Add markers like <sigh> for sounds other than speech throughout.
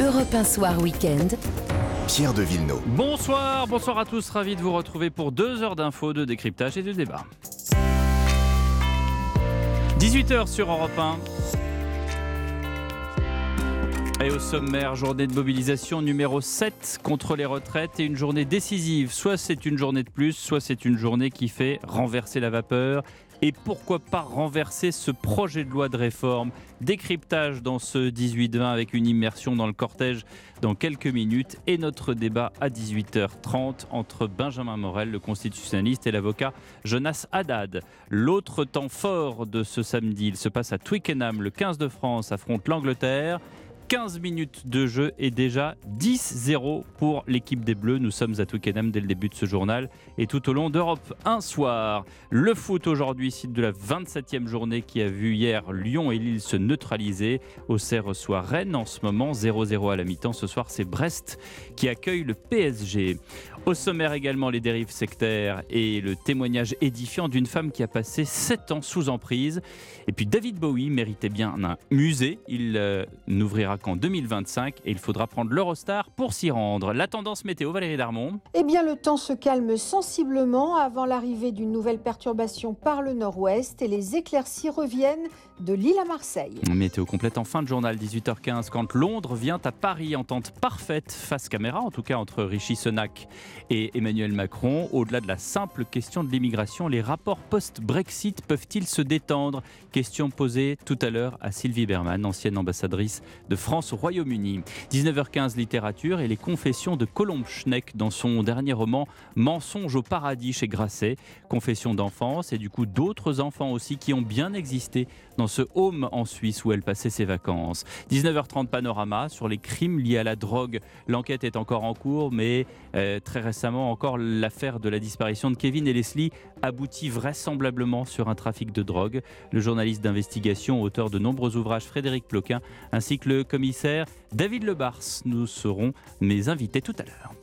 Europe 1 Soir Week-end. Pierre de Villeneuve. Bonsoir, bonsoir à tous, ravi de vous retrouver pour deux heures d'infos, de décryptage et de débat. 18h sur Europe 1. Et au sommaire, journée de mobilisation numéro 7 contre les retraites et une journée décisive. Soit c'est une journée de plus, soit c'est une journée qui fait renverser la vapeur. Et pourquoi pas renverser ce projet de loi de réforme? Décryptage dans ce 18-20 avec une immersion dans le cortège dans quelques minutes et notre débat à 18h30 entre Benjamin Morel, le constitutionnaliste, et l'avocat Jonas Haddad. L'autre temps fort de ce samedi, il se passe à Twickenham. Le 15 de France affronte l'Angleterre. 15 minutes de jeu et déjà 10-0 pour l'équipe des Bleus. Nous sommes à Twickenham dès le début de ce journal et tout au long d'Europe. Un soir, le foot aujourd'hui, site de la 27e journée qui a vu hier Lyon et Lille se neutraliser. Auxerre reçoit Rennes en ce moment, 0-0 à la mi-temps. Ce soir, c'est Brest qui accueille le PSG. Au sommaire également les dérives sectaires et le témoignage édifiant d'une femme qui a passé 7 ans sous emprise. Et puis David Bowie méritait bien un musée. Il euh, n'ouvrira qu'en 2025 et il faudra prendre l'Eurostar pour s'y rendre. La tendance météo, Valérie Darmon. Eh bien, le temps se calme sensiblement avant l'arrivée d'une nouvelle perturbation par le nord-ouest et les éclaircies reviennent de Lille à Marseille. Météo complète en fin de journal, 18h15, quand Londres vient à Paris, entente parfaite face caméra, en tout cas entre Richie Sunak et Emmanuel Macron. Au-delà de la simple question de l'immigration, les rapports post-Brexit peuvent-ils se détendre? Question posée tout à l'heure à Sylvie Berman, ancienne ambassadrice de France au Royaume-Uni. 19h15, littérature et les confessions de Colombe Schneck dans son dernier roman Mensonge au paradis chez Grasset. Confession d'enfance et du coup d'autres enfants aussi qui ont bien existé dans ce home en Suisse où elle passait ses vacances. 19h30 panorama sur les crimes liés à la drogue. L'enquête est encore en cours, mais euh, très récemment encore l'affaire de la disparition de Kevin et Leslie aboutit vraisemblablement sur un trafic de drogue. Le journaliste d'investigation, auteur de nombreux ouvrages Frédéric Ploquin, ainsi que le commissaire David Lebars, nous serons mes invités tout à l'heure.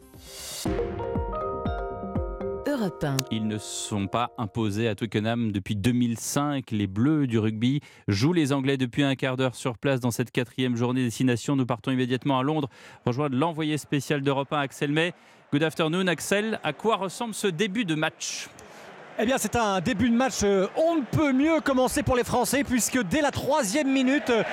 Ils ne sont pas imposés à Twickenham depuis 2005. Les Bleus du rugby jouent les Anglais depuis un quart d'heure sur place dans cette quatrième journée destination. Nous partons immédiatement à Londres rejoindre l'envoyé spécial d'Europe 1, Axel May. Good afternoon, Axel. À quoi ressemble ce début de match? Eh bien, c'est un début de match euh, on ne peut mieux commencer pour les Français puisque dès la troisième minute, euh,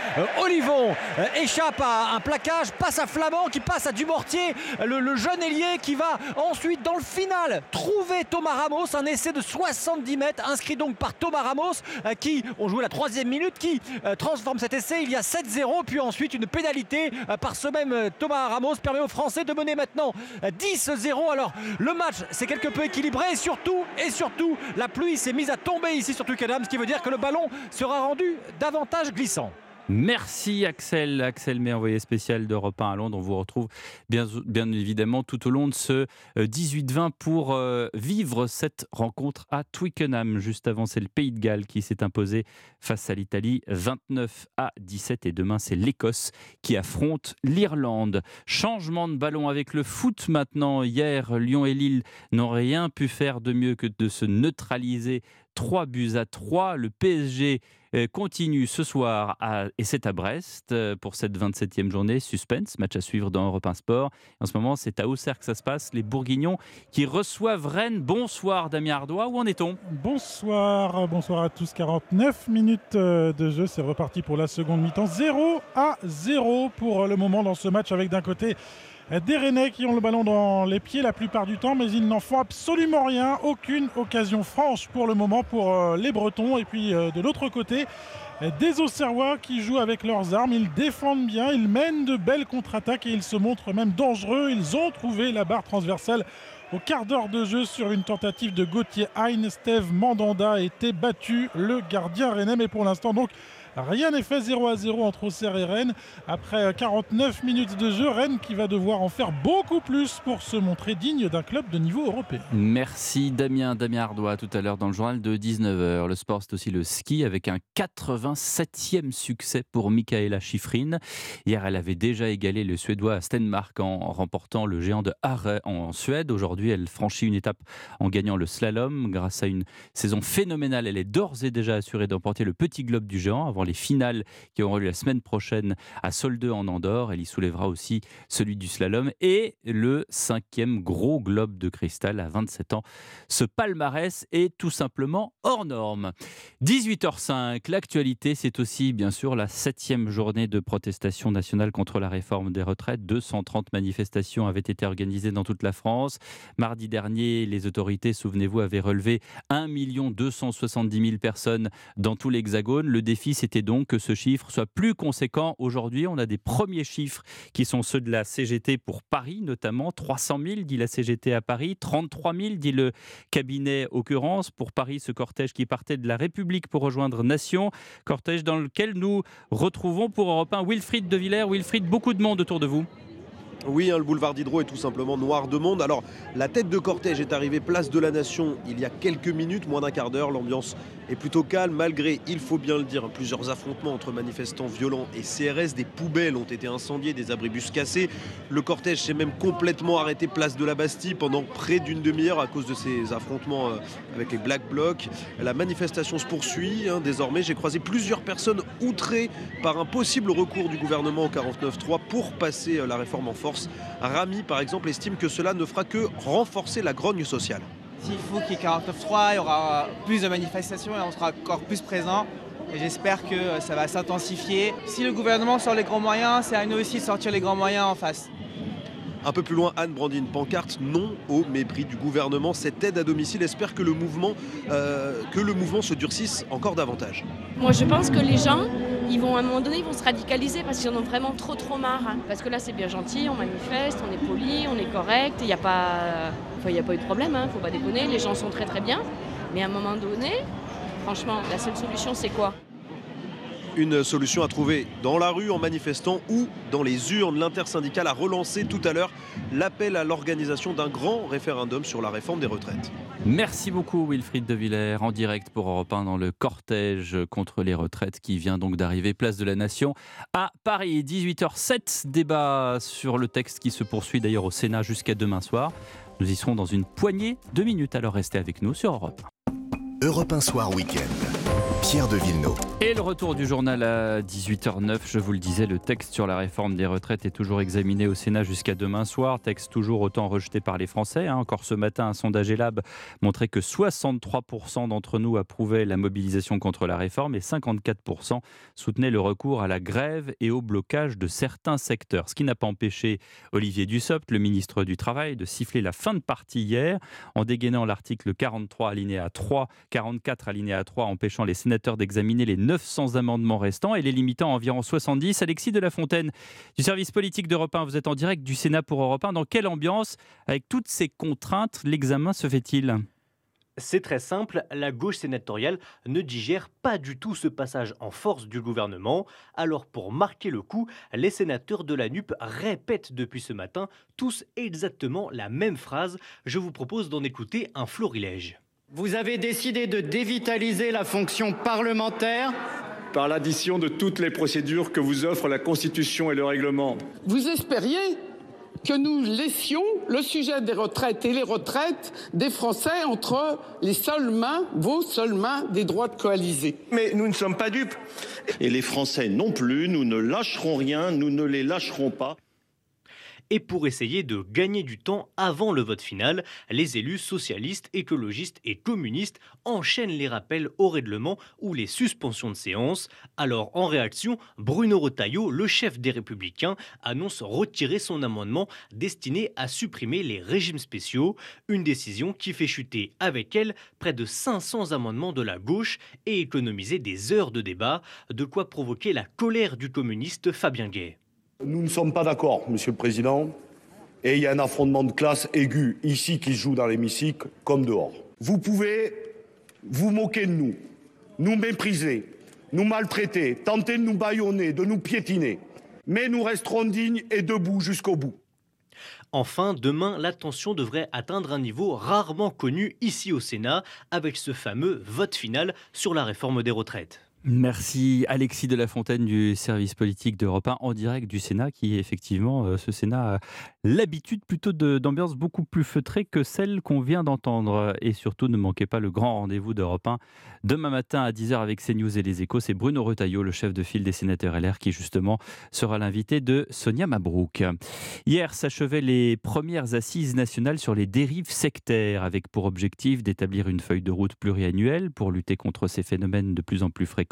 Olivon euh, échappe à un plaquage, passe à Flamand qui passe à Dumortier, le, jeune ailier qui va ensuite dans le final trouver Thomas Ramos, un essai de 70 mètres inscrit donc par Thomas Ramos qui, on jouait la troisième minute, qui transforme cet essai. Il y a 7-0, puis ensuite une pénalité par ce même Thomas Ramos permet aux Français de mener maintenant 10-0. Alors le match c'est quelque peu équilibré et surtout, et surtout la pluie s'est mise à tomber ici sur Twickenham, ce qui veut dire que le ballon sera rendu davantage glissant. Merci Axel, Axel mais envoyé spécial d'Europe 1 à Londres. On vous retrouve bien, évidemment tout au long de ce 18-20 euh, pour euh, vivre cette rencontre à Twickenham. Juste avant, c'est le Pays de Galles qui s'est imposé face à l'Italie 29 à 17 et demain c'est l'Écosse qui affronte l'Irlande. Changement de ballon avec le foot maintenant. Hier, Lyon et Lille n'ont rien pu faire de mieux que de se neutraliser 3 buts à 3. Le PSG continue ce soir et c'est à Brest euh, pour cette 27e journée. Suspense, match à suivre dans Europe 1 Sport. En ce moment, c'est à Auxerre que ça se passe. Les Bourguignons qui reçoivent Rennes. Bonsoir Damien Ardois, où en est-on? Bonsoir, bonsoir à tous. 49 minutes euh, de jeu, c'est reparti pour la seconde mi-temps. 0 à 0 pour le moment dans ce match avec d'un côté des Rennais qui ont le ballon dans les pieds la plupart du temps, mais ils n'en font absolument rien. Aucune occasion franche pour le moment pour euh, les Bretons. Et puis euh, de l'autre côté, des Auxerrois qui jouent avec leurs armes. Ils défendent bien, ils mènent de belles contre-attaques et ils se montrent même dangereux. Ils ont trouvé la barre transversale au quart d'heure de jeu sur une tentative de Gauthier Hein. Steve Mandanda a été battu, le gardien rennais. Mais pour l'instant, donc, Rien n'est fait 0 à 0 entre Auxerre et Rennes. Après 49 minutes de jeu, Rennes qui va devoir en faire beaucoup plus pour se montrer digne d'un club de niveau européen. Merci Damien, Damien Ardois tout à l'heure dans le journal de 19h. Le sport c'est aussi le ski avec un 87e succès pour Michaela Schifrin. Hier elle avait déjà égalé le Suédois Stenmark en remportant le géant de Hare en Suède. Aujourd'hui elle franchit une étape en gagnant le slalom. Grâce à une saison phénoménale, elle est d'ores et déjà assurée d'emporter le petit globe du géant avant les finales qui auront lieu la semaine prochaine à Soldeux en Andorre. Elle y soulèvera aussi celui du slalom et le cinquième gros globe de cristal à 27 ans. Ce palmarès est tout simplement hors norme. 18h05, l'actualité, c'est aussi bien sûr la septième journée de protestation nationale contre la réforme des retraites. 230 manifestations avaient été organisées dans toute la France. Mardi dernier, les autorités, souvenez-vous, avaient relevé 1 270 000 personnes dans tout l'Hexagone. Le défi, c'était donc que ce chiffre soit plus conséquent. Aujourd'hui, on a des premiers chiffres qui sont ceux de la CGT pour Paris, notamment 300 000, dit la CGT à Paris, 33 000, dit le cabinet Occurrence. Pour Paris, ce cortège qui partait de la République pour rejoindre Nation, cortège dans lequel nous retrouvons pour Europe 1 Wilfried de Villers. Wilfried, beaucoup de monde autour de vous. Oui, hein, le boulevard Diderot est tout simplement noir de monde. Alors, la tête de cortège est arrivée place de la Nation il y a quelques minutes, moins d'un quart d'heure. L'ambiance est plutôt calme, malgré, il faut bien le dire, plusieurs affrontements entre manifestants violents et CRS. Des poubelles ont été incendiées, des abribus cassés. Le cortège s'est même complètement arrêté place de la Bastille pendant près d'une demi-heure à cause de ces affrontements euh, avec les Black Blocs. La manifestation se poursuit. Hein, désormais, j'ai croisé plusieurs personnes outrées par un possible recours du gouvernement au 49.3 pour passer euh, la réforme en force. Rami, par exemple, estime que cela ne fera que renforcer la grogne sociale. S'il faut qu'il y ait 49.3, il y aura plus de manifestations et on sera encore plus présent. Et j'espère que ça va s'intensifier. Si le gouvernement sort les grands moyens, c'est à nous aussi de sortir les grands moyens en face. Un peu plus loin, Anne brandit une pancarte non au mépris du gouvernement. Cette aide à domicile espère que le mouvement, euh, que le mouvement se durcisse encore davantage. Moi, je pense que les gens, ils vont à un moment donné, ils vont se radicaliser parce qu'ils en ont vraiment trop trop marre. Parce que là, c'est bien gentil, on manifeste, on est poli, on est correct, il n'y a pas, a pas eu de problème, il hein, ne faut pas déconner. Les gens sont très très bien, mais à un moment donné, franchement, la seule solution, c'est quoi? Une solution à trouver dans la rue en manifestant ou dans les urnes. L'intersyndicale a relancé tout à l'heure l'appel à l'organisation d'un grand référendum sur la réforme des retraites. Merci beaucoup Wilfried de Villers en direct pour Europe 1 dans le cortège contre les retraites qui vient donc d'arriver place de la Nation à Paris. 18h07, débat sur le texte qui se poursuit d'ailleurs au Sénat jusqu'à demain soir. Nous y serons dans une poignée de minutes, alors restez avec nous sur Europe 1. Europe 1 Soir Week-end. Pierre de Villeneuve. Et le retour du journal à 18h09, je vous le disais, le texte sur la réforme des retraites est toujours examiné au Sénat jusqu'à demain soir. Texte toujours autant rejeté par les Français. Hein. Encore ce matin, un sondage Elab montrait que 63% d'entre nous approuvaient la mobilisation contre la réforme et 54% soutenaient le recours à la grève et au blocage de certains secteurs. Ce qui n'a pas empêché Olivier Dussopt, le ministre du Travail, de siffler la fin de partie hier en dégainant l'article 43 alinéa 3, 44 alinéa 3 empêchant les d'examiner les 900 amendements restants et les limitant à environ 70. Alexis de la Fontaine, du service politique d'Europe 1, vous êtes en direct du Sénat pour Europe 1. Dans quelle ambiance, avec toutes ces contraintes, l'examen se fait-il? C'est très simple, la gauche sénatoriale ne digère pas du tout ce passage en force du gouvernement. Alors pour marquer le coup, les sénateurs de la NUP répètent depuis ce matin tous exactement la même phrase. Je vous propose d'en écouter un florilège. Vous avez décidé de dévitaliser la fonction parlementaire par l'addition de toutes les procédures que vous offrent la Constitution et le règlement. Vous espériez que nous laissions le sujet des retraites et les retraites des Français entre les seules mains, vos seules mains des droites coalisées. Mais nous ne sommes pas dupes. Et les Français non plus, nous ne lâcherons rien, nous ne les lâcherons pas. Et pour essayer de gagner du temps avant le vote final, les élus socialistes, écologistes et communistes enchaînent les rappels au règlement ou les suspensions de séance. Alors en réaction, Bruno Retailleau, le chef des Républicains, annonce retirer son amendement destiné à supprimer les régimes spéciaux, une décision qui fait chuter avec elle près de 500 amendements de la gauche et économiser des heures de débat, de quoi provoquer la colère du communiste Fabien Gay. Nous ne sommes pas d'accord, Monsieur le Président, et il y a un affrontement de classe aigu ici qui se joue dans l'hémicycle comme dehors. Vous pouvez vous moquer de nous, nous mépriser, nous maltraiter, tenter de nous bâillonner, de nous piétiner, mais nous resterons dignes et debout jusqu'au bout. Enfin, demain, l'attention devrait atteindre un niveau rarement connu ici au Sénat avec ce fameux vote final sur la réforme des retraites. Merci Alexis de la Fontaine du service politique d'Europe 1 en direct du Sénat qui effectivement euh, ce Sénat a l'habitude plutôt d'ambiance beaucoup plus feutrée que celle qu'on vient d'entendre. Et surtout ne manquez pas le grand rendez-vous d'Europe 1 demain matin à 10h avec CNews et les Échos. C'est Bruno Retailleau le chef de file des sénateurs LR qui justement sera l'invité de Sonia Mabrouk. Hier s'achevaient les premières assises nationales sur les dérives sectaires avec pour objectif d'établir une feuille de route pluriannuelle pour lutter contre ces phénomènes de plus en plus fréquents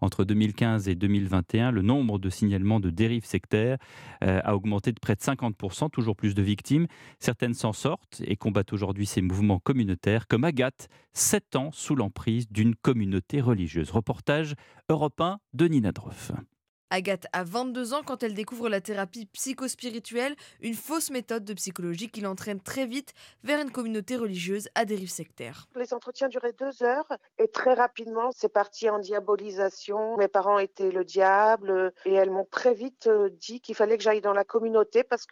entre 2015 et 2021, le nombre de signalements de dérives sectaires euh, a augmenté de près de 50%, toujours plus de victimes. Certaines s'en sortent et combattent aujourd'hui ces mouvements communautaires, comme Agathe, 7 ans sous l'emprise d'une communauté religieuse. Reportage européen de Nina. Agathe a 22 ans quand elle découvre la thérapie psychospirituelle, une fausse méthode de psychologie qui l'entraîne très vite vers une communauté religieuse à dérive sectaire. Les entretiens duraient deux heures et très rapidement, c'est parti en diabolisation. Mes parents étaient le diable et elles m'ont très vite euh, dit qu'il fallait que j'aille dans la communauté parce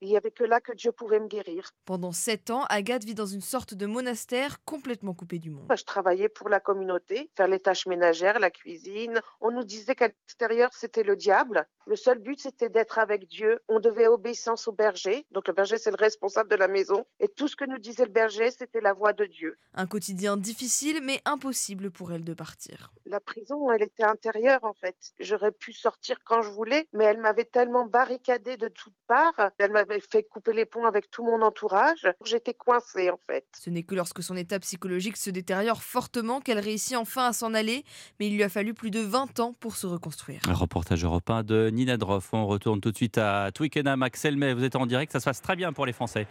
qu'il n'y avait que là que Dieu pouvait me guérir. Pendant sept ans, Agathe vit dans une sorte de monastère complètement coupé du monde. Je travaillais pour la communauté, faire les tâches ménagères, la cuisine. On nous disait qu'à l'extérieur, c'était c'était le diable. Le seul but, c'était d'être avec Dieu. On devait obéissance au berger. Donc le berger, c'est le responsable de la maison. Et tout ce que nous disait le berger, c'était la voix de Dieu. Un quotidien difficile, mais impossible pour elle de partir. La prison, elle était intérieure, en fait. J'aurais pu sortir quand je voulais, mais elle m'avait tellement barricadée de toutes parts. Elle m'avait fait couper les ponts avec tout mon entourage. J'étais coincée, en fait. Ce n'est que lorsque son état psychologique se détériore fortement qu'elle réussit enfin à s'en aller, mais il lui a fallu plus de 20 ans pour se reconstruire reportage européen de Nina Droff. On retourne tout de suite à Twickenham, Axel mais vous êtes en direct, ça se passe très bien pour les Français.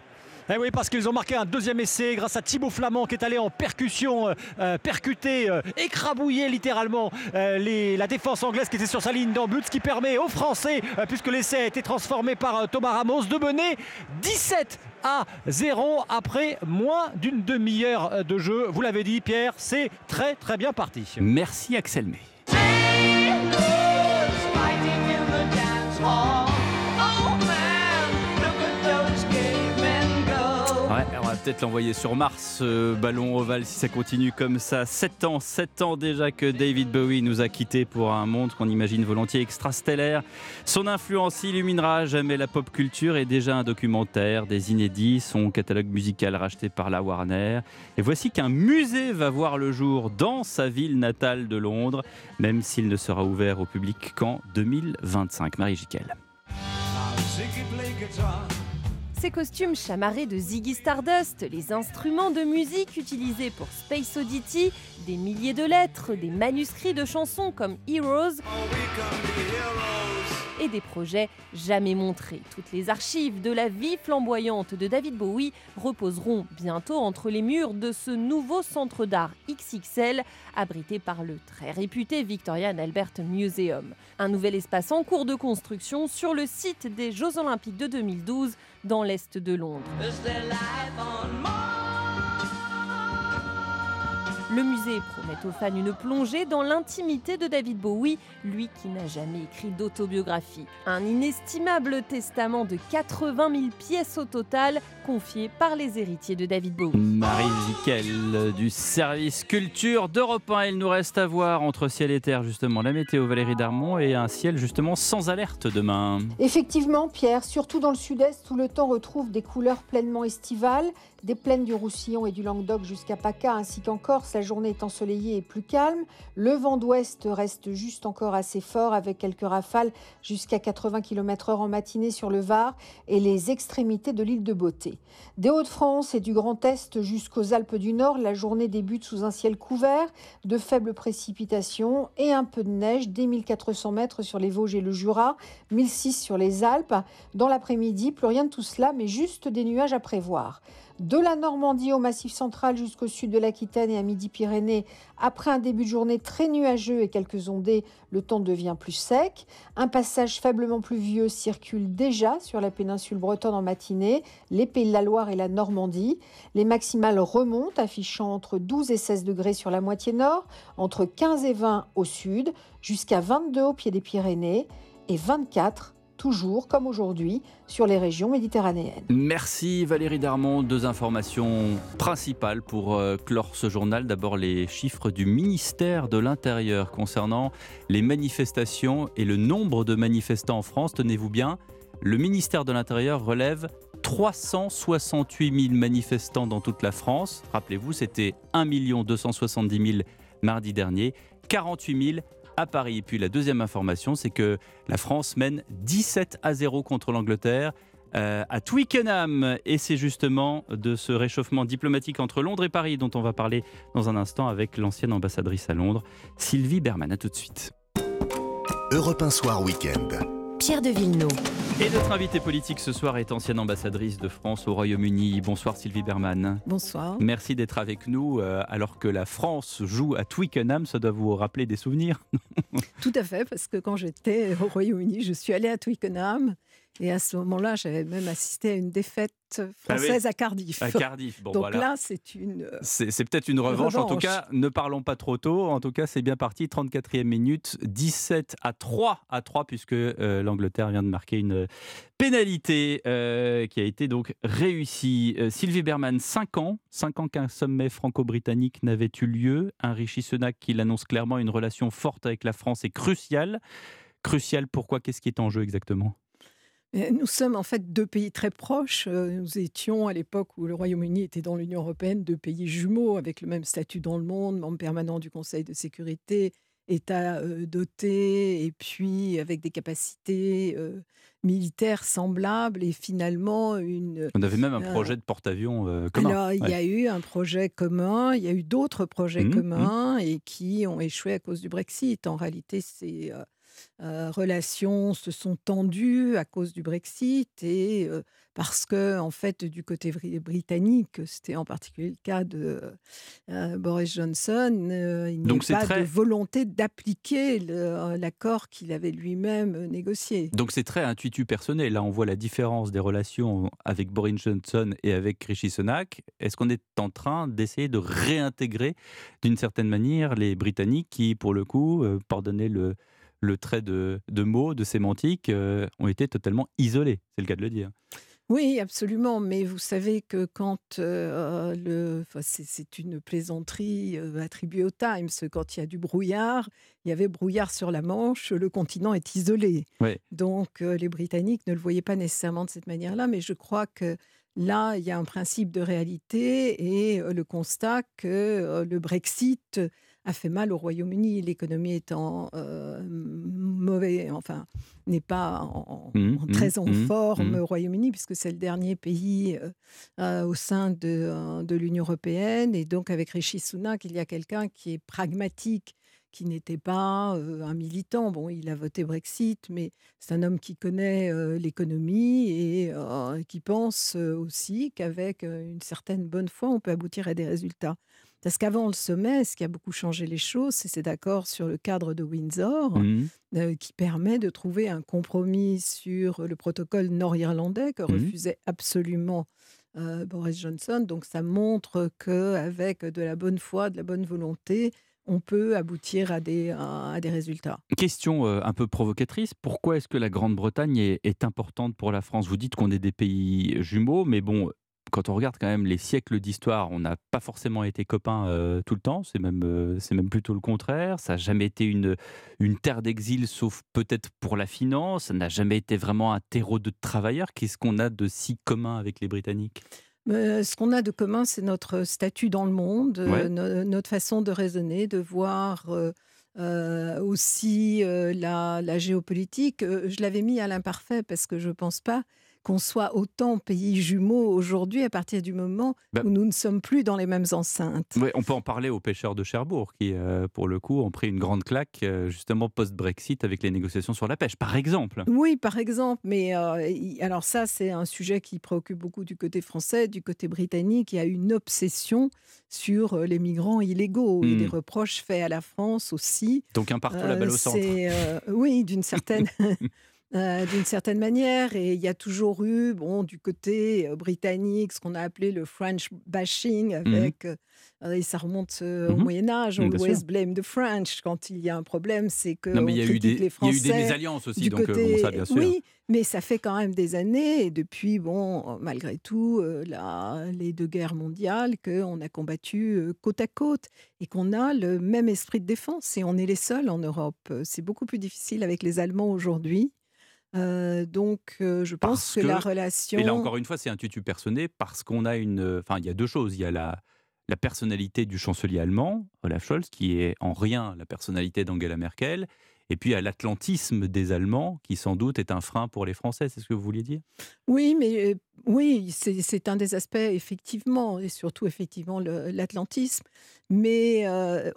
Eh oui, parce qu'ils ont marqué un deuxième essai grâce à Thibaut Flamand qui est allé en percussion, euh, euh, percuter, euh, écrabouiller littéralement la défense anglaise qui était sur sa ligne d'embut, ce qui permet aux Français, puisque l'essai a été transformé par Thomas Ramos, de mener 17 à 0 après moins d'une demi-heure de jeu. Vous l'avez dit, Pierre, c'est très très bien parti. Merci Axel May. L'envoyer sur Mars, ce ballon ovale, si ça continue comme ça. 7 ans, 7 ans déjà que David Bowie nous a quittés pour un monde qu'on imagine volontiers extrastellaire. Son influence illuminera jamais la pop culture et déjà un documentaire, des inédits, son catalogue musical racheté par la Warner. Et voici qu'un musée va voir le jour dans sa ville natale de Londres, même s'il ne sera ouvert au public qu'en 2025. Marie Jiquel. Ces costumes chamarrés de Ziggy Stardust, les instruments de musique utilisés pour Space Oddity, des milliers de lettres, des manuscrits de chansons comme Heroes et des projets jamais montrés. Toutes les archives de la vie flamboyante de David Bowie reposeront bientôt entre les murs de ce nouveau centre d'art XXL abrité par le très réputé Victorian Albert Museum. Un nouvel espace en cours de construction sur le site des Jeux Olympiques de 2012 dans l'Est de Londres. Le musée promet aux fans une plongée dans l'intimité de David Bowie, lui qui n'a jamais écrit d'autobiographie. Un inestimable testament de 80 000 pièces au total, confié par les héritiers de David Bowie. Marie Ziquel du service culture d'Europe 1. Il nous reste à voir entre ciel et terre, justement, la météo Valérie Darmon et un ciel, justement, sans alerte demain. Effectivement, Pierre, surtout dans le sud-est où le temps retrouve des couleurs pleinement estivales, des plaines du Roussillon et du Languedoc jusqu'à PACA ainsi qu'en Corse, la journée est ensoleillée et plus calme. Le vent d'ouest reste juste encore assez fort avec quelques rafales jusqu'à 80 km/h en matinée sur le Var et les extrémités de l'île de Beauté. Des Hauts-de-France et du Grand Est jusqu'aux Alpes du Nord, la journée débute sous un ciel couvert, de faibles précipitations et un peu de neige dès 1400 mètres sur les Vosges et le Jura, 1006 sur les Alpes. Dans l'après-midi, plus rien de tout cela, mais juste des nuages à prévoir de la Normandie au Massif central jusqu'au sud de l'Aquitaine et à Midi-Pyrénées. Après un début de journée très nuageux et quelques ondées, le temps devient plus sec. Un passage faiblement pluvieux circule déjà sur la péninsule bretonne en matinée, les Pays de la Loire et la Normandie. Les maximales remontent, affichant entre 12 et 16 degrés sur la moitié nord, entre 15 et 20 au sud, jusqu'à 22 au pied des Pyrénées et 24 toujours comme aujourd'hui sur les régions méditerranéennes. Merci Valérie Darmon. Deux informations principales pour euh, clore ce journal. D'abord les chiffres du ministère de l'Intérieur concernant les manifestations et le nombre de manifestants en France. Tenez-vous bien, le ministère de l'Intérieur relève 368 000 manifestants dans toute la France. Rappelez-vous, c'était 1 270 000 mardi dernier, 48 000 à Paris. Et puis la deuxième information, c'est que la France mène 17 à 0 contre l'Angleterre. Euh, à Twickenham. Et c'est justement de ce réchauffement diplomatique entre Londres et Paris dont on va parler dans un instant avec l'ancienne ambassadrice à Londres, Sylvie Berman. A tout de suite. Europe 1 Soir Week-end. Pierre de Villeneuve. Et notre invitée politique ce soir est ancienne ambassadrice de France au Royaume-Uni. Bonsoir Sylvie Berman. Bonsoir. Merci d'être avec nous euh, alors que la France joue à Twickenham. Ça doit vous rappeler des souvenirs <laughs> Tout à fait, parce que quand j'étais au Royaume-Uni, je suis allée à Twickenham et à ce moment-là, j'avais même assisté à une défaite ah française à Cardiff. À Cardiff, bon <laughs> Donc là, c'est une. Euh, c'est peut-être une revanche. En tout cas, ne parlons pas trop tôt. En tout cas, c'est bien parti. 34e minute, 17 à 3 à 3, puisque euh, l'Angleterre vient de marquer une pénalité euh, qui a été donc réussie. Sylvie Berman, 5 ans, 5 ans qu'un sommet franco-britannique n'avait eu lieu. Un Rishi Sunak qui l'annonce clairement une relation forte avec la France est cruciale. Crucial pourquoi? Qu'est-ce qui est en jeu exactement? Nous sommes en fait deux pays très proches. Euh, nous étions à l'époque où le Royaume-Uni était dans l'Union européenne deux pays jumeaux avec le même statut dans le monde, membre permanent du Conseil de sécurité, État euh, doté et puis avec des capacités euh, militaires semblables et finalement une. On avait même un projet de porte-avions commun. Alors il y a eu un projet commun, il y a eu d'autres projets mmh, mmh. communs et qui ont échoué à cause du Brexit. En réalité, c'est euh, relations se sont tendues à cause du Brexit et euh, parce que, en fait, du côté britannique, c'était en particulier le cas de euh, Boris Johnson, il n'y a pas de volonté d'appliquer l'accord qu'il avait lui-même négocié. Donc c'est très intuitu personnel. Là, on voit la différence des relations avec Boris Johnson et avec Rishi Sunak. Est-ce qu'on est en train d'essayer de réintégrer d'une certaine manière les Britanniques qui, pour le coup, pardonnez le le trait de, mots, de sémantique, euh, ont été totalement isolés, c'est le cas de le dire. Oui, absolument. Mais vous savez que quand euh, le, c'est une plaisanterie euh, attribuée au Times, quand il y a du brouillard, il y avait brouillard sur la Manche, le continent est isolé. Donc les Britanniques ne le voyaient pas nécessairement de cette manière-là, mais je crois que là, il y a un principe de réalité et le constat que le Brexit a fait mal au Royaume-Uni. L'économie étant euh, mauvais, enfin, n'est pas en, mmh, mmh, très en mmh, forme au Royaume-Uni, puisque c'est le dernier pays euh, euh, au sein de, de l'Union européenne. Et donc, avec Rishi Sunak, il y a quelqu'un qui est pragmatique qui n'était pas un militant. Bon, il a voté Brexit, mais c'est un homme qui connaît l'économie et qui pense aussi qu'avec une certaine bonne foi, on peut aboutir à des résultats. Parce qu'avant le sommet, ce qui a beaucoup changé les choses, c'est cet accord sur le cadre de Windsor mmh. euh, qui permet de trouver un compromis sur le protocole nord-irlandais que mmh. refusait absolument euh, Boris Johnson. Donc ça montre qu'avec de la bonne foi, de la bonne volonté, on peut aboutir à des, à, des résultats. Question euh, un peu provocatrice, pourquoi est-ce que la Grande-Bretagne est, est, importante pour la France? Vous dites qu'on est des pays jumeaux, mais bon, quand on regarde quand même les siècles d'histoire, on n'a pas forcément été copains euh, tout le temps. C'est même, euh, c'est même plutôt le contraire. Ça n'a jamais été une, une terre d'exil, sauf peut-être pour la finance. Ça n'a jamais été vraiment un terreau de travailleurs. Qu'est-ce qu'on a de si commun avec les Britanniques? Euh, ce qu'on a de commun, c'est notre statut dans le monde, notre façon de raisonner, de voir aussi la, la, géopolitique. je l'avais mis à l'imparfait parce que je ne pense pas qu'on soit autant pays jumeaux aujourd'hui à partir du moment bah où nous ne sommes plus dans les mêmes enceintes. on peut en parler aux pêcheurs de Cherbourg qui, euh, pour le coup, ont pris une grande claque euh, justement post-Brexit avec les négociations sur la pêche, par exemple. Oui, par exemple. Mais euh, alors ça, c'est un sujet qui préoccupe beaucoup du côté français, du côté britannique. Il y a une obsession sur les migrants illégaux et des hmm. reproches faits à la France aussi. Donc un partout la balle au centre. oui, d'une certaine <laughs> euh, d'une certaine manière. Et il y a toujours eu, bon, du côté euh, britannique, ce qu'on a appelé le French bashing, Mmh avec, euh, et ça remonte euh, au Mhm. Moyen Âge, Mmh, bien always blame the French. Quand il y a un problème, c'est que Non, mais on il y a eu des- les il y a eu Français. des mésalliances aussi, du donc, bon, côté- ça, bien sûr. Oui, mais ça fait quand même des années, et depuis, bon, malgré tout, euh, la- les deux guerres mondiales, qu'on a combattu euh, côte à côte et qu'on a le même esprit de défense. Et on est les seuls en Europe. C'est beaucoup plus difficile avec les Allemands aujourd'hui. Euh, donc, euh, je pense Parce que, la relation. Et là, encore une fois, c'est un tutu personné parce qu'on a une. Enfin, il y a deux choses. Il y a la, la personnalité du chancelier allemand, Olaf Scholz, qui est en rien la personnalité d'Angela Merkel. Et puis, il y a l'atlantisme des Allemands, qui sans doute est un frein pour les Français. C'est ce que vous vouliez dire? Oui, mais euh, oui, c'est un des aspects, effectivement, et surtout, effectivement, l'atlantisme. Mais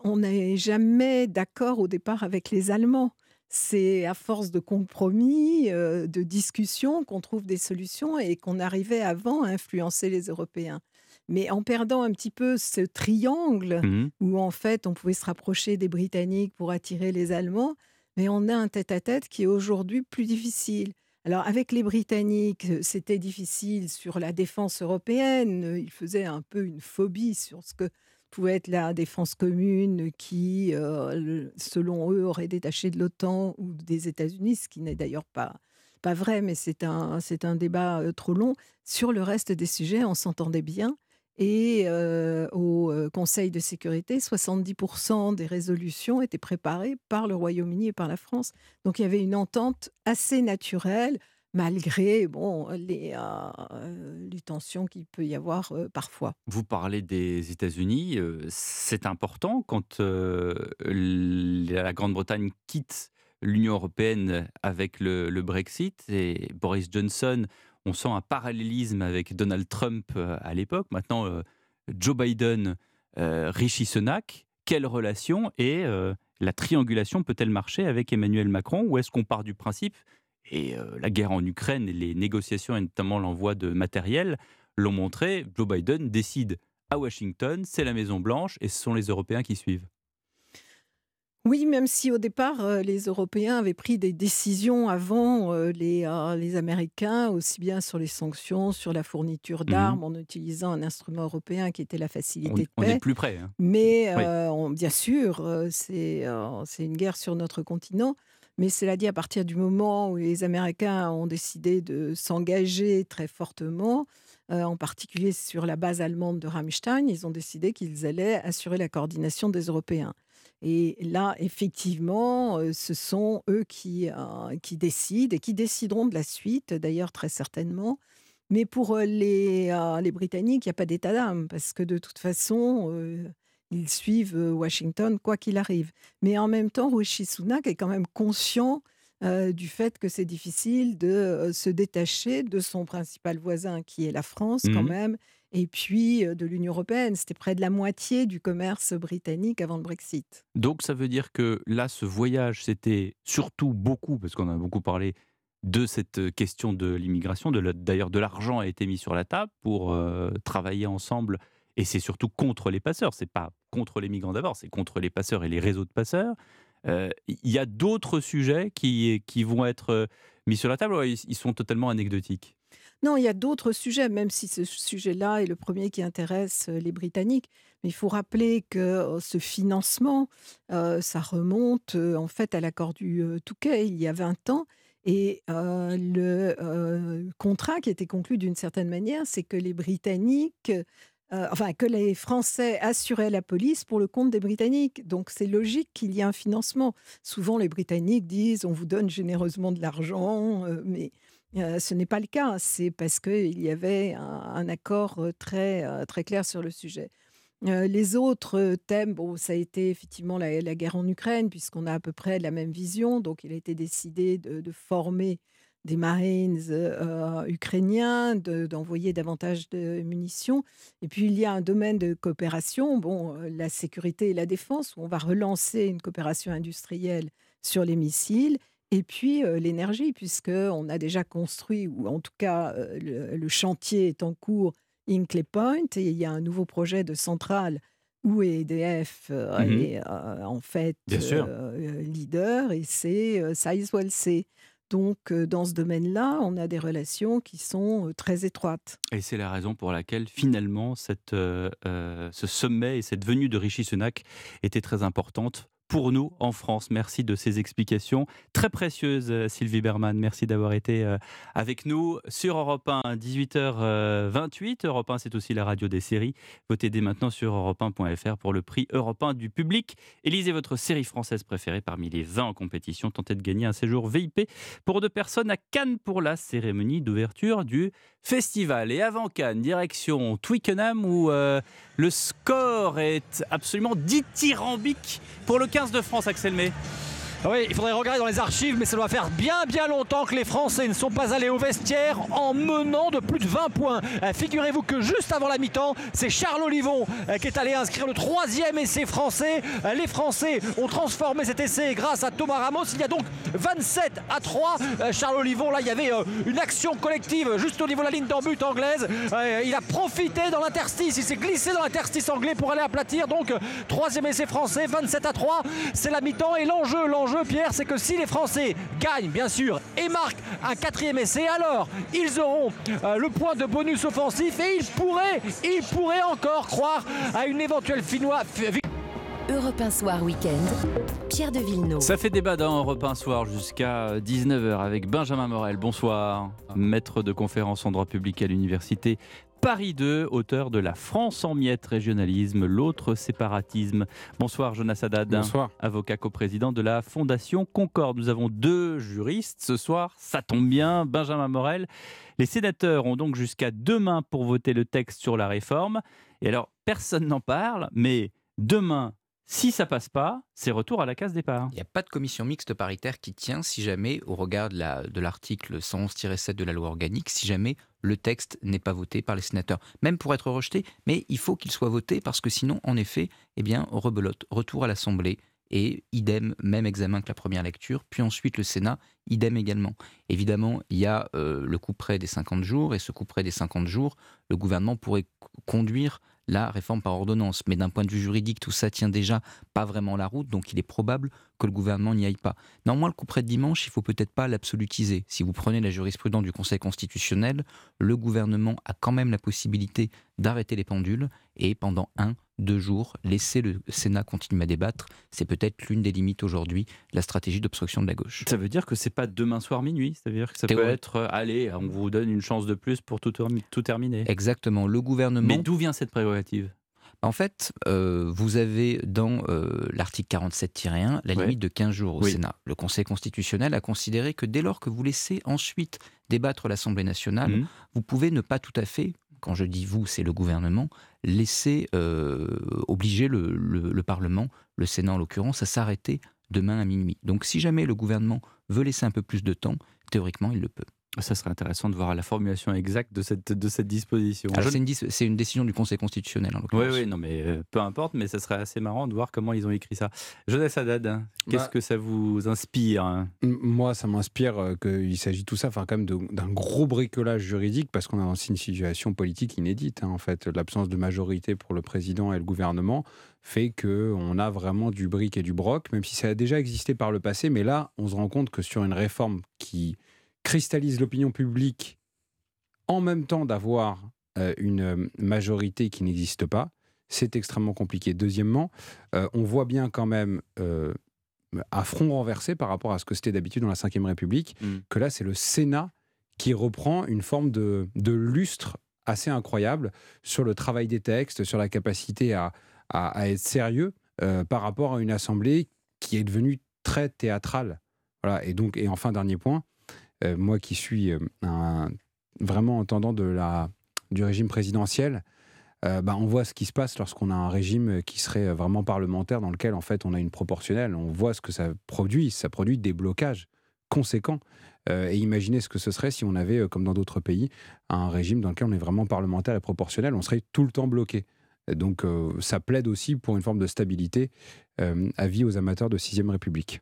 on n'est jamais d'accord au départ avec les Allemands. C'est à force de compromis, euh, de discussions, qu'on trouve des solutions et qu'on arrivait avant à influencer les Européens. Mais en perdant un petit peu ce triangle Mhm. où en fait on pouvait se rapprocher des Britanniques pour attirer les Allemands, mais on a un tête-à-tête qui est aujourd'hui plus difficile. Alors avec les Britanniques, euh, c'était difficile sur la défense européenne. Ils faisaient un peu une phobie sur ce que pouvait être la défense commune qui, euh, selon eux, aurait détaché de l'OTAN ou des États-Unis, ce qui n'est d'ailleurs pas, pas vrai, mais c'est un, un débat euh, trop long. Sur le reste des sujets, on s'entendait bien. Et euh, au Conseil de sécurité, 70% des résolutions étaient préparées par le Royaume-Uni et par la France. Donc il y avait une entente assez naturelle, malgré bon, les, les tensions qu'il peut y avoir parfois. Vous parlez des États-Unis. c'est important quand la Grande-Bretagne quitte l'Union européenne avec le, Brexit et Boris Johnson. On sent un parallélisme avec Donald Trump à l'époque. Maintenant, Joe Biden, Rishi Sunak. Quelle relation et la triangulation peut-elle marcher avec Emmanuel Macron Ou est-ce qu'on part du principe et euh, la guerre en Ukraine et les négociations et notamment l'envoi de matériel l'ont montré, Joe Biden décide à Washington, c'est la Maison Blanche et ce sont les Européens qui suivent. Oui, même si au départ, euh, les Européens avaient pris des décisions avant euh, les, euh, les Américains, aussi bien sur les sanctions, sur la fourniture d'armes, en utilisant un instrument européen qui était la facilité Mhm. On- de on paix. est plus près, hein. Mais Oui. euh, on- bien sûr, c'est euh, c'est une guerre sur notre continent. Mais cela dit, à partir du moment où les Américains ont décidé de s'engager très fortement, euh, en particulier sur la base allemande de Ramstein, ils ont décidé qu'ils allaient assurer la coordination des Européens. Et là, effectivement, euh, ce sont eux qui, euh, qui décident et qui décideront de la suite, d'ailleurs très certainement. Mais pour les, les Britanniques, il n'y a pas d'état d'âme, parce que de toute façon, ils suivent Washington quoi qu'il arrive. Mais en même temps, Rishi Sunak est quand même conscient euh, du fait que c'est difficile de euh, se détacher de son principal voisin, qui est la France quand Mhm. même, et puis euh, de l'Union européenne. C'était près de la moitié du commerce britannique avant le Brexit. Donc ça veut dire que là, ce voyage, c'était surtout beaucoup, parce qu'on a beaucoup parlé de cette question de l'immigration, d'ailleurs de l'argent a été mis sur la table pour travailler ensemble, et c'est surtout contre les passeurs, c'est pas contre les migrants d'abord, c'est contre les passeurs et les réseaux de passeurs. Euh, Il y a d'autres sujets qui, qui vont être euh, mis sur la table, ou ils, sont totalement anecdotiques Non, il y a d'autres sujets, même si ce sujet-là est le premier qui intéresse euh, les Britanniques. Mais il faut rappeler que ce financement, ça remonte en fait à l'accord du Touquet il y a 20 ans. Et le contrat qui était conclu d'une certaine manière, c'est que les Britanniques, euh, enfin que les Français assuraient la police pour le compte des Britanniques. Donc c'est logique qu'il y ait un financement. Souvent les Britanniques disent on vous donne généreusement de l'argent, euh, mais euh, ce n'est pas le cas. C'est parce qu'il y avait un, accord très, très clair sur le sujet. Les autres thèmes, bon, ça a été effectivement la, guerre en Ukraine, puisqu'on a à peu près la même vision. Donc, il a été décidé de former des Marines euh, ukrainiens, de- d'envoyer davantage de munitions. Et puis, il y a un domaine de coopération, bon, euh, la sécurité et la défense, où on va relancer une coopération industrielle sur les missiles. Et puis euh, l'énergie, puisqu'on a déjà construit, ou en tout cas euh, le, le chantier est en cours, Hinkley Point, et il y a un nouveau projet de centrale où EDF euh, Mhm. est euh, en fait euh, leader, et c'est Sizewell C. Donc, euh, dans ce domaine-là, on a des relations qui sont euh, très étroites. Et c'est la raison pour laquelle, finalement, euh, ce sommet et cette venue de Rishi Sunak était très importante pour nous en France. Merci de ces explications très précieuses, euh, Sylvie Berman. Merci d'avoir été euh, avec nous sur Europe 1, 18h28. Europe 1, c'est aussi la radio des séries. Votez dès maintenant sur europe1.fr pour le prix Europe 1 du public. Élisez votre série française préférée parmi les 20 en compétition. Tentez de gagner un séjour VIP pour deux personnes à Cannes pour la cérémonie d'ouverture du festival. Et avant Cannes, direction Twickenham où euh, le score est absolument dithyrambique pour le 15 de France, Axel May. Oui, il faudrait regarder dans les archives, mais ça doit faire bien bien longtemps que les Français ne sont pas allés au vestiaire en menant de plus de 20 points. Euh, Figurez-vous que juste avant la mi-temps, c'est Charles Olivon euh, qui est allé inscrire le troisième essai français. Euh, Les Français ont transformé cet essai grâce à Thomas Ramos. Il y a donc 27 à 3. Euh, Charles Olivon, là, il y avait une action collective juste au niveau de la ligne d'en but anglaise. Il a profité dans l'interstice, il s'est glissé dans l'interstice anglais pour aller aplatir. Donc, troisième essai français, 27 à 3. C'est la mi-temps et l'enjeu, l'enjeu, Pierre, c'est que si les Français gagnent, bien sûr, et marquent un quatrième essai, alors ils auront euh, le point de bonus offensif et ils pourraient, ils pourraient encore croire à une éventuelle finnois. Europe 1 Soir Week-end, Pierre de Villeneuve. Ça fait débat dans Europe 1 soir jusqu'à 19h avec Benjamin Morel. Bonsoir, maître de conférence en droit public à l'université Paris 2, auteur de La France en miettes, régionalisme, l'autre séparatisme. Bonsoir Jonas Haddad. Bonsoir. Avocat coprésident de la Fondation Concorde. Nous avons deux juristes ce soir, ça tombe bien, Benjamin Morel. Les sénateurs ont donc jusqu'à demain pour voter le texte sur la réforme. Et alors, personne n'en parle, mais demain, si ça passe pas, c'est retour à la case départ. Il n'y a pas de commission mixte paritaire qui tient si jamais, au regard de la- de l'article 111-7 de la loi organique, si jamais le texte n'est pas voté par les sénateurs. Même pour être rejeté, mais il faut qu'il soit voté parce que sinon, en effet, eh bien, rebelote, retour à l'Assemblée et idem, même examen que la première lecture, puis ensuite le Sénat, idem également. Évidemment, il y a euh, le coup près des 50 jours, et ce coup près des 50 jours, le gouvernement pourrait conduire la réforme par ordonnance. Mais d'un point de vue juridique, tout ça tient déjà pas vraiment la route, donc il est probable que le gouvernement n'y aille pas. Néanmoins, le coup près de dimanche, il faut peut-être pas l'absolutiser. Si vous prenez la jurisprudence du Conseil constitutionnel, le gouvernement a quand même la possibilité d'arrêter les pendules et pendant un, deux jours, laisser le Sénat continuer à débattre. C'est peut-être l'une des limites aujourd'hui de la stratégie d'obstruction de la gauche. Ça veut dire que c'est pas demain soir minuit, c'est-à-dire que ça peut être euh, allez, on vous donne une chance de plus pour tout, termi- tout terminer. Exactement. Le gouvernement. Mais d'où vient cette prérogative? En fait, euh, vous avez dans euh, l'article 47-1 la Ouais. limite de 15 jours au Oui. Sénat. Le Conseil constitutionnel a considéré que dès lors que vous laissez ensuite débattre l'Assemblée nationale, Mhm. vous pouvez ne pas tout à fait, quand je dis vous, c'est le gouvernement, laisser euh, obliger le, le- le Parlement, le Sénat en l'occurrence, à s'arrêter demain à minuit. Donc si jamais le gouvernement veut laisser un peu plus de temps, théoriquement, il le peut. Ça serait intéressant de voir la formulation exacte de cette, de cette disposition. C'est une, décision du Conseil constitutionnel en Oui, l'occurrence. oui, non, mais euh, peu importe, mais ça serait assez marrant de voir comment ils ont écrit ça. Jonas Haddad, hein, qu'est-ce Bah, que ça vous inspire hein? Moi, ça m'inspire euh, qu'il s'agit tout ça, enfin, quand même, d'un gros bricolage juridique, parce qu'on a aussi une situation politique inédite. hein, en fait, l'absence de majorité pour le président et le gouvernement fait que on a vraiment du bric et du broc, même si ça a déjà existé par le passé. Mais là, on se rend compte que sur une réforme qui cristallise l'opinion publique, en même temps d'avoir euh, une euh, majorité qui n'existe pas, c'est extrêmement compliqué. Deuxièmement, euh, on voit bien quand même euh, à front renversé par rapport à ce que c'était d'habitude dans la Ve République, Mm. que là, c'est le Sénat qui reprend une forme de, de lustre assez incroyable sur le travail des textes, sur la capacité à, à- à être sérieux par rapport à une assemblée qui est devenue très théâtrale. Voilà. Et donc, et enfin, dernier point, euh, moi qui suis euh, vraiment entendant de la, du régime présidentiel, euh, bah, on voit ce qui se passe lorsqu'on a un régime qui serait vraiment parlementaire dans lequel en fait on a une proportionnelle. On voit ce que ça produit. Ça produit des blocages conséquents. Euh, et imaginez ce que ce serait si on avait, euh, comme dans d'autres pays, un régime dans lequel on est vraiment parlementaire et proportionnel. On serait tout le temps bloqué. Donc euh, ça plaide aussi pour une forme de stabilité. Euh, avis aux amateurs de 6ème République.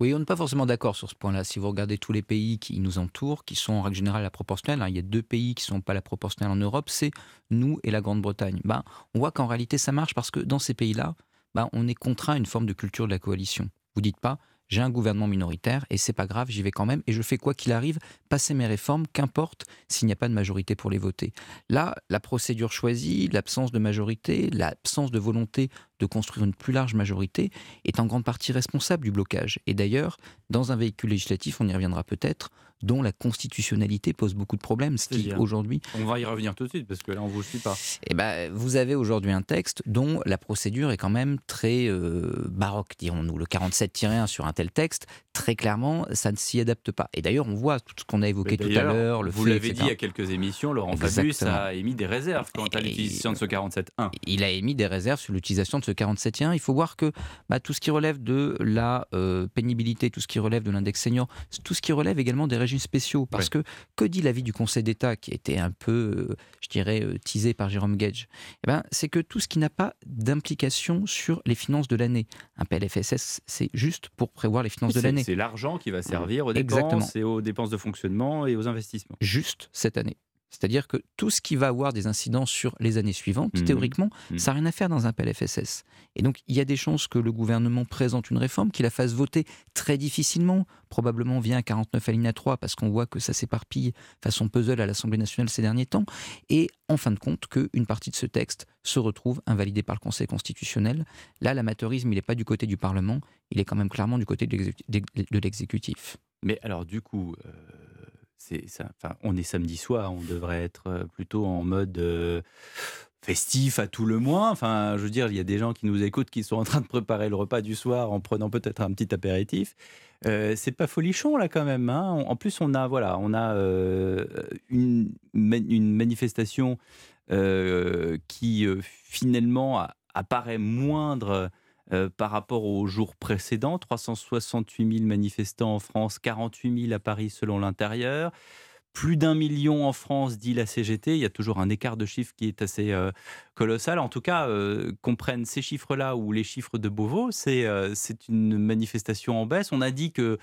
Oui, on n'est pas forcément d'accord sur ce point-là. Si vous regardez tous les pays qui nous entourent, qui sont en règle générale la proportionnelle, hein, il y a deux pays qui ne sont pas la proportionnelle en Europe, c'est nous et la Grande-Bretagne. Ben, on voit qu'en réalité ça marche parce que dans ces pays-là, ben, on est contraint à une forme de culture de la coalition. Vous dites pas, j'ai un gouvernement minoritaire et c'est pas grave, j'y vais quand même et je fais quoi qu'il arrive, passer mes réformes, qu'importe s'il n'y a pas de majorité pour les voter. Là, la procédure choisie, l'absence de majorité, l'absence de volonté de construire une plus large majorité est en grande partie responsable du blocage. Et d'ailleurs, dans un véhicule législatif, on y reviendra peut-être, dont la constitutionnalité pose beaucoup de problèmes, ce qui aujourd'hui... On va y revenir tout de suite, parce que là, on ne vous suit pas. Eh ben, vous avez aujourd'hui un texte dont la procédure est quand même très euh, baroque, dirons-nous. Le 47-1 sur un tel texte, très clairement, ça ne s'y adapte pas. Et d'ailleurs, on voit tout ce qu'on a évoqué tout à l'heure. Vous l'avez dit a quelques émissions, Laurent Fabius a émis des réserves quant à l'utilisation de ce 47-1. Il a émis des réserves sur l'utilisation de ce 47.1. Il faut voir que bah, tout ce qui relève de la euh, pénibilité, tout ce qui relève de l'index senior, tout ce qui relève également des régimes spéciaux. Parce que que dit l'avis du Conseil d'État qui était un peu, euh, je dirais, euh, teasé par Jérôme Gage? Eh ben, C'est que tout ce qui n'a pas d'implication sur les finances de l'année. Un PLFSS, c'est juste pour prévoir les finances de l'année. C'est l'argent qui va servir aux dépenses et aux dépenses de fonctionnement et aux investissements. Juste cette année. C'est-à-dire que tout ce qui va avoir des incidences sur les années suivantes, mmh. théoriquement, mmh. ça n'a rien à faire dans un PLFSS. Et donc, il y a des chances que le gouvernement présente une réforme, qu'il la fasse voter très difficilement, probablement via un 49 alinéa 3, parce qu'on voit que ça s'éparpille façon puzzle à l'Assemblée nationale ces derniers temps, et en fin de compte, qu'une partie de ce texte se retrouve invalidée par le Conseil constitutionnel. Là, l'amateurisme, il n'est pas du côté du Parlement, il est quand même clairement du côté de l'exécutif. Mais alors, du coup... Euh, on est samedi soir, on devrait être euh, plutôt en mode euh, festif à tout le moins. Enfin, je veux dire, il y a des gens qui nous écoutent qui sont en train de préparer le repas du soir en prenant peut-être un petit apéritif. Euh, c'est pas folichon là quand même. Hein. En plus, on a voilà, on a une, manifestation qui finalement apparaît moindre euh, par rapport aux jours précédents. 368 000 manifestants en France, 48 000 à Paris selon l'intérieur. Plus d'un million en France, dit la CGT. Il y a toujours un écart de chiffres qui est assez euh, colossal. En tout cas, euh, qu'on prenne ces chiffres-là ou les chiffres de Beauvau, c'est une manifestation en baisse. On a dit que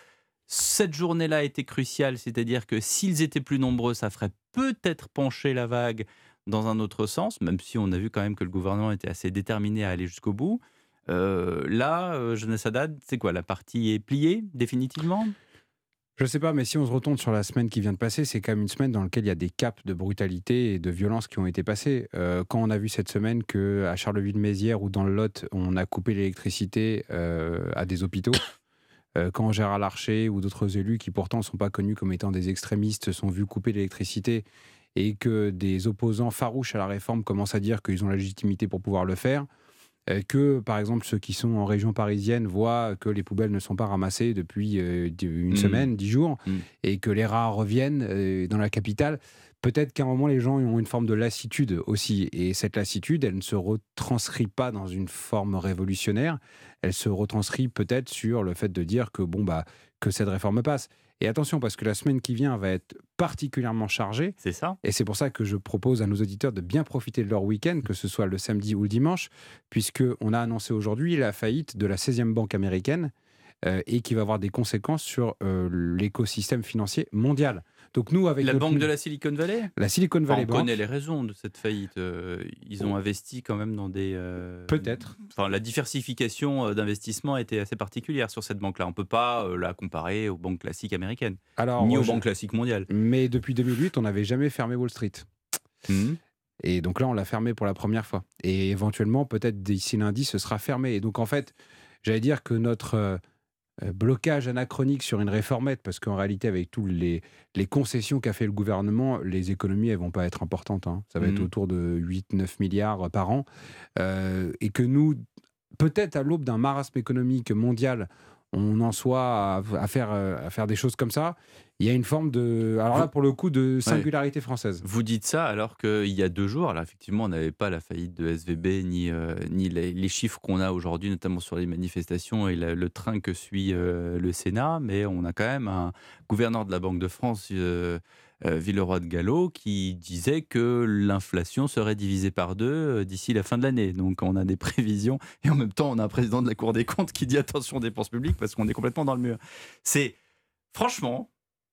cette journée-là était cruciale, c'est-à-dire que s'ils étaient plus nombreux, ça ferait peut-être pencher la vague dans un autre sens, même si on a vu quand même que le gouvernement était assez déterminé à aller jusqu'au bout. Euh, là, euh, Jeunesse Haddad, c'est quoi La partie est pliée définitivement? Je ne sais pas, mais si on se retourne sur la semaine qui vient de passer, c'est quand même une semaine dans laquelle il y a des caps de brutalité et de violence qui ont été passés. Euh, quand on a vu cette semaine que à Charleville-Mézières ou dans le Lot, on a coupé l'électricité à des hôpitaux, <coughs> quand Gérard Larcher ou d'autres élus qui pourtant ne sont pas connus comme étant des extrémistes sont vus couper l'électricité et que des opposants farouches à la réforme commencent à dire qu'ils ont la légitimité pour pouvoir le faire, euh, que, par exemple, ceux qui sont en région parisienne voient que les poubelles ne sont pas ramassées depuis euh, une mmh. semaine, dix jours, mmh. et que les rats reviennent euh, dans la capitale. Peut-être qu'à un moment, les gens ont une forme de lassitude aussi. Et cette lassitude, elle ne se retranscrit pas dans une forme révolutionnaire. Elle se retranscrit peut-être sur le fait de dire que, bon, bah, que cette réforme passe. Et attention, parce que la semaine qui vient va être particulièrement chargée. C'est ça. Et c'est pour ça que je propose à nos auditeurs de bien profiter de leur week-end, que ce soit le samedi ou le dimanche, puisqu'on a annoncé aujourd'hui la faillite de la 16e banque américaine euh, et qui va avoir des conséquences sur euh, l'écosystème financier mondial. Donc nous, avec la banque de la Silicon Valley, la Silicon Valley on connaît les raisons de cette faillite. Euh, ils ont investi quand même dans des. Peut-être. Enfin, la diversification d'investissement était assez particulière sur cette banque-là. On peut pas la comparer aux banques classiques américaines, Alors, ni aux banques classiques mondiales. Mais depuis 2008, on n'avait jamais fermé Wall Street. Mmh. Et donc là, on l'a fermé pour la première fois. Et éventuellement, peut-être d'ici lundi, ce sera fermé. Et donc en fait, j'allais dire que notre euh, blocage anachronique sur une réformette, parce qu'en réalité, avec toutes les, les concessions qu'a fait le gouvernement, les économies, elles vont pas être importantes. Hein. Ça va être mmh. autour de 8-9 milliards par an. Euh, et que nous, peut-être à l'aube d'un marasme économique mondial, on en soit à, faire, euh, à faire des choses comme ça, il y a une forme de. Alors là, pour le coup, de singularité française. Vous dites ça alors qu'il y a deux jours, alors effectivement, on n'avait pas la faillite de SVB ni, euh, ni les, chiffres qu'on a aujourd'hui, notamment sur les manifestations et le train que suit euh, le Sénat, mais on a quand même un gouverneur de la Banque de France. Villeroy de Gallo qui disait que l'inflation serait divisée par deux d'ici la fin de l'année. Donc on a des <laughs> prévisions et en même temps on a un président de la Cour des comptes qui dit attention aux dépenses publiques parce qu'on est complètement dans le mur. C'est franchement,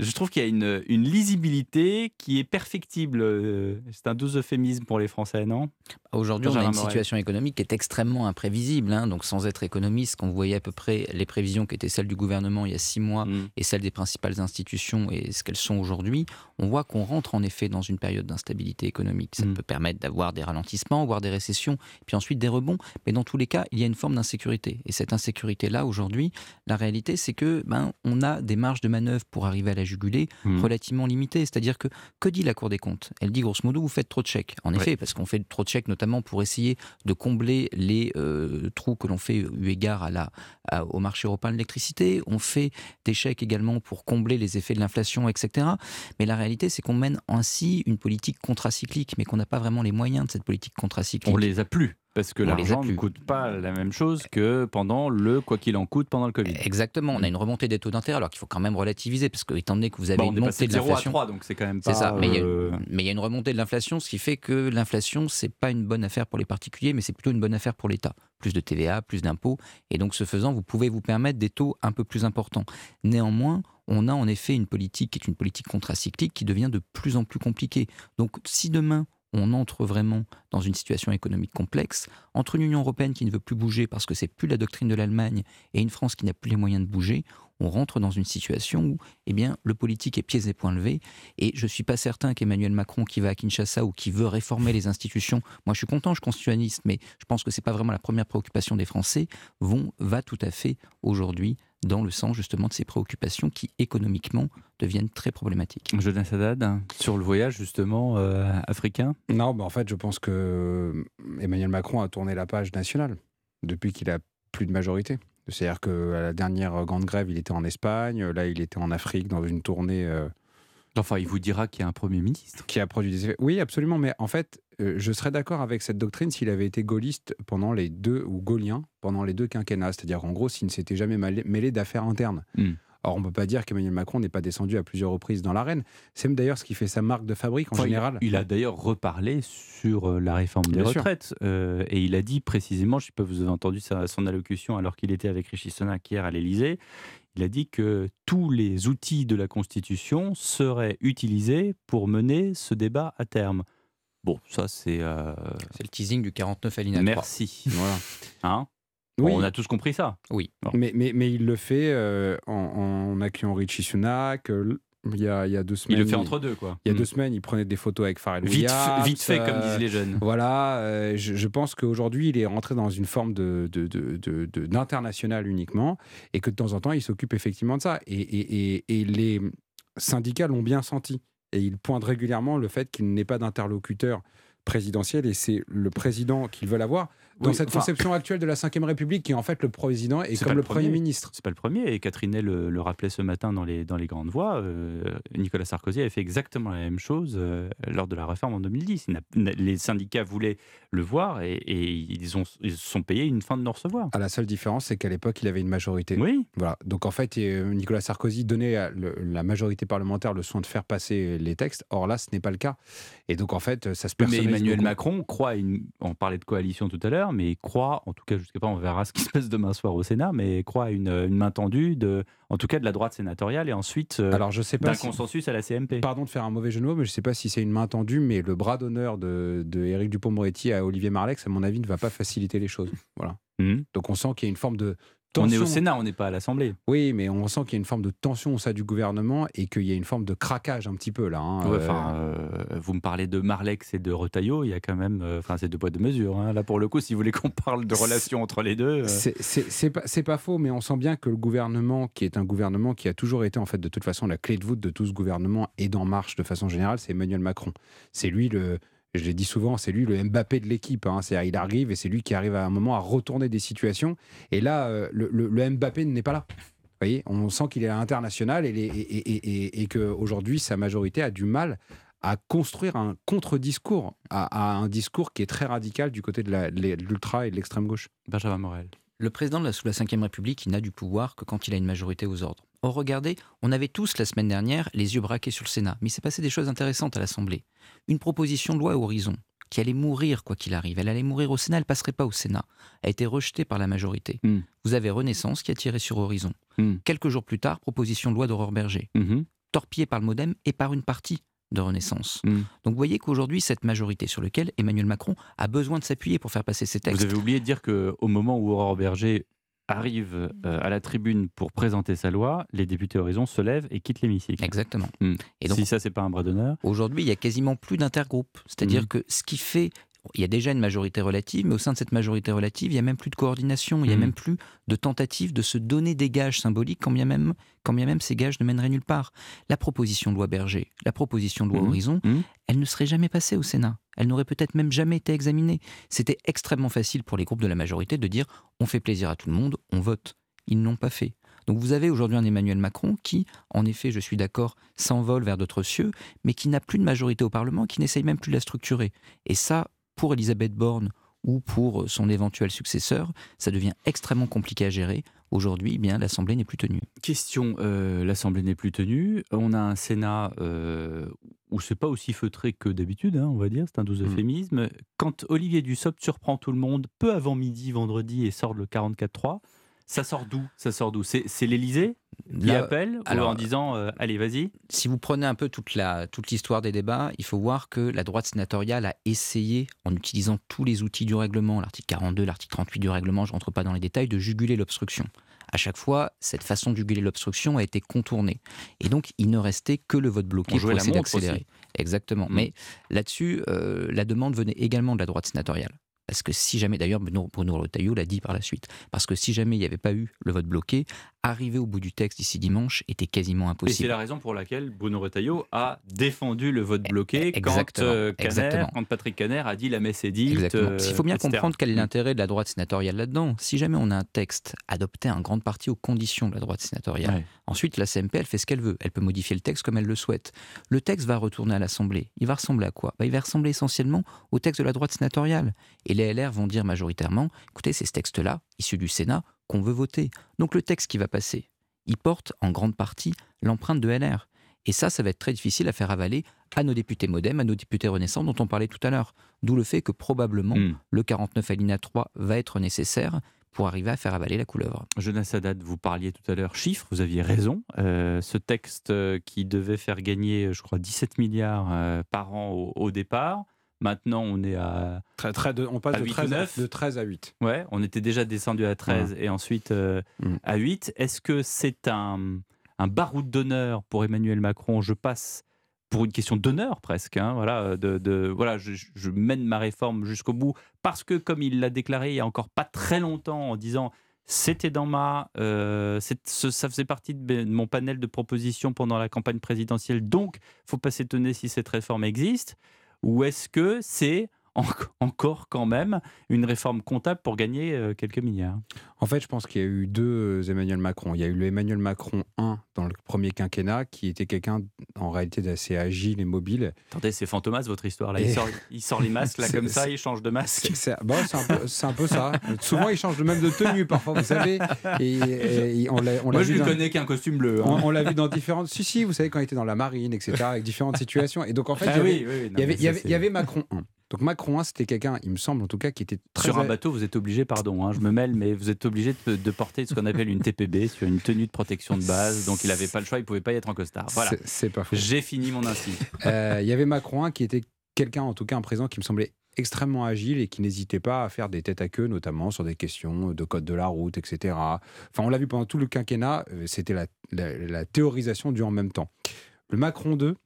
Je trouve qu'il y a une, une lisibilité qui est perfectible. Euh, C'est un doux euphémisme pour les Français, non? Aujourd'hui, on a une situation économique qui est extrêmement imprévisible. hein. Donc, sans être économiste, quand vous voyez à peu près les prévisions qui étaient celles du gouvernement il y a six mois Mm. et celles des principales institutions et ce qu'elles sont aujourd'hui, on voit qu'on rentre en effet dans une période d'instabilité économique. Mm. Ça peut permettre d'avoir des ralentissements, voire des récessions, puis ensuite des rebonds. Mais dans tous les cas, il y a une forme d'insécurité. Et cette insécurité-là, aujourd'hui, la réalité, c'est que ben, on a des marges de manœuvre pour arriver à la Mm. relativement limitées. C'est-à-dire que, que dit la Cour des comptes? Elle dit grosso modo, vous faites trop de chèques. En effet, parce qu'on fait trop de chèques notamment pour essayer de combler les euh, trous que l'on fait eu égard à la, à- au marché européen de l'électricité. On fait des chèques également pour combler les effets de l'inflation, etc. Mais la réalité, c'est qu'on mène ainsi une politique contracyclique, mais qu'on n'a pas vraiment les moyens de cette politique contracyclique. On les a plus. Parce que l'argent ne coûte pas la même chose que pendant le quoi qu'il en coûte pendant le Covid. Exactement, on a une remontée des taux d'intérêt, alors qu'il faut quand même relativiser, parce que étant donné que vous avez une montée de de 0 à l'inflation, 3, donc c'est quand même pas. C'est ça, mais il y a- euh, mais il y a une remontée de l'inflation, ce qui fait que l'inflation, c'est pas une bonne affaire pour les particuliers, mais c'est plutôt une bonne affaire pour l'État. Plus de TVA, plus d'impôts, et donc ce faisant, vous pouvez vous permettre des taux un peu plus importants. Néanmoins, on a en effet une politique qui est une politique contracyclique qui devient de plus en plus compliquée. Donc si demain on entre vraiment dans une situation économique complexe, entre une Union européenne qui ne veut plus bouger parce que c'est plus la doctrine de l'Allemagne et une France qui n'a plus les moyens de bouger, on rentre dans une situation où eh bien, le politique est pieds et poings levés. Et je ne suis pas certain qu'Emmanuel Macron, qui va à Kinshasa ou qui veut réformer les institutions, moi je suis content, je suis constitutionnaliste, mais je pense que ce n'est pas vraiment la première préoccupation des Français, vont, va tout à fait aujourd'hui dans le sens justement de ces préoccupations qui économiquement deviennent très problématiques. Jonas Haddad, sur le voyage justement euh, africain? Non, bah en fait, je pense que euh, Emmanuel Macron a tourné la page nationale depuis qu'il a plus de majorité. C'est-à-dire qu'à la dernière grande grève, il était en Espagne, là, il était en Afrique dans une tournée. euh, Enfin, il vous dira qu'il y a un Premier ministre. Qui a produit des effets. Oui, absolument. Mais en fait, euh, je serais d'accord avec cette doctrine s'il avait été gaulliste pendant les deux, ou gaulien pendant les deux quinquennats. C'est-à-dire, en gros, s'il ne s'était jamais mêlé, d'affaires internes. Hmm. Or, on ne peut pas dire qu'Emmanuel Macron n'est pas descendu à plusieurs reprises dans l'arène. C'est même d'ailleurs ce qui fait sa marque de fabrique en Enfin, général. Il, a d'ailleurs reparlé sur euh, la réforme des Bien retraites. euh, et il a dit précisément, je ne sais pas, vous avez entendu sa- son allocution alors qu'il était avec Rishi Sunak hier à l'Élysée, il a dit que tous les outils de la Constitution seraient utilisés pour mener ce débat à terme. Bon, ça c'est... euh, C'est le teasing du 49 alinéa 3. Merci. <laughs> Voilà. Hein? Oui. On a tous compris ça. Oui. Bon. Mais, mais, mais il le fait euh, en, en accueillant Richie Sunak. Il y, a, il y a deux semaines. Il le fait entre deux, quoi. Il y a Mm. deux semaines, il prenait des photos avec Pharrell Williams. vite fait, comme euh, disent les jeunes. Voilà, euh, je, je pense qu'aujourd'hui, il est rentré dans une forme de, de- de- de- de- d'international uniquement et que de temps en temps, il s'occupe effectivement de ça. Et, et- et- et les syndicats l'ont bien senti. Et ils pointent régulièrement le fait qu'il n'est pas d'interlocuteur présidentiel et c'est le président qu'ils veulent avoir dans Oui, cette enfin- conception actuelle de la Ve République qui est en fait le président et comme le, le Premier premier. ministre. C'est pas le premier, et Catherine Ney le, le rappelait ce matin dans les, dans les grandes voix. euh, Nicolas Sarkozy avait fait exactement la même chose euh, lors de la réforme en 2010. Il n'a- les syndicats voulaient le voir et, et ils, ont, ils se sont payés une fin de nous recevoir. Ah, la seule différence, c'est qu'à l'époque, il avait une majorité. Oui. Voilà. Donc en fait, euh, Nicolas Sarkozy donnait à le- la majorité parlementaire le soin de faire passer les textes. Or là, ce n'est pas le cas. Et donc en fait, ça se Mais Emmanuel beaucoup. Macron croit, une, on parlait de coalition tout à l'heure, mais croit, en tout cas jusqu'à pas, on verra ce qui se passe demain soir au Sénat, mais croit à une, une main tendue, de, en tout cas de la droite sénatoriale, et ensuite euh, Alors je sais pas d'un si- consensus à la CMP. Pardon de faire un mauvais jeu de mots, mais je ne sais pas si c'est une main tendue, mais le bras d'honneur de, de Éric Dupond-Moretti à Olivier Marlex, à mon avis, ne va pas faciliter les choses. Voilà. Mhm. Donc on sent qu'il y a une forme de On est au Sénat, on n'est pas à l'Assemblée. Oui, mais on sent qu'il y a une forme de tension au sein du gouvernement et qu'il y a une forme de craquage un petit peu là. hein. Ouais, Euh, euh, vous me parlez de Marlex et de Retailleau, il y a quand même, euh, enfin, c'est deux poids deux mesures. hein. Là, pour le coup, si vous voulez qu'on parle de relations entre les deux, euh, C'est- pas, pas faux, mais on sent bien que le gouvernement, qui est un gouvernement qui a toujours été en fait de toute façon la clé de voûte de tout ce gouvernement et d'En Marche de façon générale, c'est Emmanuel Macron. C'est lui le, je l'ai dit souvent, c'est lui le Mbappé de l'équipe. hein. C'est-à-dire, il arrive et c'est lui qui arrive à un moment à retourner des situations. Et là, euh, le, le- le Mbappé n'est pas là. Vous voyez, on sent qu'il est à l'international et, les- et, et, et, et qu'aujourd'hui, sa majorité a du mal à construire un contre-discours, à, à un discours qui est très radical du côté de l'ultra et de l'extrême gauche. Benjamin Morel. Le président de la, sous la Ve République, il n'a du pouvoir que quand il a une majorité aux ordres. Or, regardez, on avait tous la semaine dernière les yeux braqués sur le Sénat, mais il s'est passé des choses intéressantes à l'Assemblée. Une proposition de loi à horizon, qui allait mourir quoi qu'il arrive, elle allait mourir au Sénat, elle passerait pas au Sénat, a été rejetée par la majorité. Hmm. Vous avez Renaissance qui a tiré sur Horizon. Hmm. Quelques jours plus tard, proposition de loi d'Aurore Berger. Mhm. torpillé par le modem et par une partie de Renaissance. Mm. Donc vous voyez qu'aujourd'hui, cette majorité sur laquelle Emmanuel Macron a besoin de s'appuyer pour faire passer ses textes. Vous avez oublié de dire qu'au moment où Aurore Berger arrive euh, à la tribune pour présenter sa loi, les députés Horizon se lèvent et quittent l'hémicycle. Exactement. Mm. Et donc- si ça, c'est pas un bras d'honneur. Aujourd'hui, il y a quasiment plus d'intergroupes. C'est-à-dire Mhm. que ce qui fait. Il y a déjà une majorité relative, mais au sein de cette majorité relative, il n'y a même plus de coordination, il n'y a Mhm. même plus de tentative de se donner des gages symboliques, quand bien, même, quand bien même ces gages ne mèneraient nulle part. La proposition de loi Berger, la proposition de loi Mhm. Horizon, Mhm. elle ne serait jamais passée au Sénat. Elle n'aurait peut-être même jamais été examinée. C'était extrêmement facile pour les groupes de la majorité de dire on fait plaisir à tout le monde, on vote. Ils ne l'ont pas fait. Donc vous avez aujourd'hui un Emmanuel Macron qui, en effet, je suis d'accord, s'envole vers d'autres cieux, mais qui n'a plus de majorité au Parlement, qui n'essaye même plus de la structurer. Et ça, pour Elisabeth Borne ou pour son éventuel successeur, ça devient extrêmement compliqué à gérer. Aujourd'hui, eh bien, l'Assemblée n'est plus tenue. Question, euh, l'Assemblée n'est plus tenue. On a un Sénat euh, où c'est pas aussi feutré que d'habitude, hein, on va dire, c'est un doux euphémisme. Quand Olivier Dussopt surprend tout le monde peu avant midi vendredi et sort le 44-3, ça sort d'où? Ça sort d'où? C'est l'Élysée? Qui appelle ou alors, en disant euh, allez vas-y? Si vous prenez un peu toute la toute l'histoire des débats, il faut voir que la droite sénatoriale a essayé, en utilisant tous les outils du règlement, l'article 42, l'article 38 du règlement, je ne rentre pas dans les détails, de juguler l'obstruction. À chaque fois, cette façon de juguler l'obstruction a été contournée. Et donc, il ne restait que le vote bloqué pour essayer d'accélérer. Exactement. Mm. Mais là-dessus, euh, la demande venait également de la droite sénatoriale. Parce que si jamais, d'ailleurs, Bruno, Retailleau l'a dit par la suite, parce que si jamais il n'y avait pas eu le vote bloqué, arriver au bout du texte ici dimanche était quasiment Et c'est impossible. la raison pour laquelle Bruno Retailleau a défendu le vote bloqué quand, Exactement, euh, Caner- exactement. quand Patrick Caner a dit la messe est dite. Exactement. euh, Parce qu'il faut bien etc. comprendre quel est Mm. l'intérêt de la droite sénatoriale là-dedans. Si jamais on a un texte adopté en grande partie aux conditions de la droite sénatoriale, Ouais. ensuite la CMP, elle fait ce qu'elle veut. Elle peut modifier le texte comme elle le souhaite. Le texte va retourner à l'Assemblée. Il va ressembler à quoi? Bah, Il va ressembler essentiellement au texte de la droite sénatoriale. Et les LR vont dire majoritairement, écoutez, c'est ce texte-là, issu du Sénat, qu'on veut voter. Donc le texte qui va passer, il porte en grande partie l'empreinte de LR. Et ça, ça va être très difficile à faire avaler à nos députés modem, à nos députés renaissants dont on parlait tout à l'heure. D'où le fait que probablement Mm. le 49 alinéa 3 va être nécessaire pour arriver à faire avaler la couleuvre. Jonas Haddad, vous parliez tout à l'heure chiffres, vous aviez raison. Euh, ce texte euh, qui devait faire gagner, je crois, 17 milliards euh, par an au, au départ. Maintenant, on est à. Très, très de- on passe de 8 ou 13, à, 9. de 13 à 8. Ouais, on était déjà descendu à 13 et ensuite euh, Mm. à 8. Est-ce que c'est un, un baroud d'honneur pour Emmanuel Macron? Je passe pour une question d'honneur presque. hein, voilà, de, de- voilà je, je mène ma réforme jusqu'au bout parce que, comme il l'a déclaré il y a encore pas très longtemps en disant c'était dans ma. euh, ça faisait partie de, mon panel de propositions pendant la campagne présidentielle, donc faut pas s'étonner si cette réforme existe. Ou est-ce que c'est en- encore quand même une réforme comptable pour gagner euh, quelques milliards En fait, je pense qu'il y a eu deux Emmanuel Macron. Il y a eu le Emmanuel Macron 1 dans le premier quinquennat, qui était quelqu'un en réalité d'assez agile et mobile. Attendez, c'est Fantomas votre histoire là. Et- Il, sort, il sort les masques là comme ça, il change de masque. C'est bon, c'est un, un peu ça. Souvent, il change de même de tenue parfois, vous savez. Et, et- et on l'a on l'a Moi je vu lui dans- connais qu'un costume bleu. hein. On, on l'a vu dans différentes. Si, si, vous savez, quand il était dans la marine, etc., avec différentes situations. Et donc, en fait, Ah oui, oui, y y il y avait Macron 1. Donc, Macron 1, c'était quelqu'un, il me semble en tout cas, qui était très. Sur un bateau, vous êtes obligé, pardon, hein, je me mêle, mais vous êtes obligé de, de porter ce qu'on appelle une TPB <laughs> sur une tenue de protection de base. Donc il n'avait pas le choix, il pouvait pas y être en costard. Voilà. C'est- pas faux. J'ai fini mon insigne. <laughs> Euh, Il y avait Macron 1 qui était quelqu'un, en tout cas un président qui me semblait extrêmement agile et qui n'hésitait pas à faire des têtes à queue, notamment sur des questions de code de la route, etc. Enfin, on l'a vu pendant tout le quinquennat, euh, c'était la, la- la théorisation du en même temps. Le Macron 2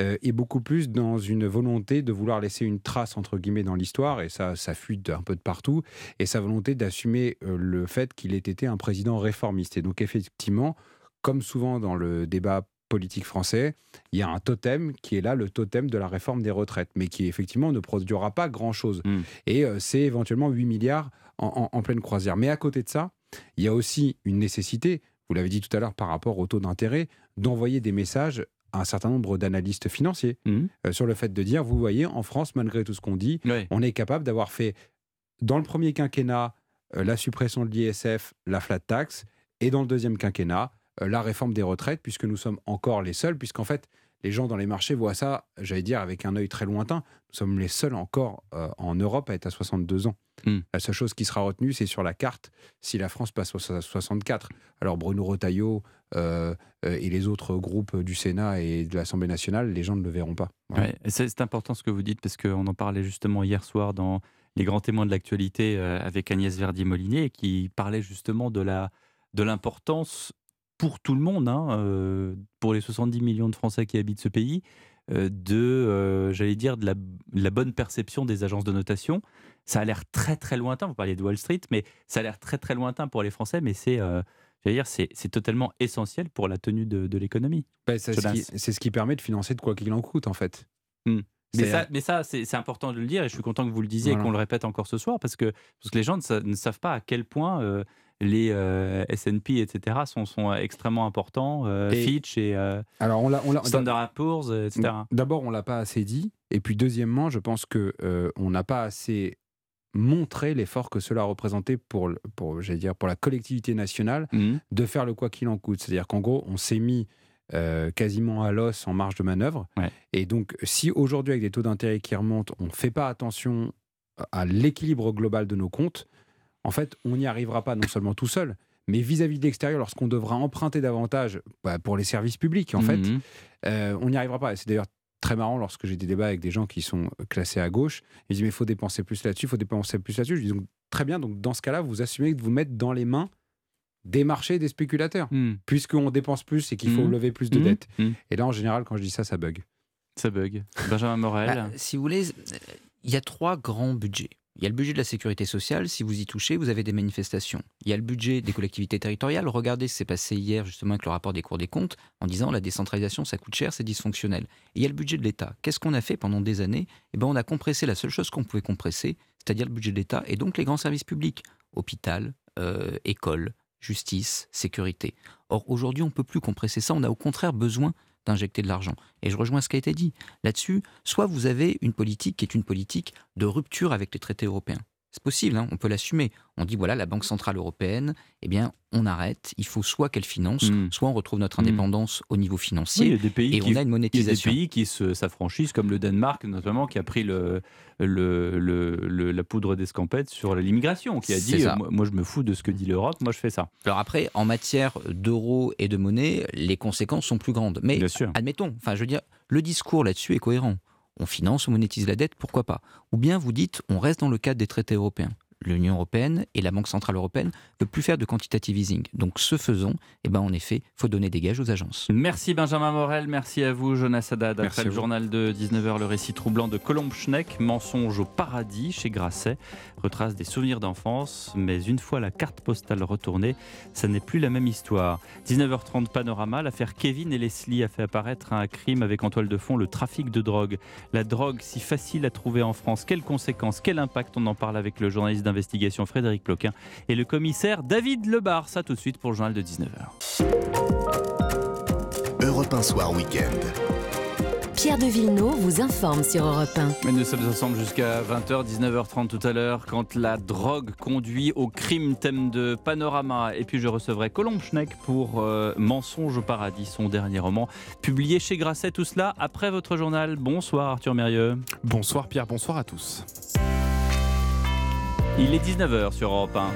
euh, est beaucoup plus dans une volonté de vouloir laisser une trace, entre guillemets, dans l'histoire, et ça, ça fuite un peu de partout, et sa volonté d'assumer euh, le fait qu'il ait été un président réformiste. Et donc, effectivement, comme souvent dans le débat politique français, il y a un totem qui est là, le totem de la réforme des retraites, mais qui effectivement ne produira pas grand-chose. Mm. Et euh, c'est éventuellement 8 milliards en, en- en pleine croisière. Mais à côté de ça, il y a aussi une nécessité, vous l'avez dit tout à l'heure par rapport au taux d'intérêt, d'envoyer des messages un certain nombre d'analystes financiers Mhm. euh, sur le fait de dire, vous voyez, en France, malgré tout ce qu'on dit, on est capable d'avoir fait, dans le premier quinquennat, euh, la suppression de l'ISF, la flat tax, et dans le deuxième quinquennat, euh, la réforme des retraites, puisque nous sommes encore les seuls, puisqu'en fait, les gens dans les marchés voient ça, j'allais dire, avec un œil très lointain. Nous sommes les seuls encore euh, en Europe à être à 62 ans. Hmm. La seule chose qui sera retenue, c'est sur la carte si la France passe à 64. Alors Bruno Retailleau euh, euh, et les autres groupes du Sénat et de l'Assemblée nationale, les gens ne le verront pas. Voilà. Ouais, et c'est important ce que vous dites parce qu'on en parlait justement hier soir dans les grands témoins de l'actualité avec Agnès Verdier-Molinier qui parlait justement de la de l'importance pour tout le monde, hein, euh, pour les 70 millions de Français qui habitent ce pays, euh, de, euh, j'allais dire, de la, de la bonne perception des agences de notation. Ça a l'air très très lointain. Vous parliez de Wall Street, mais ça a l'air très très lointain pour les Français, mais c'est, euh, j'allais dire, c'est totalement essentiel pour la tenue de, de l'économie. Ben, c'est ce, qui- c'est ce qui permet de financer de quoi qu'il en coûte, en fait. Hmm. Mais ça, mais ça c'est c'est important de le dire et je suis content que vous le disiez Voilà. et qu'on le répète encore ce soir parce que, parce que les gens ne, sa- ne savent pas à quel point euh, les euh, S&P, etc. sont, sont extrêmement importants, euh, Et- Fitch et euh, Alors, on l'a- on l'a- Standard Poor's, euh, etc. D'abord, on l'a pas assez dit. Et puis, deuxièmement, je pense que euh, on n'a pas assez montré l'effort que cela représentait pour, pour, j'allais dire, pour la collectivité nationale Mhm. de faire le quoi qu'il en coûte. C'est-à-dire qu'en gros, on s'est mis euh, quasiment à l'os en marge de manœuvre. Et donc, si aujourd'hui, avec des taux d'intérêt qui remontent, on ne fait pas attention à l'équilibre global de nos comptes, en fait, on n'y arrivera pas non seulement tout seul, mais vis-à-vis de l'extérieur, lorsqu'on devra emprunter davantage bah, pour les services publics, en fait, Mhm. euh, on n'y arrivera pas. C'est d'ailleurs très marrant lorsque j'ai des débats avec des gens qui sont classés à gauche. Ils disent mais il faut dépenser plus là-dessus, il faut dépenser plus là-dessus. Je dis donc très bien, donc dans ce cas-là, vous assumez de vous mettre dans les mains des marchés et des spéculateurs, Hmm. puisqu'on dépense plus et qu'il faut Mhm. lever plus de Mhm. dettes. Et là, en général, quand je dis ça, ça bug. Ça bug. Benjamin Morel. Bah, si vous voulez, il y a trois grands budgets. Il y a le budget de la sécurité sociale, si vous y touchez, vous avez des manifestations. Il y a le budget des collectivités territoriales. Regardez ce qui s'est passé hier justement avec le rapport des cours des comptes en disant la décentralisation ça coûte cher, c'est dysfonctionnel. Il y a le budget de l'État. Qu'est-ce qu'on a fait pendant des années? Eh ben, On a compressé la seule chose qu'on pouvait compresser, c'est-à-dire le budget de l'État et donc les grands services publics. Hôpital, euh, école, justice, sécurité. Or aujourd'hui on ne peut plus compresser ça, on a au contraire besoin d'injecter de l'argent. Et je rejoins ce qui a été dit. Là-dessus, soit vous avez une politique qui est une politique de rupture avec les traités européens. C'est possible, hein, on peut l'assumer. On dit voilà, la Banque Centrale Européenne, eh bien, on arrête. Il faut soit qu'elle finance, Mm. soit on retrouve notre Mm. indépendance au niveau Oui, financier. il y a des pays et qui, on a une il y a des monétisation. pays qui se- s'affranchissent, comme le Danemark notamment, qui a pris le, le, le- le- la poudre d'escampette sur l'immigration, qui a dit euh, moi, je me fous de ce que dit l'Europe, moi je fais ça. Alors après, en matière d'euros et de monnaie, les conséquences sont plus grandes. Mais admettons, enfin, je veux dire, le discours là-dessus est cohérent. On finance, on monétise la dette, pourquoi pas? Ou bien vous dites, on reste dans le cadre des traités européens. L'Union européenne et la Banque centrale européenne ne peuvent plus faire de quantitative easing. Donc, ce faisant, eh ben, en effet, faut donner des gages aux agences. Merci Benjamin Morel, merci à vous Jonas Haddad. Après le journal de 19h, le récit troublant de Colombe Schneck, Mensonge au paradis chez Grasset, retrace des souvenirs d'enfance, mais une fois la carte postale retournée, ça n'est plus la même histoire. 19h30 Panorama, l'affaire Kevin et Leslie a fait apparaître un crime avec en toile de fond le trafic de drogue. La drogue si facile à trouver en France, quelles conséquences, quel impact? On en parle avec le journaliste d'investigation Frédéric Ploquin et le commissaire David Lebar. Ça tout de suite pour le journal de 19h. Europe 1 Soir Week-end. Pierre de Villeneuve vous informe sur Europe 1. Mais nous sommes ensemble jusqu'à 20h, 19h30 tout à l'heure, quand la drogue conduit au crime, thème de Panorama. Et puis je recevrai Colombe Schneck pour euh, Mensonge au paradis, son dernier roman, publié chez Grasset. Tout cela après votre journal. Bonsoir Arthur Mérieux. Bonsoir Pierre, bonsoir à tous. Il est 19h sur Europe 1.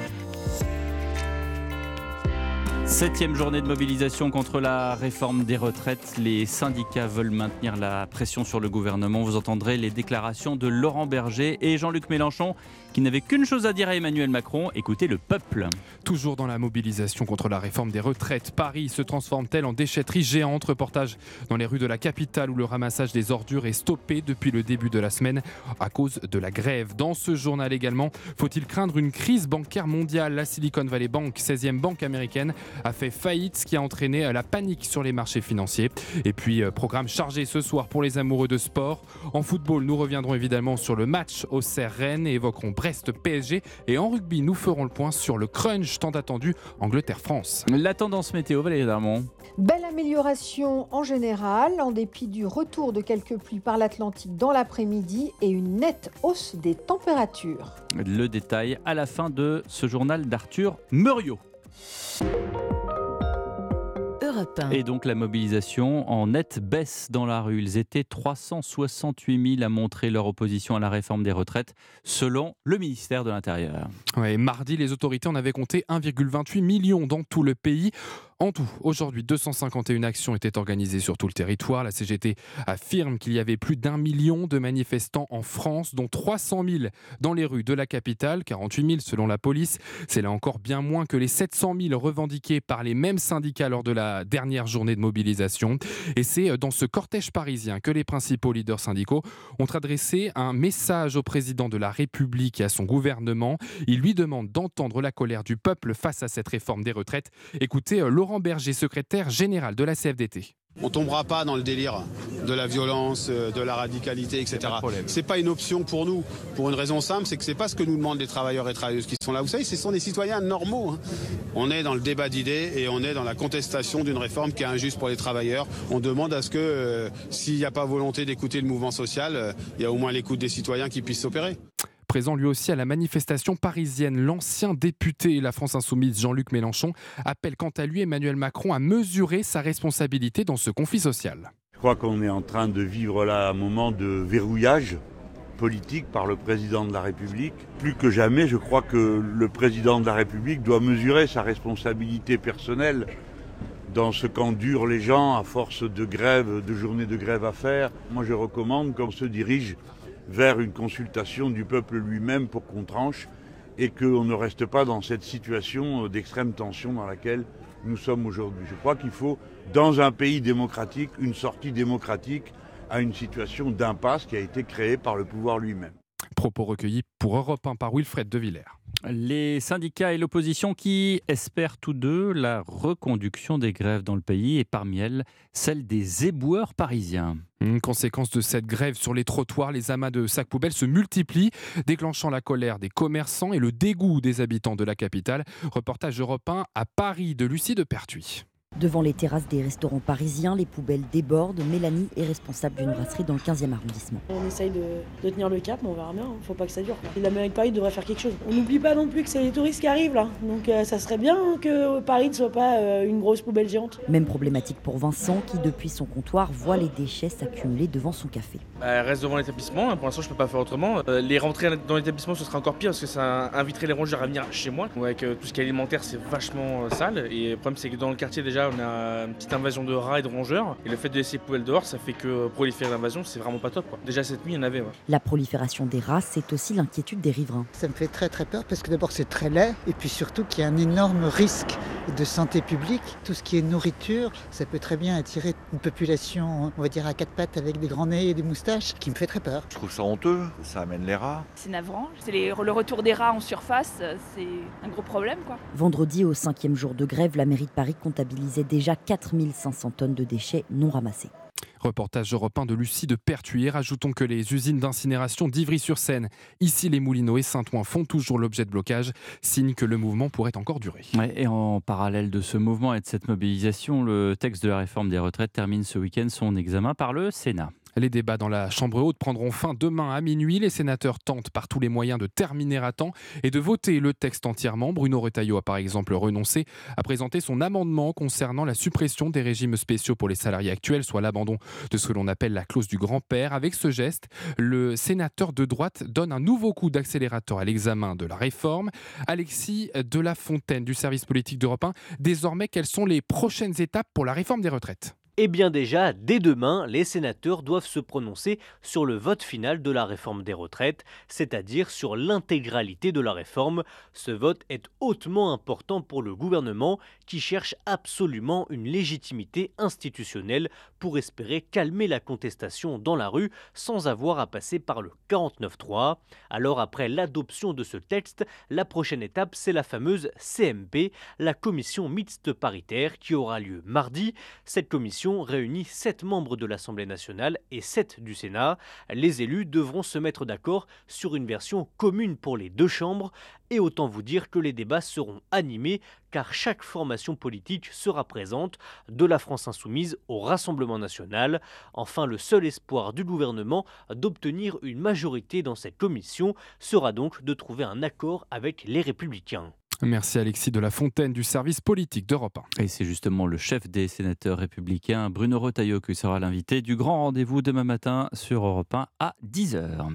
Septième journée de mobilisation contre la réforme des retraites. Les syndicats veulent maintenir la pression sur le gouvernement. Vous entendrez les déclarations de Laurent Berger et Jean-Luc Mélenchon qui n'avaient qu'une chose à dire à Emmanuel Macron, écoutez le peuple. Toujours dans la mobilisation contre la réforme des retraites, Paris se transforme-t-elle en déchetterie géante? Reportage dans les rues de la capitale où le ramassage des ordures est stoppé depuis le début de la semaine à cause de la grève. Dans ce journal également, faut-il craindre une crise bancaire mondiale? La Silicon Valley Bank, 16e banque américaine, a fait faillite, ce qui a entraîné la panique sur les marchés financiers. Et puis, euh, programme chargé ce soir pour les amoureux de sport. En football, nous reviendrons évidemment sur le match au Rennes et évoquerons Brest PSG. Et en rugby, nous ferons le point sur le crunch tant attendu Angleterre-France. La tendance météo, Valérie Darmon. Belle amélioration en général, en dépit du retour de quelques pluies par l'Atlantique dans l'après-midi et une nette hausse des températures. Le détail à la fin de ce journal d'Arthur Muriot. Europe Europe 1. Et donc la mobilisation en nette baisse dans la rue. Ils étaient 368 000 à montrer leur opposition à la réforme des retraites, selon le ministère de l'Intérieur. Ouais, mardi, les autorités en avaient compté 1,28 million dans tout le pays. En tout, aujourd'hui, 251 actions étaient organisées sur tout le territoire. La CGT affirme qu'il y avait plus d'un million de manifestants en France, dont 300 000 dans les rues de la capitale, 48 000 selon la police. C'est là encore bien moins que les 700 000 revendiqués par les mêmes syndicats lors de la dernière journée de mobilisation. Et c'est dans ce cortège parisien que les principaux leaders syndicaux ont adressé un message au président de la République et à son gouvernement. Ils lui demandent d'entendre la colère du peuple face à cette réforme des retraites. Écoutez Laurent Berger, secrétaire général de la CFDT. On tombera pas dans le délire de la violence, de la radicalité, etc. C'est pas une option pour nous, pour une raison simple, c'est que c'est pas ce que nous demandent les travailleurs et travailleuses qui sont là. Vous savez, ce sont des citoyens normaux. hein. On est dans le débat d'idées et on est dans la contestation d'une réforme qui est injuste pour les travailleurs. On demande à ce que, euh, s'il n'y a pas volonté d'écouter le mouvement social, euh, il y a au moins l'écoute des citoyens qui puissent s'opérer. Présent lui aussi à la manifestation parisienne, l'ancien député La France Insoumise Jean-Luc Mélenchon appelle quant à lui Emmanuel Macron à mesurer sa responsabilité dans ce conflit social. Je crois qu'on est en train de vivre là un moment de verrouillage politique par le président de la République. Plus que jamais, je crois que le président de la République doit mesurer sa responsabilité personnelle dans ce qu'endurent les gens à force de grève, de journées de grève à faire. Moi, je recommande qu'on se dirige vers une consultation du peuple lui-même pour qu'on tranche et qu'on ne reste pas dans cette situation d'extrême tension dans laquelle nous sommes aujourd'hui. Je crois qu'il faut, dans un pays démocratique, une sortie démocratique à une situation d'impasse qui a été créée par le pouvoir lui-même. Propos recueillis pour Europe 1 par Wilfred De Villers. Les syndicats et l'opposition qui espèrent tous deux la reconduction des grèves dans le pays et parmi elles celle des éboueurs parisiens. Conséquence de cette grève sur les trottoirs, les amas de sacs poubelles se multiplient, déclenchant la colère des commerçants et le dégoût des habitants de la capitale. Reportage européen à Paris de Lucie de Pertuis. Devant les terrasses des restaurants parisiens, les poubelles débordent. Mélanie est responsable d'une brasserie dans le 15e arrondissement. On essaye de, de tenir le cap, mais on verra bien. Faut pas que ça dure. quoi. La mairie de Paris devrait faire quelque chose. On n'oublie pas non plus que c'est les touristes qui arrivent là. Donc euh, ça serait bien que Paris ne soit pas euh, une grosse poubelle géante. Même problématique pour Vincent qui, depuis son comptoir, voit les déchets s'accumuler devant son café. Bah, elle reste devant l'établissement. Pour l'instant, je peux pas faire autrement. Euh, les rentrées dans l'établissement, ce sera encore pire parce que ça inviterait les rongeurs à venir chez moi. Avec euh, tout ce qui est alimentaire, c'est vachement sale. Et le problème, c'est que dans le quartier, déjà, on a une petite invasion de rats et de rongeurs. Et le fait de laisser les poubelles dehors, ça fait que proliférer l'invasion, c'est vraiment pas top. Quoi. Déjà, cette nuit, il y en avait. ouais. La prolifération des rats, c'est aussi l'inquiétude des riverains. Ça me fait très très peur parce que d'abord c'est très laid et puis surtout qu'il y a un énorme risque de santé publique. Tout ce qui est nourriture, ça peut très bien attirer une population, on va dire à quatre pattes avec des grands nez et des moustaches, qui me fait très peur. Je trouve ça honteux, ça amène les rats. C'est navrant. C'est les- le retour des rats en surface, euh, c'est un gros problème quoi. Vendredi, au cinquième jour de grève, la mairie de Paris comptabilisait déjà 4500 tonnes de déchets non ramassés. Reportage européen de Lucie de Pertuis. Rajoutons que les usines d'incinération d'Ivry-sur-Seine, ici les Moulineaux et Saint-Ouen font toujours l'objet de blocage, signe que le mouvement pourrait encore durer. Ouais, et en parallèle de ce mouvement et de cette mobilisation, le texte de la réforme des retraites termine ce week-end son examen par le Sénat. Les débats dans la Chambre haute prendront fin demain à minuit. Les sénateurs tentent par tous les moyens de terminer à temps et de voter le texte entièrement. Bruno Retailleau a par exemple renoncé à présenter son amendement concernant la suppression des régimes spéciaux pour les salariés actuels, soit l'abandon de ce que l'on appelle la clause du grand-père. Avec ce geste, le sénateur de droite donne un nouveau coup d'accélérateur à l'examen de la réforme. Alexis de la Fontaine du service politique d'Europe 1, désormais, quelles sont les prochaines étapes pour la réforme des retraites? Eh bien déjà, dès demain, les sénateurs doivent se prononcer sur le vote final de la réforme des retraites, c'est-à-dire sur l'intégralité de la réforme. Ce vote est hautement important pour le gouvernement qui cherche absolument une légitimité institutionnelle pour espérer calmer la contestation dans la rue sans avoir à passer par le 49-3. Alors après l'adoption de ce texte, la prochaine étape c'est la fameuse CMP, la commission mixte paritaire qui aura lieu mardi. Cette commission réunit 7 membres de l'Assemblée nationale et 7 du Sénat. Les élus devront se mettre d'accord sur une version commune pour les deux chambres et autant vous dire que les débats seront animés car chaque formation politique sera présente, de la France insoumise au Rassemblement national. Enfin, le seul espoir du gouvernement d'obtenir une majorité dans cette commission sera donc de trouver un accord avec les républicains. Merci Alexis de la Fontaine du service politique d'Europe 1. Et c'est justement le chef des sénateurs républicains, Bruno Retailleau, qui sera l'invité du grand rendez-vous demain matin sur Europe 1 à 10h.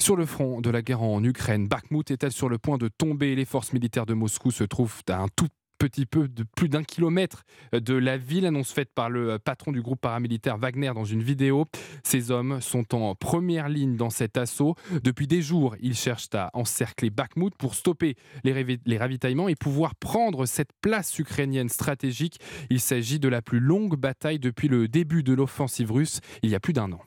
Sur le front de la guerre en Ukraine, Bakhmut est-elle sur le point de tomber? Les forces militaires de Moscou se trouvent à un tout petit peu de plus d'un kilomètre de la ville, annonce faite par le patron du groupe paramilitaire Wagner dans une vidéo. Ces hommes sont en première ligne dans cet assaut. Depuis des jours, ils cherchent à encercler Bakhmut pour stopper les, les ravitaillements et pouvoir prendre cette place ukrainienne stratégique. Il s'agit de la plus longue bataille depuis le début de l'offensive russe, il y a plus d'un an.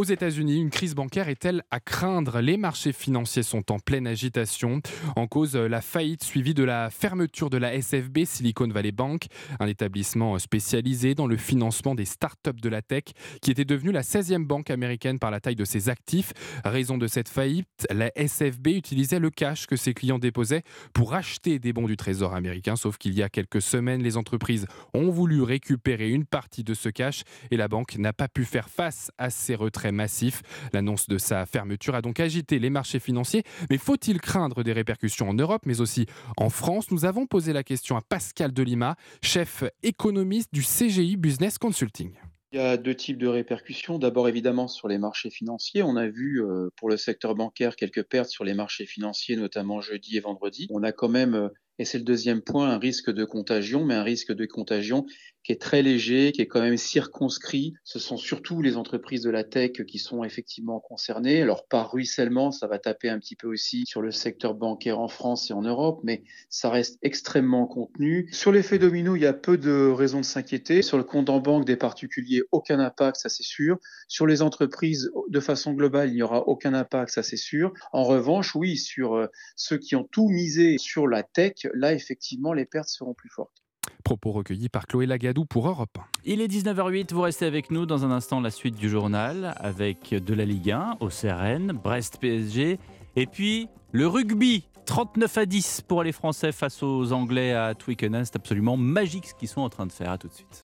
Aux États-Unis, une crise bancaire est-elle à craindre? Les marchés financiers sont en pleine agitation. En cause, la faillite suivie de la fermeture de la SFB, Silicon Valley Bank, un établissement spécialisé dans le financement des startups de la tech, qui était devenue la 16e banque américaine par la taille de ses actifs. Raison de cette faillite, la SFB utilisait le cash que ses clients déposaient pour acheter des bons du Trésor américain. Sauf qu'il y a quelques semaines, les entreprises ont voulu récupérer une partie de ce cash et la banque n'a pas pu faire face à ces retraits massif. L'annonce de sa fermeture a donc agité les marchés financiers. Mais faut-il craindre des répercussions en Europe, mais aussi en France? Nous avons posé la question à Pascal Delima, chef économiste du CGI Business Consulting. Il y a deux types de répercussions. D'abord, évidemment, sur les marchés financiers. On a vu euh, pour le secteur bancaire quelques pertes sur les marchés financiers, notamment jeudi et vendredi. On a quand même euh, et c'est le deuxième point, un risque de contagion, mais un risque de contagion qui est très léger, qui est quand même circonscrit. Ce sont surtout les entreprises de la tech qui sont effectivement concernées. Alors par ruissellement, ça va taper un petit peu aussi sur le secteur bancaire en France et en Europe, mais ça reste extrêmement contenu. Sur l'effet domino, il y a peu de raisons de s'inquiéter. Sur le compte en banque des particuliers, aucun impact, ça c'est sûr. Sur les entreprises, de façon globale, il n'y aura aucun impact, ça c'est sûr. En revanche, oui, sur euh, ceux qui ont tout misé sur la tech, là, effectivement, les pertes seront plus fortes. Propos recueillis par Chloé Lagadou pour Europe. Il est 19h08, vous restez avec nous dans un instant la suite du journal avec de la Ligue 1 au CRN, Brest PSG et puis le rugby. 39 à 10 pour les Français face aux Anglais à Twickenham. C'est absolument magique ce qu'ils sont en train de faire. À tout de suite.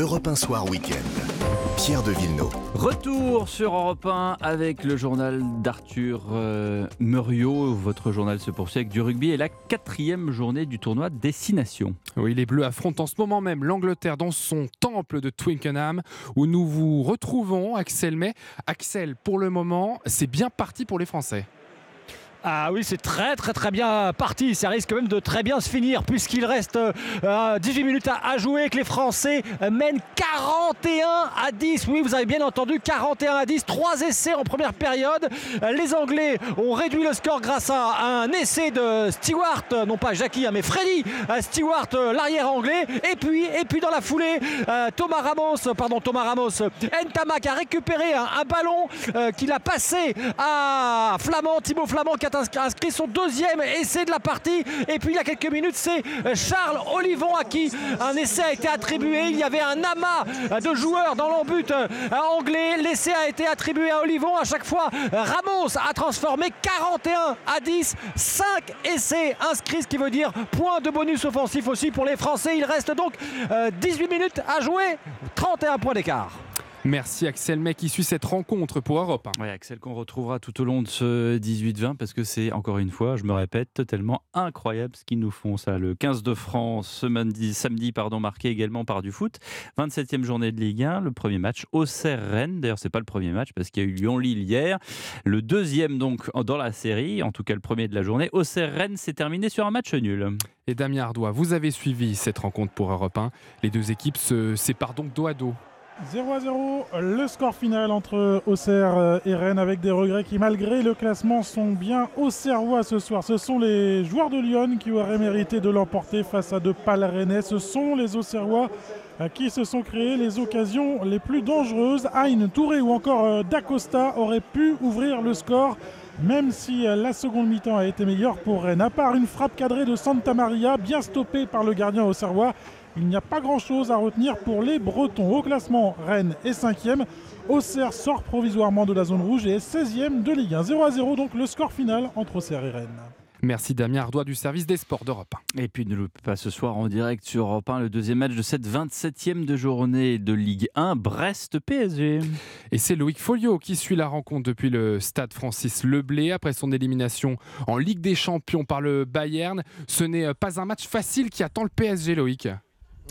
Europe 1 Soir Week-end. Pierre de Villeneuve. Retour sur Europe 1 avec le journal d'Arthur euh, Muriot. Votre journal se poursuit avec du rugby et la quatrième journée du tournoi Destination. Oui, les Bleus affrontent en ce moment même l'Angleterre dans son temple de Twickenham où nous vous retrouvons, Axel May. Axel, pour le moment, c'est bien parti pour les Français. Ah oui, c'est très très très bien parti. Ça risque même de très bien se finir puisqu'il reste 18 euh, minutes à, jouer que les Français mènent 41 à 10. Oui, vous avez bien entendu, 41 à 10. Trois essais en première période. Les Anglais ont réduit le score grâce à un essai de Stewart, non pas Jackie, hein, mais Freddy Stewart, l'arrière anglais. Et puis, et puis dans la foulée, euh, Thomas Ramos, pardon, Thomas Ramos, Ntamak a récupéré un, ballon euh, qu'il a passé à Flamand, Thibaut Flamand inscrit son deuxième essai de la partie. Et puis il y a quelques minutes, c'est euh, Charles Olivon à qui un essai a été attribué. Il y avait un amas de joueurs dans l'embut euh, anglais. L'essai a été attribué à Olivon. À chaque fois, Ramos a transformé 41 à 10. 5 essais inscrits, ce qui veut dire point de bonus offensif aussi pour les Français. Il reste donc 18 euh, minutes à jouer. 31 points d'écart. Merci Axel May qui suit cette rencontre pour Europe. Oui, Axel qu'on retrouvera tout au long de ce 18-20 parce que c'est encore une fois, je me répète, totalement incroyable ce qu'ils nous font ça. Le 15 de France samedi, samedi pardon, marqué également par du foot. 27e journée de Ligue 1, le premier match au Rennes. D'ailleurs, c'est pas le premier match parce qu'il y a eu Lyon-Lille hier. Le deuxième donc dans la série, en tout cas le premier de la journée. Au Rennes s'est terminé sur un match nul. Et Damien Ardois, vous avez suivi cette rencontre pour Europe 1. Les deux équipes se séparent donc dos à dos 0 à 0, le score final entre Auxerre et Rennes avec des regrets qui malgré le classement sont bien auxerrois ce soir. Ce sont les joueurs de Lyon qui auraient mérité de l'emporter face à de pâles Rennais. Ce sont les Auxerrois euh, qui se sont créés les occasions les plus dangereuses. Aïn, Touré ou encore euh, D'Acosta auraient pu ouvrir le score même si euh, la seconde mi-temps a été meilleure pour Rennes. À part une frappe cadrée de Santa Maria, bien stoppée par le gardien auxerrois, il n'y a pas grand-chose à retenir pour les Bretons. Au classement, Rennes est 5e. Auxerre sort provisoirement de la zone rouge et est 16e de Ligue 1. 0 à 0 donc le score final entre Auxerre et Rennes. Merci Damien Ardois du service des sports d'Europe 1. Et puis ne loupez pas ce soir en direct sur Europe 1 le deuxième match de cette 27e de journée de Ligue 1 Brest-PSG. Et c'est Loïc Folio qui suit la rencontre depuis le stade Francis Leblé après son élimination en Ligue des Champions par le Bayern. Ce n'est pas un match facile qui attend le PSG Loïc.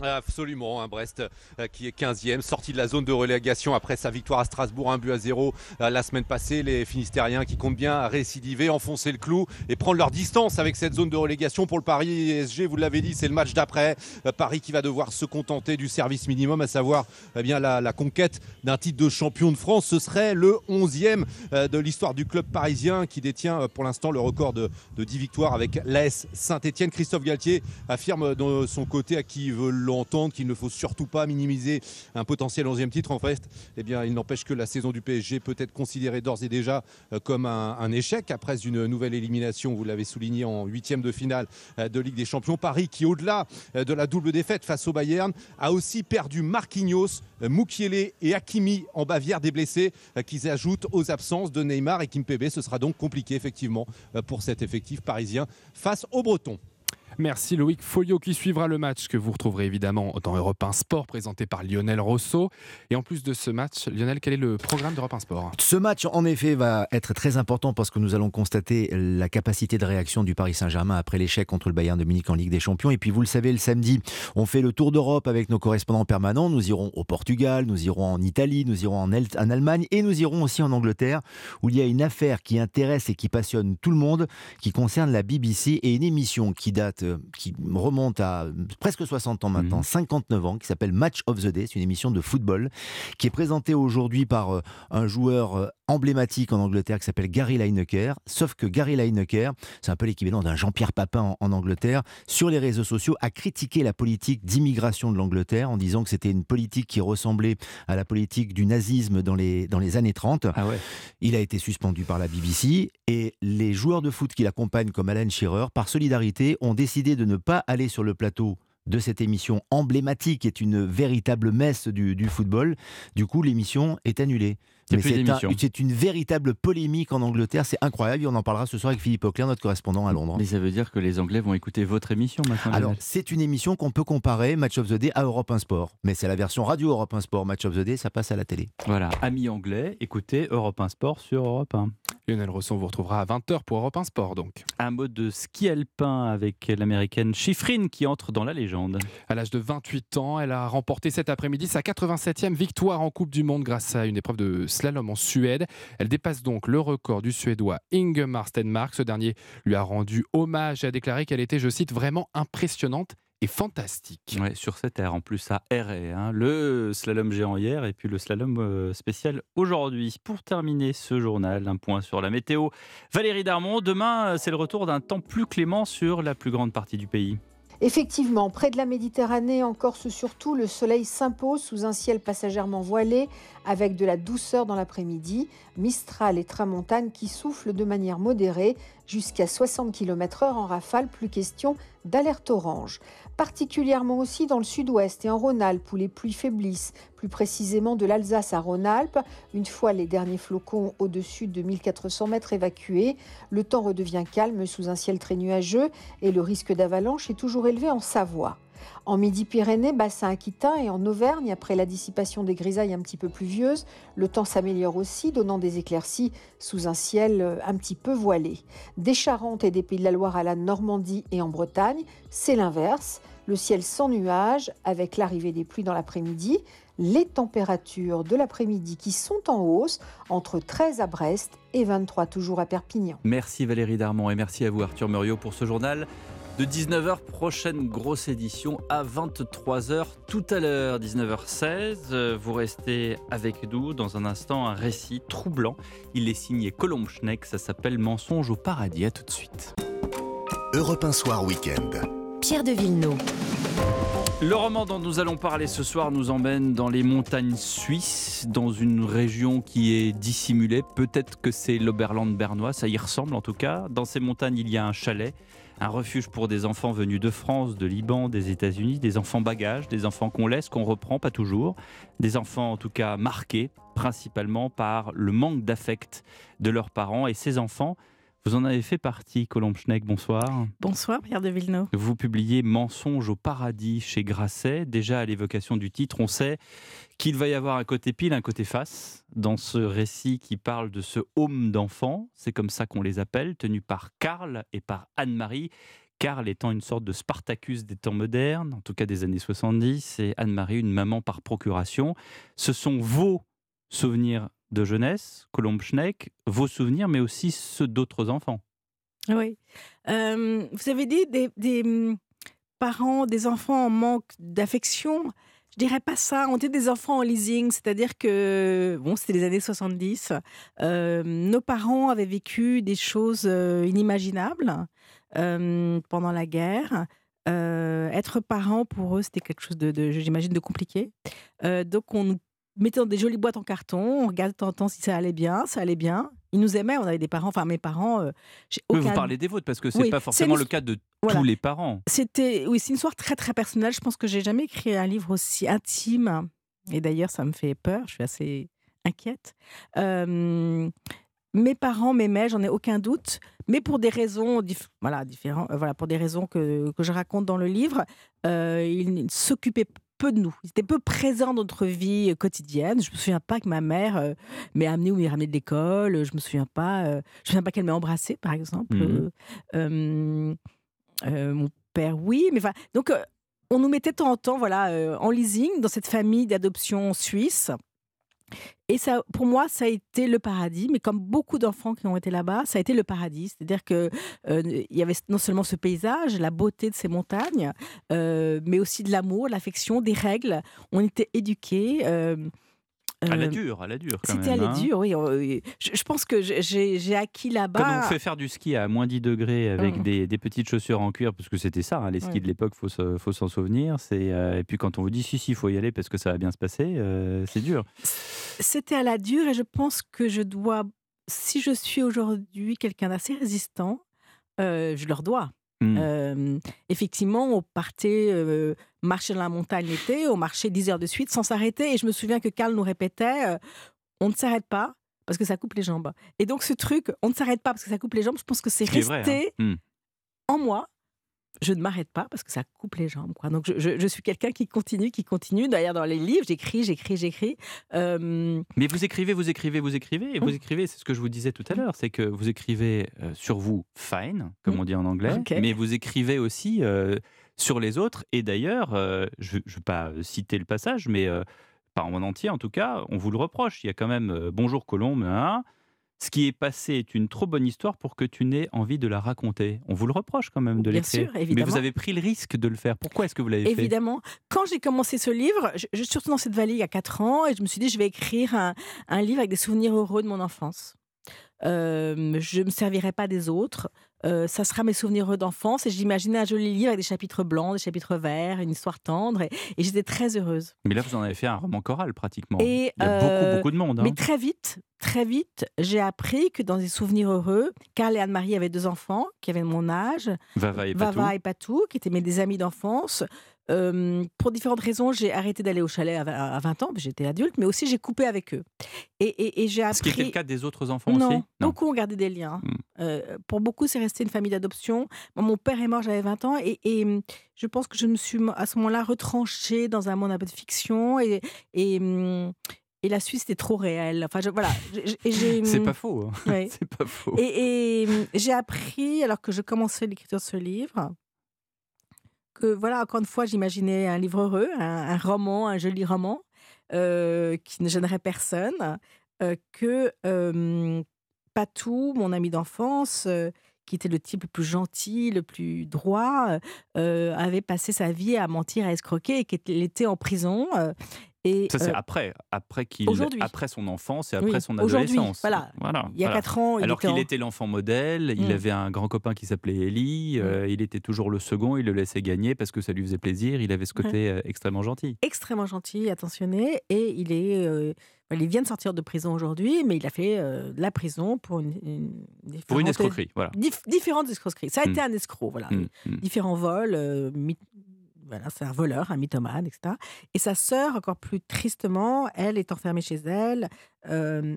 Absolument, un Brest euh, qui est 15e, sorti de la zone de relégation après sa victoire à Strasbourg, un but à 0 euh, la semaine passée. Les Finistériens qui comptent bien récidiver, enfoncer le clou et prendre leur distance avec cette zone de relégation pour le Paris SG. Vous l'avez dit, c'est le match d'après. Euh, Paris qui va devoir se contenter du service minimum, à savoir eh la, conquête d'un titre de champion de France. Ce serait le 11e de l'histoire du club parisien qui détient pour l'instant le record de, de 10 victoires avec l'AS Saint-Etienne. Christophe Galtier affirme de son côté à qui veut entendre qu'il ne faut surtout pas minimiser un potentiel 11e titre. En fait, eh bien, il n'empêche que la saison du PSG peut être considérée d'ores et déjà euh, comme un, échec après une nouvelle élimination, vous l'avez souligné, en huitième de finale euh, de Ligue des Champions. Paris qui, au-delà euh, de la double défaite face au Bayern, a aussi perdu Marquinhos, Mukiele et Hakimi en Bavière des blessés qui s'ajoutent aux absences de Neymar et Kimpembe. Ce sera donc compliqué effectivement pour cet effectif parisien face aux Bretons. Merci Loïc Folio qui suivra le match que vous retrouverez évidemment dans Europe 1 Sport présenté par Lionel Rosso. Et en plus de ce match, Lionel, quel est le programme d'Europe 1 Sport? Ce match en effet va être très important parce que nous allons constater la capacité de réaction du Paris Saint-Germain après l'échec contre le Bayern de Munich en Ligue des Champions. Et puis vous le savez, le samedi, on fait le tour d'Europe avec nos correspondants permanents. Nous irons au Portugal, nous irons en Italie, nous irons en, en Allemagne et nous irons aussi en Angleterre où il y a une affaire qui intéresse et qui passionne tout le monde qui concerne la BBC et une émission qui date qui remonte à presque 60 ans maintenant, 59 mhm. ans, qui s'appelle Match of the Day. C'est une émission de football qui est présentée aujourd'hui par euh, un joueur euh, emblématique en Angleterre qui s'appelle Gary Lineker. Sauf que Gary Lineker, c'est un peu l'équivalent d'un Jean-Pierre Papin en, Angleterre, sur les réseaux sociaux, a critiqué la politique d'immigration de l'Angleterre en disant que c'était une politique qui ressemblait à la politique du nazisme dans les, dans les années 30. Ah ouais. Il a été suspendu par la BBC et les joueurs de foot qui l'accompagnent, comme Alan Shearer, par solidarité, ont décidé de ne pas aller sur le plateau de cette émission emblématique, est une véritable messe du football. Du coup, l'émission est annulée. C'est une véritable polémique en Angleterre, c'est incroyable. on en parlera ce soir avec Philippe Auclair, notre correspondant à Londres. Mais ça veut dire que les Anglais vont écouter votre émission maintenant Alors, c'est une émission qu'on peut comparer, Match of the Day, à Europe 1 Sport. Mais c'est la version radio Europe 1 Sport. Match of the Day, ça passe à la télé. Voilà, amis anglais, écoutez Europe 1 Sport sur Europe 1. Lionel Rosson vous retrouvera à 20h pour Europe 1 Sport donc. Un mot de ski alpin avec l'américaine Schifrin qui entre dans la légende. À l'âge de 28 ans, elle a remporté cet après-midi sa 87e victoire en Coupe du Monde grâce à une épreuve de slalom en Suède. Elle dépasse donc le record du Suédois Ingemar Stenmark. Ce dernier lui a rendu hommage et a déclaré qu'elle était, je cite, vraiment impressionnante et fantastique. Sur cette air, en plus ça errait. Hein. Le slalom géant hier et puis le slalom euh, spécial aujourd'hui. Pour terminer ce journal, un point sur la météo. Valérie Darmon, demain c'est le retour d'un temps plus clément sur la plus grande partie du pays. Effectivement, près de la Méditerranée, en Corse surtout, le soleil s'impose sous un ciel passagèrement voilé avec de la douceur dans l'après-midi, Mistral et Tramontane qui soufflent de manière modérée jusqu'à 60 km/h en rafale, plus question d'alerte orange. Particulièrement aussi dans le sud-ouest et en Rhône-Alpes où les pluies faiblissent, plus précisément de l'Alsace à Rhône-Alpes. Une fois les derniers flocons au-dessus de 1400 mètres évacués, le temps redevient calme sous un ciel très nuageux et le risque d'avalanche est toujours élevé en Savoie. En Midi-Pyrénées, bassin aquitain et en Auvergne, après la dissipation des grisailles un petit peu pluvieuses, le temps s'améliore aussi, donnant des éclaircies sous un ciel euh, un petit peu voilé. Des Charentes et des Pays de la Loire à la Normandie et en Bretagne, c'est l'inverse. Le ciel sans nuages, avec l'arrivée des pluies dans l'après-midi. Les températures de l'après-midi qui sont en hausse, entre 13 à Brest et 23 toujours à Perpignan. Merci Valérie Darmon et merci à vous Arthur Muriot pour ce journal de 19h, prochaine grosse édition à 23h tout à l'heure, 19h16. Vous restez avec nous dans un instant, un récit troublant. Il est signé Colombe Schneck, ça s'appelle Mensonge au paradis. À tout de suite. Europe 1 Soir Week-end. Pierre de Villeneuve. Le roman dont nous allons parler ce soir nous emmène dans les montagnes suisses, dans une région qui est dissimulée. Peut-être que c'est l'Oberland bernois, ça y ressemble en tout cas. Dans ces montagnes, il y a un chalet un refuge pour des enfants venus de France, de Liban, des États-Unis, des enfants bagages, des enfants qu'on laisse, qu'on reprend, pas toujours, des enfants en tout cas marqués principalement par le manque d'affect de leurs parents. Et ces enfants, Vous en avez fait partie, Colombe Schneck, bonsoir. Bonsoir, Pierre de Villeneuve. Vous publiez Mensonge au paradis chez Grasset. Déjà à l'évocation du titre, on sait qu'il va y avoir un côté pile, un côté face dans ce récit qui parle de ce home d'enfants. C'est comme ça qu'on les appelle, tenu par Karl et par Anne-Marie. Karl étant une sorte de Spartacus des temps modernes, en tout cas des années 70, et Anne-Marie une maman par procuration. Ce sont vos souvenirs de jeunesse, Colombe Schneck, vos souvenirs, mais aussi ceux d'autres enfants. Oui. Euh, vous avez dit des, hum, parents, des enfants en manque d'affection. Je dirais pas ça. On était des enfants en leasing, c'est-à-dire que, bon, c'était les années 70. Euh, nos parents avaient vécu des choses euh, inimaginables pendant la guerre. Être parent pour eux, c'était quelque chose de, j'imagine, de compliqué. Donc, on nous mettait dans des jolies boîtes en carton, on regardait de temps en temps si ça allait bien, ça allait bien. Ils nous aimaient, on avait des parents, enfin mes parents. euh, j'ai Oui, aucun- vous parlez des vôtres, parce que c'est Oui, pas forcément le cas de Voilà. tous les parents. C'était, oui, c'est une histoire très très personnelle. Je pense que j'ai jamais écrit un livre aussi intime. Et d'ailleurs, ça me fait peur. Je suis assez inquiète. Euh, mes parents m'aimaient, j'en ai aucun doute, mais pour des raisons, dif- voilà, différents, euh, voilà, pour des raisons que, que je raconte dans le livre, euh, ils s'occupaient peu de nous. Ils étaient peu présents dans notre vie quotidienne. Je me souviens pas que ma mère euh, m'ait amené ou m'ait ramené de l'école. Je me souviens pas. euh, je me souviens pas qu'elle m'ait embrassé, par exemple. Euh, euh, euh, mon père, oui, mais enfin, donc euh, on nous mettait de temps en temps, voilà, euh, en leasing dans cette famille d'adoption suisse. Et ça, pour moi, ça a été le paradis. Mais comme beaucoup d'enfants qui ont été là-bas, ça a été le paradis. C'est-à-dire que euh, il y avait non seulement ce paysage, la beauté de ces montagnes, euh, mais aussi de l'amour, l'affection, des règles. On était éduqués. euh, À la euh, dure, à la dure. C'était à la hein. dure, oui. Je, je pense que j'ai- acquis là-bas. Quand on vous fait faire du ski à moins 10 degrés avec Mm. des, des petites chaussures en cuir, parce que c'était ça, hein, les skis de l'époque, faut faut s'en souvenir. Euh, et puis quand on vous dit si si, il faut y aller parce que ça va bien se passer, euh, c'est dur. C'était à la dure et je pense que je dois, si je suis aujourd'hui quelqu'un d'assez résistant, euh, je leur dois. Mm. Euh, effectivement, on partait euh, marcher dans la montagne l'été, on marchait 10 heures de suite sans s'arrêter. Et je me souviens que Karl nous répétait euh, on ne s'arrête pas parce que ça coupe les jambes. Et donc, ce truc, on ne s'arrête pas parce que ça coupe les jambes, je pense que c'est vrai, resté hein. Mm. en moi. Je ne m'arrête pas parce que ça coupe les jambes. Quoi. Donc, je, je- je suis quelqu'un qui continue, qui continue. D'ailleurs, dans les livres, j'écris, j'écris, j'écris. Euh, Mais vous écrivez, vous écrivez, vous écrivez, et vous écrivez, c'est ce que je vous disais tout à l'heure, c'est que vous écrivez euh, sur vous fine, comme on dit en anglais, mais vous écrivez aussi euh, sur les autres. Et d'ailleurs, euh, je ne vais pas citer le passage, mais pas en entier en tout cas, on vous le reproche. Il y a quand même Bonjour Colombe, hein, ce qui est passé est une trop bonne histoire pour que tu n'aies envie de la raconter. On vous le reproche quand même de Bien l'écrire. Mais vous avez pris le risque de le faire. Pourquoi est-ce que vous l'avez fait? Évidemment. Quand j'ai commencé ce livre, je, je suis surtout dans cette vallée il y a 4 ans et je me suis dit, je vais écrire un, un livre avec des souvenirs heureux de mon enfance. Euh, je ne me servirai pas des autres. Euh, ça sera mes souvenirs heureux d'enfance et j'imaginais un joli livre avec des chapitres blancs, des chapitres verts, une histoire tendre et, et j'étais très heureuse. Mais là, vous en avez fait un roman choral pratiquement. Et, Il y a euh, beaucoup, beaucoup de monde. hein. Mais très vite, très vite, j'ai appris que dans des souvenirs heureux, Carl et Anne-Marie avaient deux enfants qui avaient mon âge. Vava et Patou. Vava et Patou, qui étaient mes des amis d'enfance. Euh, pour différentes raisons, j'ai arrêté d'aller au chalet à vingt- à 20 ans, j'étais adulte, mais aussi j'ai coupé avec eux. Et, et- et j'ai appris. Ce qui était le cas des autres enfants non, aussi? Beaucoup ont gardé des liens. Euh, pour beaucoup, c'est resté une famille d'adoption. Mon père est mort, j'avais 20 ans, et, et, hum, je pense que je me suis à ce moment-là retranchée dans un monde un peu de fiction, et, et, et la Suisse était trop réelle. Enfin, je- voilà. C'est pas faux. hein. ouais. <laughs> C'est pas faux. Et, et, j'ai appris, alors que je commençais l'écriture de ce livre, que voilà, encore une fois, j'imaginais un livre heureux, un, roman, un joli roman, euh, qui ne gênerait personne, euh, que euh, Patou, mon ami d'enfance, qui était le type le plus gentil, le plus droit, avait passé sa vie à mentir, à escroquer et qu'il était en prison. Et, Ça, c'est euh, après, après, après son enfance et après Oui, son adolescence. voilà. Il y a voilà. quatre ans, il Alors était qu'il en- était l'enfant modèle, il Mm. avait un grand copain qui s'appelait Ellie, euh, il était toujours le second, il le laissait gagner parce que ça lui faisait plaisir, il avait ce côté euh, extrêmement gentil. extrêmement gentil, attentionné, et il est, euh, il vient de sortir de prison aujourd'hui, mais il a fait la prison pour une, une Pour une escroquerie, voilà. dif- différentes escroqueries. Ça a Mm. été un escroc, voilà. Différents vols, voilà, c'est un voleur, un mythomane, etc. Et sa sœur, encore plus tristement, elle est enfermée chez elle, euh,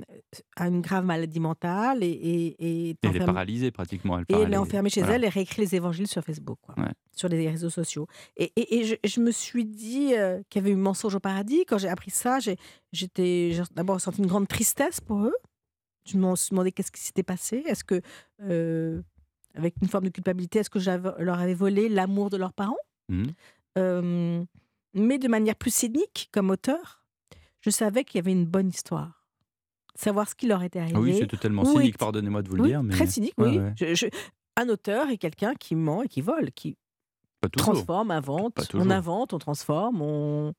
a une grave maladie mentale et, et, et est Elle est paralysée pratiquement. Elle et elle est enfermée chez Voilà. elle et réécrit les évangiles sur Facebook, quoi, Ouais. sur les réseaux sociaux. Et, je, je me suis dit euh, qu'il y avait eu mensonge au paradis. Quand j'ai appris ça, j'ai j'étais d'abord ressenti une grande tristesse pour eux. Je me suis demandé qu'est-ce qui s'était passé. Est-ce que, euh, avec une forme de culpabilité, est-ce que je leur avais volé l'amour de leurs parents? Mhm. Euh, Mais de manière plus cynique, comme auteur, je savais qu'il y avait une bonne histoire. Savoir ce qui leur était arrivé. Ah oui, c'est totalement cynique, pardonnez-moi de vous le Oui, dire. Mais... Très cynique, oui. ouais. Je- je- Un auteur est quelqu'un qui ment et qui vole, qui transforme, invente. On invente, on transforme, on.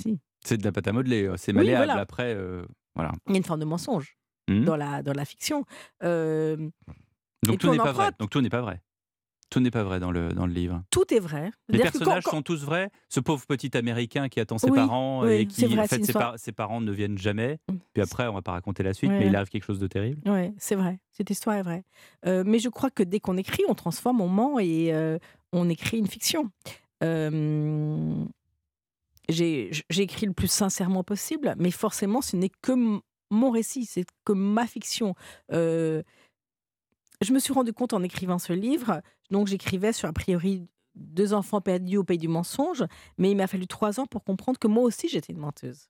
Si. C'est de la pâte à modeler, euh, c'est Oui, malléable. voilà. Après, euh, voilà. Il y a une forme de mensonge Mhm. dans, la, dans la fiction. Euh, tout. Donc tout n'est pas vrai. Tout n'est pas vrai dans le, dans le livre. Tout est vrai. Les C'est-à-dire que quand- personnages quand- sont tous vrais. Ce pauvre petit Américain qui attend ses Oui, parents oui, et qui, vrai, en fait, ses, histoire- par- ses parents ne viennent jamais. Puis après, on va pas raconter la suite, Ouais, mais il arrive quelque chose de terrible. Oui, c'est vrai. Cette histoire est vraie. Euh, mais je crois que dès qu'on écrit, on transforme, on ment et euh, on écrit une fiction. Euh, J'ai j'ai écrit le plus sincèrement possible, mais forcément, ce n'est que m- mon récit, c'est que ma fiction. Je me suis rendu compte en écrivant ce livre, donc j'écrivais sur a priori deux enfants perdus au pays du mensonge, mais il m'a fallu trois ans pour comprendre que moi aussi j'étais une menteuse.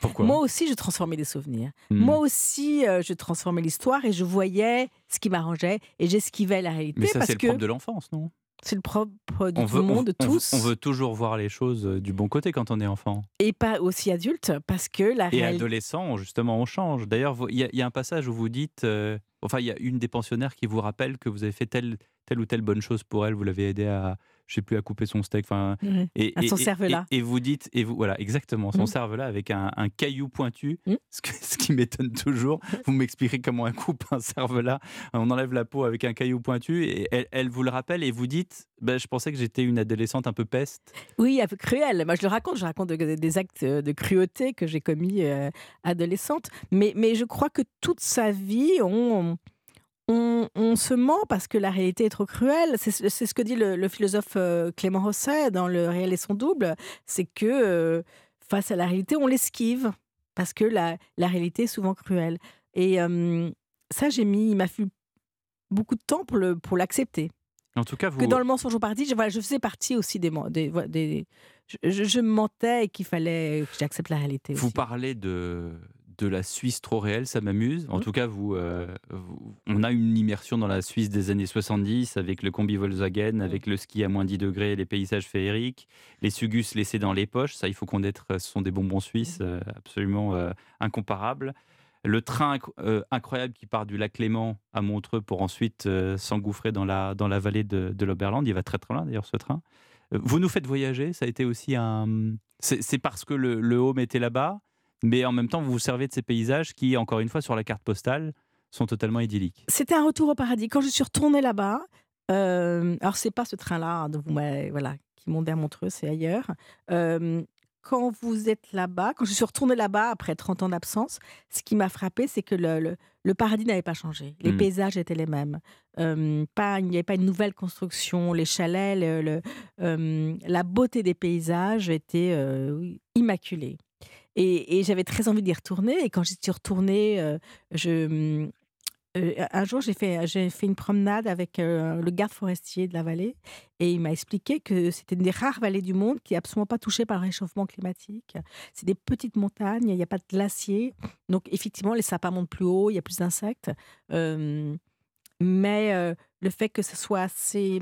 Pourquoi? Moi aussi, je transformais les souvenirs. Hmm. Moi aussi, euh, je transformais l'histoire et je voyais ce qui m'arrangeait et j'esquivais la réalité. Mais ça, c'est le que propre de l'enfance, non? C'est le propre du on tout veut, le on- monde, de on veut- tous, on veut toujours voir les choses euh, du bon côté quand on est enfant. et pas aussi adulte, parce que la Et réalité. adolescent, justement, on change. D'ailleurs, vous- il y, a- il y a un passage où vous dites, euh, enfin, il y a une des pensionnaires qui vous rappelle que vous avez fait telle, telle ou telle bonne chose pour elle. Vous l'avez aidé à, je sais plus, à couper son steak. Enfin, et, à son cervelas. Et, et vous dites, et vous, voilà, exactement, son Mm. cervelas avec un, un caillou pointu, Mm. ce, que- ce qui m'étonne toujours. <laughs> Vous m'expliquerez comment on coupe un cervelas. On enlève la peau avec un caillou pointu et elle, elle vous le rappelle et vous dites, ben, je pensais que j'étais une adolescente un peu peste. Oui, un peu cruel. Moi, je le raconte. Je raconte de- des actes de cruauté que j'ai commis euh, adolescente. Mais, mais je crois que toute sa vie, on, on, on se ment parce que la réalité est trop cruelle. C'est ce que dit le, le philosophe euh, Clément Rosset dans Le réel et son double. C'est que euh, face à la réalité, on l'esquive parce que la, la réalité est souvent cruelle. Et euh, ça, j'ai mis, il m'a fallu beaucoup de temps pour le- pour l'accepter En tout cas, vous. que dans le mensonge au paradis, je, voilà, je faisais partie aussi des, des, je, je- je me mentais et qu'il fallait que j'accepte la réalité. Vous aussi. parlez de, de la Suisse trop réelle, ça m'amuse. En Mhm. tout cas, vous, euh, vous- on a une immersion dans la Suisse des années 70 avec le combi Volkswagen, avec le ski à moins 10 degrés, les paysages féeriques, les sugus laissés dans les poches. Ça, il faut qu'on être, ce sont des bonbons suisses euh, absolument euh, incomparables. Le train inc- euh, incroyable qui part du lac Léman à Montreux pour ensuite euh, s'engouffrer dans la, dans la vallée de, de l'Oberland. Il va très très loin d'ailleurs ce train. Euh, Vous nous faites voyager, ça a été aussi un. C'est c'est parce que le, le home était là-bas, mais en même temps vous vous servez de ces paysages qui, encore une fois, sur la carte postale, sont totalement idylliques. C'était un retour au paradis. Quand je suis retournée là-bas, euh, alors c'est pas ce train-là hein, voilà, qui monte vers Montreux, c'est ailleurs. Euh, quand vous êtes là-bas, quand je suis retournée là-bas après 30 ans d'absence, ce qui m'a frappé, c'est que le, le- le paradis n'avait pas changé. Les Mm. paysages étaient les mêmes. Euh, pas, il n'y avait pas une nouvelle construction. Les chalets, le- le- euh, la beauté des paysages était euh, immaculée. Et, j'avais très envie d'y retourner. Et quand j'y suis retournée, euh, je, euh, un jour, j'ai fait, une promenade avec euh, le garde forestier de la vallée et il m'a expliqué que c'était une des rares vallées du monde qui n'est absolument pas touchée par le réchauffement climatique. C'est des petites montagnes, il n'y a pas de glaciers. Donc, effectivement, les sapins montent plus haut, il y a plus d'insectes. Mais le fait que ce soit assez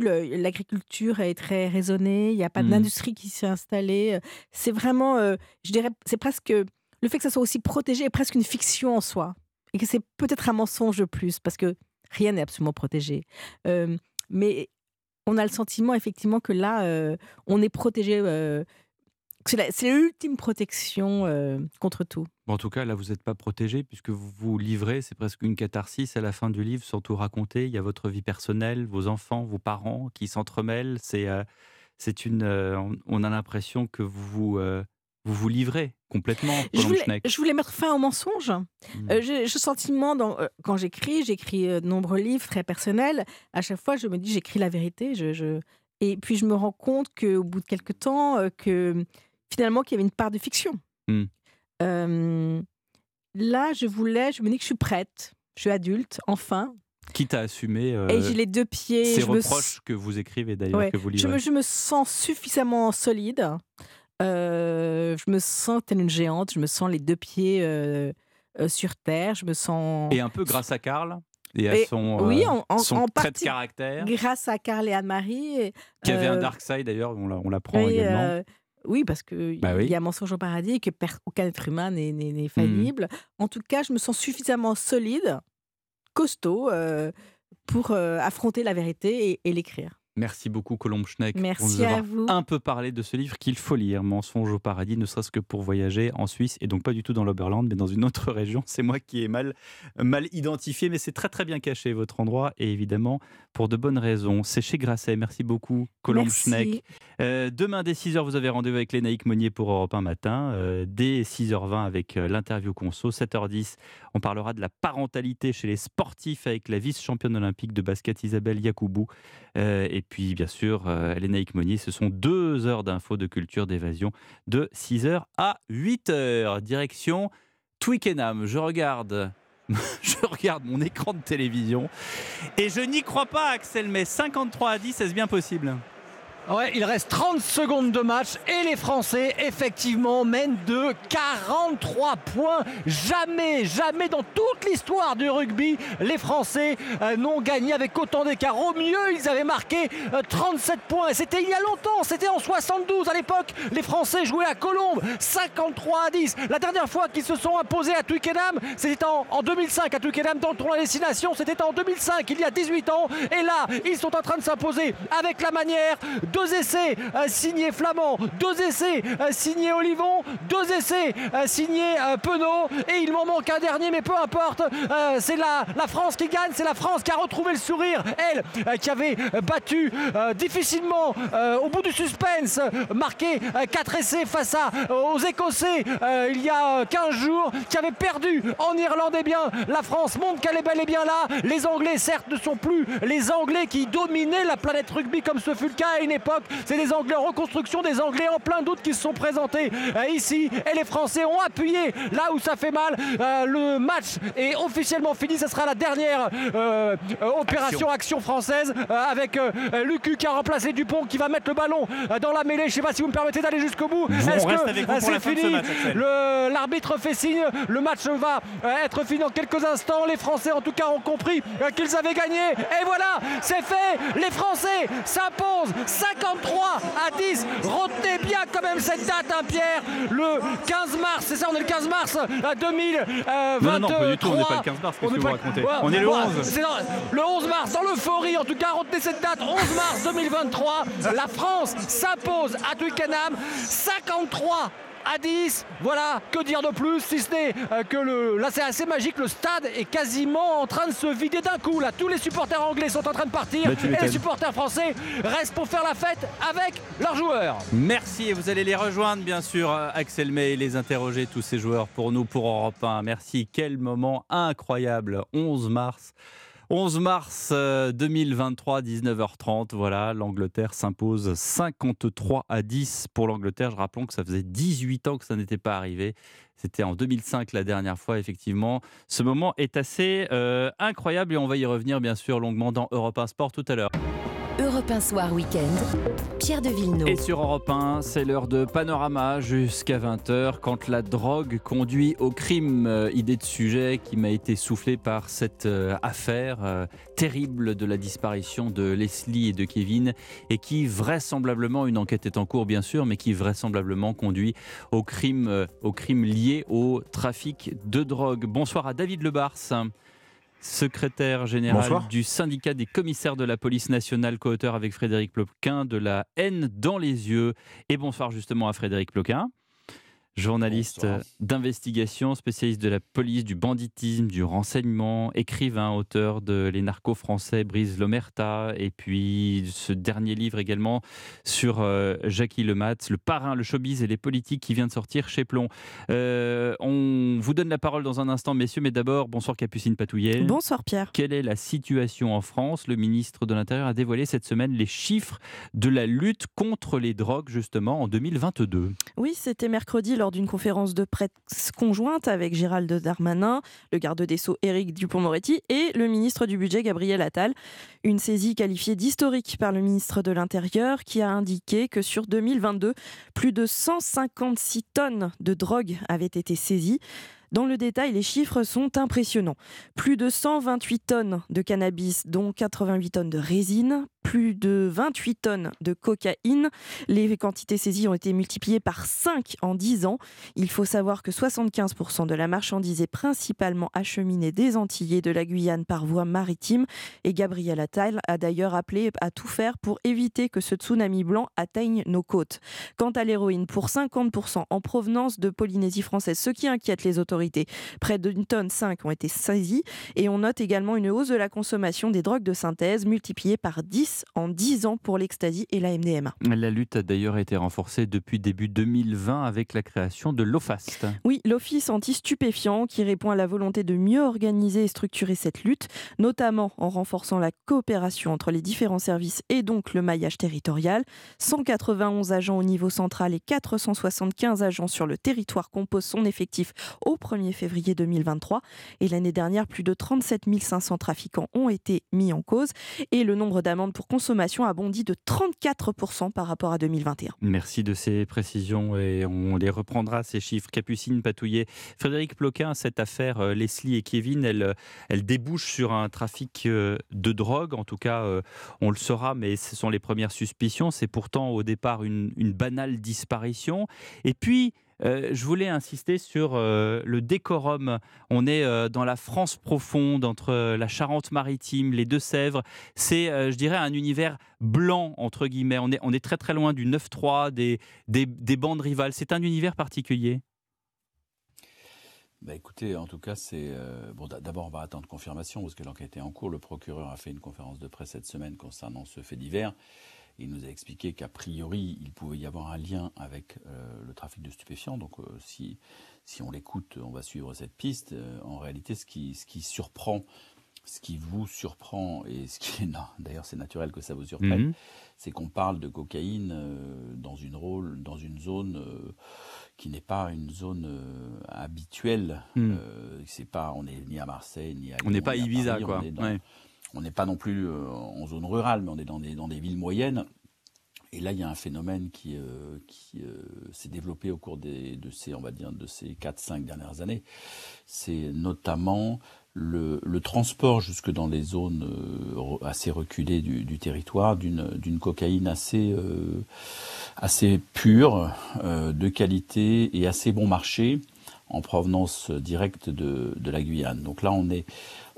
le- l'agriculture est très raisonnée, il n'y a pas Mhm. d'industrie qui s'est installée. euh, C'est vraiment, euh, je dirais, c'est presque le fait que ça soit aussi protégé est presque une fiction en soi. Et que c'est peut-être un mensonge de plus, parce que rien n'est absolument protégé. Euh, mais on a le sentiment effectivement que là, euh, on est protégé. C'est l'ultime protection euh, contre tout. Bon, en tout cas, là, vous n'êtes pas protégé puisque vous vous livrez, c'est presque une catharsis à la fin du livre, sans tout raconter. Il y a votre vie personnelle, vos enfants, vos parents qui s'entremêlent. C'est euh, c'est une. euh, on- a l'impression que vous vous, vous vous livrez complètement. Je voulais, je voulais mettre fin au mensonge. Mmh. Euh, j'ai le sentiment, dans- euh, quand j'écris, j'écris euh, de nombreux livres très personnels. À chaque fois, je me dis, j'écris la vérité. Je, je- Et puis je me rends compte qu'au bout de quelques temps, que finalement qu'il y avait une part de fiction. Hmm. Euh, là, je voulais, je me dis que je suis prête, je suis adulte, enfin. Quitte à assumer euh, Et j'ai les deux pieds. ces je me reproches que vous écrivez d'ailleurs, Ouais. que vous je, me, je me sens suffisamment solide. Euh, je me sens telle une géante. Je me sens les deux pieds euh, euh, sur terre. Je me sens. Et un peu grâce à Karl et à Et- son, oui, euh, en, en- son en trait de partie caractère, Grâce à Carl et Anne-Marie. qui avait un euh, dark side d'ailleurs, on l'a- on l'apprend également. euh, oui, parce qu'il Bah oui. y a mensonge au paradis et que aucun être humain n'est n'est faillible. En tout cas, je me sens suffisamment solide, costaud, euh, pour euh, affronter la vérité et, et l'écrire. Merci beaucoup Colombe Schneck pour Merci nous à avoir vous. un peu parlé de ce livre qu'il faut lire, Mensonge au paradis, ne serait-ce que pour voyager en Suisse et donc pas du tout dans l'Oberland mais dans une autre région. C'est moi qui ai mal, mal identifié mais c'est très très bien caché votre endroit et évidemment pour de bonnes raisons. C'est chez Grasset. Merci beaucoup Colombe. Schneck. Euh, demain dès 6h vous avez rendez-vous avec Lénaïque Monnier pour Europe 1 matin. Euh, dès 6h20 avec euh, l'interview conso. 7h10 on parlera de la parentalité chez les sportifs avec la vice-championne olympique de basket Isabelle Yacoubou. Euh, et puis, bien sûr, euh, Lénaïque Monnier, ce sont deux heures d'infos, de culture, d'évasion, de 6h à 8h. Direction Twickenham. Je regarde, <laughs> je regarde mon écran de télévision et je n'y crois pas, Axel, mais 53 à 10, est-ce bien possible? Ouais, il reste 30 secondes de match et les Français, effectivement, mènent de 43 points. Jamais, jamais dans toute l'histoire du rugby, les Français euh, n'ont gagné avec autant d'écart. Au mieux, ils avaient marqué euh, 37 points. Et C'était il y a longtemps, c'était en 72 à l'époque. Les Français jouaient à Colombes, 53 à 10. La dernière fois qu'ils se sont imposés à Twickenham, c'était en, en 2005 à Twickenham dans le tournoi Destination. C'était en 2005, il y a 18 ans. Et là, ils sont en train de s'imposer avec la manière. Deux essais euh, signés Flamand, deux essais euh, signés Olivon, deux essais euh, signés Penaud. Et il m'en manque un dernier, mais peu importe. C'est la, France qui gagne, c'est la France qui a retrouvé le sourire. Elle, qui avait battu difficilement, au bout du suspense, marqué 4 essais face aux Écossais il y a euh, 15 jours, qui avait perdu en Irlande. Eh bien, la France montre qu'elle est bel et bien là. Les Anglais, certes, ne sont plus les Anglais qui dominaient la planète rugby comme ce fut le cas époque. C'est des Anglais en reconstruction, des Anglais en plein doute qui se sont présentés euh, ici. Et les Français ont appuyé là où ça fait mal. Euh, le match est officiellement fini. Ce sera la dernière euh, opération action, française avec Lucu qui a remplacé Dupont qui va mettre le ballon dans la mêlée. Je ne sais pas si vous me permettez d'aller jusqu'au bout. Est-ce que c'est fini? L'arbitre fait signe. Le match va être fini dans quelques instants. Les Français, en tout cas, ont compris qu'ils avaient gagné. Et voilà, c'est fait. Les Français s'imposent 53 à 10. Retenez bien quand même cette date, hein, Pierre. Le 15 mars, c'est ça, on est le 15 mars euh, 2023. Non, non, non, pas du tout, on n'est pas le 15 mars, qu'est-ce On que est vous pas- racontez Ouais, On est le ouais, 11. c'est dans- le 11 mars, dans l'euphorie, en tout cas, retenez cette date, 11 mars 2023. La France s'impose à Twickenham, 53 à 10. Voilà, que dire de plus si ce n'est euh, que le. Là, c'est assez magique. Le stade est quasiment en train de se vider d'un coup. Là, tous les supporters anglais sont en train de partir Bah, et les supporters français restent pour faire la fête avec leurs joueurs. Merci et vous allez les rejoindre bien sûr euh, Axel May et les interroger tous ces joueurs pour nous pour Europe 1. Merci, quel moment incroyable 11 mars 11 mars euh, 2023, 19h30, voilà, l'Angleterre s'impose 53 à 10 pour l'Angleterre. Je rappelle que ça faisait 18 ans que ça n'était pas arrivé. C'était en 2005 la dernière fois, effectivement. Ce moment est assez euh, incroyable et on va y revenir bien sûr longuement dans Europe 1 Sport tout à l'heure. Europe 1 Soir Week-end, Pierre de Villeneuve. Et sur Europe 1, c'est l'heure de Panorama jusqu'à 20h quand la drogue conduit au crime. Euh, idée de sujet qui m'a été soufflée par cette euh, affaire euh, terrible de la disparition de Leslie et de Kevin et qui vraisemblablement, une enquête est en cours bien sûr, mais qui vraisemblablement conduit au crime, euh, au crime lié au trafic de drogue. Bonsoir à David Lebars secrétaire général Bonsoir. du syndicat des commissaires de la police nationale, co-auteur avec Frédéric Ploquin de La haine dans les yeux. Et bonsoir justement à Frédéric Ploquin, journaliste Bonsoir. d'investigation, spécialiste de la police, du banditisme, du renseignement, écrivain, auteur de Les narcos français, Brise l'Omerta, et puis ce dernier livre également sur euh, Jackie Lematz, Le parrain, le showbiz et les politiques qui vient de sortir chez Plomb. Euh, on On vous donne la parole dans un instant, messieurs, mais d'abord, bonsoir Capucine Patouillet. Bonsoir Pierre. Quelle est la situation en France? Le ministre de l'Intérieur a dévoilé cette semaine les chiffres de la lutte contre les drogues, justement, en 2022. Oui, c'était mercredi lors d'une conférence de presse conjointe avec Gérald Darmanin, le garde des Sceaux Éric Dupont-Moretti et le ministre du Budget Gabriel Attal. Une saisie qualifiée d'historique par le ministre de l'Intérieur qui a indiqué que sur 2022, plus de 156 tonnes de drogue avaient été saisies. Dans le détail, les chiffres sont impressionnants. Plus de 128 tonnes de cannabis, dont 88 tonnes de résine, plus de 28 tonnes de cocaïne. Les quantités saisies ont été multipliées par 5 en 10 ans. Il faut savoir que 75% de la marchandise est principalement acheminée des Antillais de la Guyane par voie maritime. Et Gabriel Attal a d'ailleurs appelé à tout faire pour éviter que ce tsunami blanc atteigne nos côtes. Quant à l'héroïne, pour 50% en provenance de Polynésie française, ce qui inquiète les autorités Près d'une tonne 5 ont été saisies et on note également une hausse de la consommation des drogues de synthèse multipliée par 10 en 10 ans pour l'ecstasy et la MDMA. La lutte a d'ailleurs été renforcée depuis début 2020 avec la création de l'OFAST. Oui, l'Office anti-stupéfiant qui répond à la volonté de mieux organiser et structurer cette lutte, notamment en renforçant la coopération entre les différents services et donc le maillage territorial. 191 agents au niveau central et 475 agents sur le territoire composent son effectif au 1er février 2023. Et l'année dernière, plus de 37 500 trafiquants ont été mis en cause et le nombre d'amendes pour consommation a bondi de 34% par rapport à 2021. Merci de ces précisions et on les reprendra, ces chiffres. Capucine Patouillet, Frédéric Ploquin, cette affaire euh, Leslie et Kevin, elle, euh, elle débouche sur un trafic euh, de drogue. En tout cas, on le saura, mais ce sont les premières suspicions. C'est pourtant au départ une, une banale disparition. Et puis, euh, je voulais insister sur euh, le décorum. On est euh, dans la France profonde, entre la Charente-Maritime, les Deux-Sèvres. C'est, je dirais, un univers blanc, entre guillemets. On est, très très loin du 9-3, des, des, des bandes rivales. C'est un univers particulier. Bah écoutez, en tout cas, c'est bon. D'abord, on va attendre confirmation parce que l'enquête est en cours. Le procureur a fait une conférence de presse cette semaine concernant ce fait divers. Il nous a expliqué qu'a priori, il pouvait y avoir un lien avec euh, le trafic de stupéfiants. Donc, euh, si, si on l'écoute, on va suivre cette piste. Euh, en réalité, ce qui, ce qui surprend, ce qui vous surprend, et ce qui est d'ailleurs, c'est naturel que ça vous surprenne, mhm. c'est qu'on parle de cocaïne dans, une rôle, dans une zone qui n'est pas une zone habituelle. Mhm. c'est pas, on n'est ni à Marseille, ni à On n'est pas Ibiza, quoi on n'est pas non plus euh, en zone rurale, mais on est dans des, dans des villes moyennes. Et là, il y a un phénomène qui, euh, qui euh, s'est développé au cours de ces, on va dire, de ces 4-5 dernières années. C'est notamment le, transport jusque dans les zones assez reculées du, du territoire d'une cocaïne assez, assez pure, de qualité et assez bon marché en provenance directe de, de la Guyane. Donc là, on est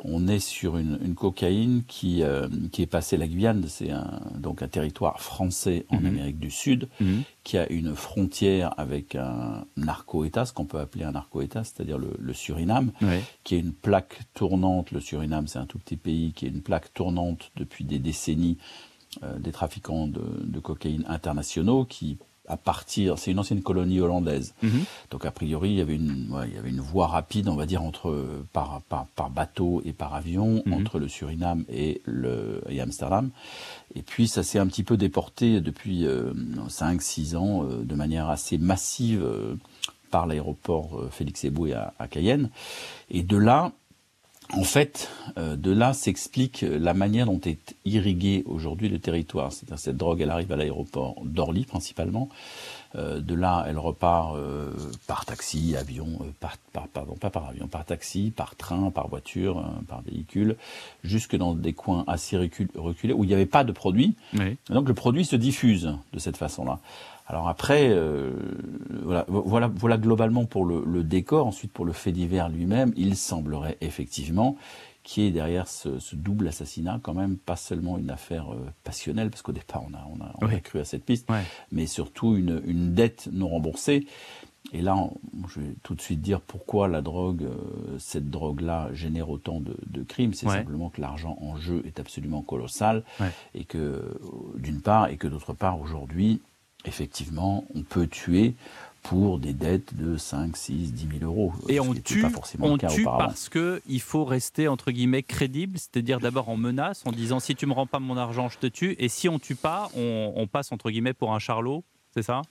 on est sur une, cocaïne qui, euh, qui est passée la Guyane, c'est un, donc un territoire français en mhm. Amérique du Sud, mhm. qui a une frontière avec un narco-État, ce qu'on peut appeler un narco-État, c'est-à-dire le, Suriname, qui est une plaque tournante. Le Suriname, c'est un tout petit pays qui est une plaque tournante depuis des décennies euh, des trafiquants de, de, cocaïne internationaux qui à partir, c'est une ancienne colonie hollandaise. Mhm. Donc a priori, il y avait une, il y avait une voie rapide, on va dire, entre par, par, par bateau et par avion mhm. entre le Suriname et le et Amsterdam. Et puis ça s'est un petit peu déporté depuis 5-6 euh, ans euh, de manière assez massive euh, par l'aéroport Félix Eboué à, à Cayenne. Et de là, en fait, euh, de là s'explique la manière dont est irrigué aujourd'hui le territoire. C'est-à-dire cette drogue, elle arrive à l'aéroport d'Orly principalement. Euh, de là, elle repart euh, par taxi, avion, par, pardon, pas par avion, par taxi, par train, par voiture, par véhicule, jusque dans des coins assez reculés où il n'y avait pas de produit. donc le produit se diffuse de cette façon-là. Alors après, euh, voilà, voilà, voilà globalement pour le, décor. Ensuite, pour le fait divers lui-même, il semblerait effectivement qu'il y ait derrière ce, double assassinat quand même pas seulement une affaire euh, passionnelle, parce qu'au départ on a, on a, on a cru à cette piste, mais surtout une, une, dette non remboursée. Et là, je vais tout de suite dire pourquoi la drogue, euh, cette drogue-là génère autant de, de crimes. C'est simplement que l'argent en jeu est absolument colossal et que, d'une part, et que d'autre part, aujourd'hui, effectivement, on peut tuer pour des dettes de 5, 6, 10 000 euros. Et on tue, on tue parce qu'il faut rester, entre guillemets, crédible, c'est-à-dire d'abord en menace, en disant si tu me rends pas mon argent, je te tue, et si on tue pas, on, on passe, entre guillemets, pour un charlot, c'est ça?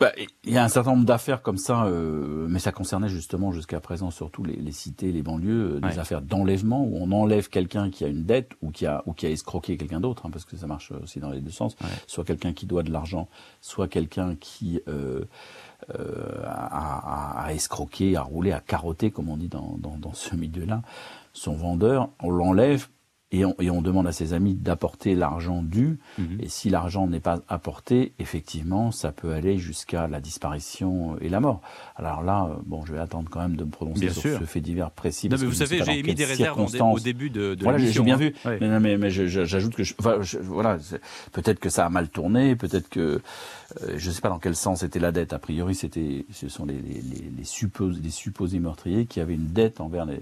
Bah, Il y a un certain nombre d'affaires comme ça, euh, mais ça concernait justement jusqu'à présent surtout les, les cités, les banlieues, euh, des Ouais. affaires d'enlèvement où on enlève quelqu'un qui a une dette ou qui a, ou qui a escroqué quelqu'un d'autre, hein, parce que ça marche aussi dans les deux sens, soit quelqu'un qui doit de l'argent, soit quelqu'un qui euh, euh, a, a- a escroqué, a roulé, a carotté, comme on dit dans, dans, dans ce milieu-là, son vendeur, on l'enlève. Et on, et on demande à ses amis d'apporter l'argent dû. Mhm. Et si l'argent n'est pas apporté, effectivement, ça peut aller jusqu'à la disparition et la mort. Alors là, euh, bon, je vais attendre quand même de me prononcer Bien sur sûr. ce fait divers précis. Non, parce mais vous savez, j'ai émis des réserves au début de- de Voilà, j'ai- bien hein. vu. Ouais. Mais, non, mais, mais j'ajoute que, je- enfin, je- voilà, peut-être que ça a mal tourné, peut-être que euh, je ne sais pas dans quel sens était la dette. A priori, c'était, ce sont les, les, les, les suppos- les supposés meurtriers qui avaient une dette envers les,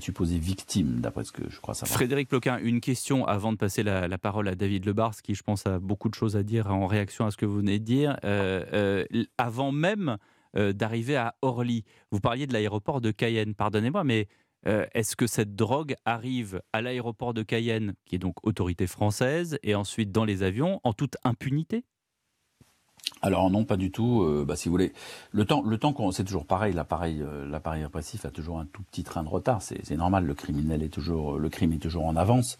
supposées victimes, d'après ce que je crois savoir. Frédéric Une question avant de passer la, parole à David Lebars, qui je pense a beaucoup de choses à dire en réaction à ce que vous venez de dire. Euh, euh, avant même euh, d'arriver à Orly, vous parliez de l'aéroport de Cayenne, pardonnez-moi, mais est-ce que cette drogue arrive à l'aéroport de Cayenne, qui est donc autorité française, et ensuite dans les avions, en toute impunité? Alors non, pas du tout. Euh, bah, si vous voulez, le temps, le temps qu'on, c'est toujours pareil. L'appareil, euh, l'appareil répressif a toujours un tout petit train de retard. C'est, c'est normal. Le criminel est toujours, le crime est toujours en avance.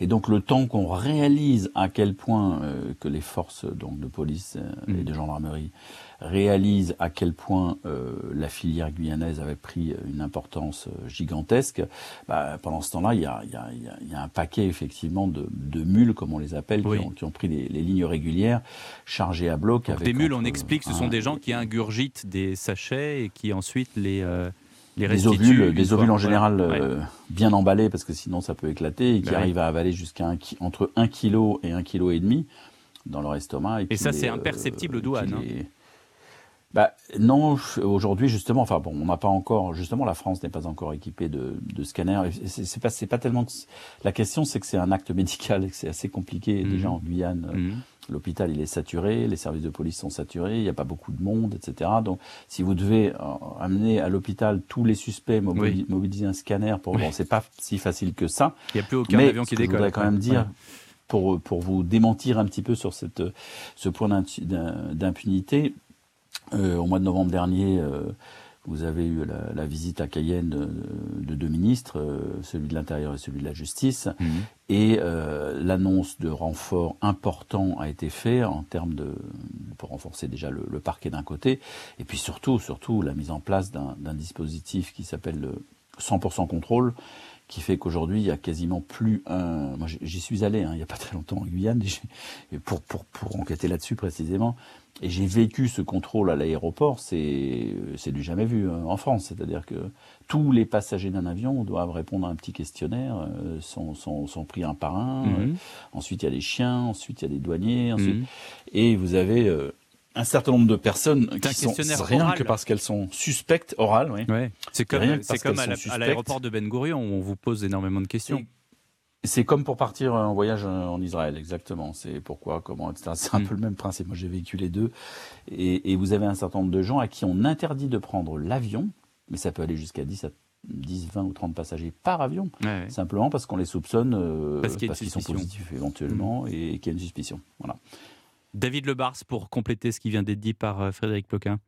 Et donc le temps qu'on réalise à quel point euh, que les forces donc de police euh, et de gendarmerie réalisent à quel point euh, la filière guyanaise avait pris une importance euh, gigantesque. Bah, pendant ce temps-là, il y a, il y, a, il y a- il y a un paquet effectivement de, de mules, comme on les appelle, Oui. qui, ont, qui ont pris les, les lignes régulières, chargées à bloc. Avec Des mules, on explique, ce un- sont des gens qui ingurgitent des sachets et qui ensuite les, euh, les des ovules, des ovules en général Ouais. euh, bien emballés parce que sinon ça peut éclater et qui oui. arrivent à avaler jusqu'à entre 1 kg et 1 kg et demi dans leur estomac. Et, ça, c'est imperceptible aux douanes. hein. Bah, non, aujourd'hui justement, enfin bon, on n'a pas encore, justement, la France n'est pas encore équipée de, de scanners. C'est pas, c'est pas tellement. La question, c'est que c'est un acte médical et que c'est assez compliqué. Mhm. Déjà en Guyane, euh, l'hôpital il est saturé, les services de police sont saturés, il n'y a pas beaucoup de monde, etc. Donc, si vous devez euh, amener à l'hôpital tous les suspects, mobili- mobiliser un scanner, pour bon, c'est pas si facile que ça. Il n'y a plus aucun Mais avion qui que décolle. Je voudrais quand même dire, Ouais. pour, pour vous démentir un petit peu sur cette, ce point d'impu- d'im- d'impunité, euh, au mois de novembre dernier, euh, vous avez eu la, la visite à Cayenne de, de deux ministres, euh, celui de l'Intérieur et celui de la Justice, et euh, l'annonce de renforts importants a été faite en termes de pour renforcer déjà le, le parquet d'un côté, et puis surtout, surtout la mise en place d'un d'un dispositif qui s'appelle le 100% contrôle, qui fait qu'aujourd'hui il y a quasiment plus un. Moi j'y- suis allé, hein, il n'y a pas <laughs> très longtemps en Guyane, pour, pour, pour enquêter là-dessus précisément, et j'ai vécu ce contrôle à l'aéroport, c'est du jamais vu hein, en France, c'est-à-dire que tous les passagers d'un avion doivent répondre à un petit questionnaire, euh, sont, sont, sont pris un par un. Mhm. euh, ensuite il y a les chiens, ensuite il y a les douaniers, ensuite Mhm. et vous avez euh, un certain nombre de personnes C'est un qui sont rien oral. que parce qu'elles sont suspectes orales. Oui. C'est comme, c'est à la- l'aéroport de Ben Gurion où on vous pose énormément de questions. C'est comme pour partir en voyage en Israël, exactement. C'est pourquoi, comment, etc. C'est un Mm. peu le même principe. Moi, j'ai vécu les deux. Et, et vous avez un certain nombre de gens à qui on interdit de prendre l'avion, mais ça peut aller jusqu'à 10, à 10, 20 ou 30 passagers par avion, Ouais. simplement parce qu'on les soupçonne, euh, Parce qu'il qu'ils sont. Mm. positifs éventuellement et qu'il y a une suspicion. Voilà. David Lebars, pour compléter ce qui vient d'être dit par euh, Frédéric Ploquin.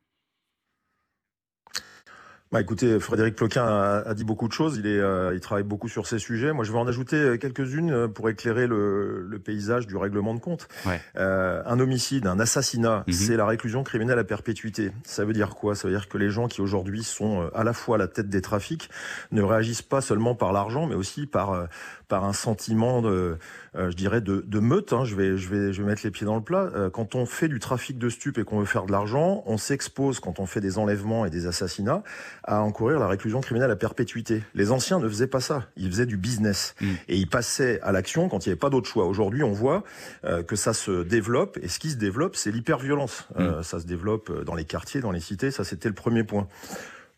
Bah écoutez, Frédéric Ploquin a, a dit beaucoup de choses. Il, est, euh, il travaille beaucoup sur ces sujets. Moi, je vais en ajouter euh, quelques-unes pour éclairer le, le paysage du règlement de compte. Ouais. Euh, un homicide, un assassinat, Mhm. c'est la réclusion criminelle à perpétuité. Ça veut dire quoi? Ça veut dire que les gens qui aujourd'hui sont à la fois à la tête des trafics ne réagissent pas seulement par l'argent, mais aussi par par un sentiment de, euh, je dirais, de, de meute. hein. Je vais je vais je vais mettre les pieds dans le plat. Euh, quand on fait du trafic de stupes et qu'on veut faire de l'argent, on s'expose quand on fait des enlèvements et des assassinats à encourir la réclusion criminelle à perpétuité. Les anciens ne faisaient pas ça. Ils faisaient du business. Et ils passaient à l'action quand il n'y avait pas d'autre choix. Aujourd'hui, on voit euh, que ça se développe. Et ce qui se développe, c'est l'hyperviolence. Euh, ça se développe dans les quartiers, dans les cités. Ça, c'était le premier point.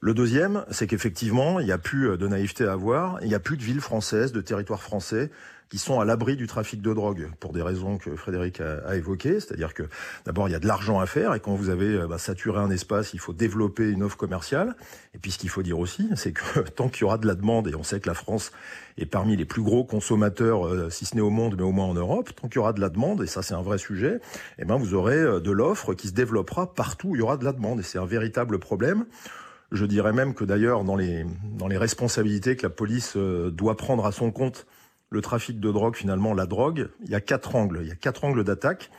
Le deuxième, c'est qu'effectivement, il n'y a plus de naïveté à avoir, il n'y a plus de villes françaises, de territoires français qui sont à l'abri du trafic de drogue pour des raisons que Frédéric a, évoquées. C'est-à-dire que d'abord, il y a de l'argent à faire et quand vous avez euh, bah, saturé un espace, il faut développer une offre commerciale. Et puis ce qu'il faut dire aussi, <laughs> c'est que tant qu'il y aura de la demande, et on sait que la France est parmi les plus gros consommateurs, euh, si ce n'est au monde, mais au moins en Europe, tant qu'il y aura de la demande, et ça c'est un vrai sujet, eh ben, vous aurez euh, de l'offre qui se développera partout où il y aura de la demande. Et c'est un véritable problème. Je dirais même que d'ailleurs, dans les, dans les responsabilités que la police doit prendre à son compte le trafic de drogue, finalement, la drogue, il y a quatre angles. Il y a quatre angles d'attaque.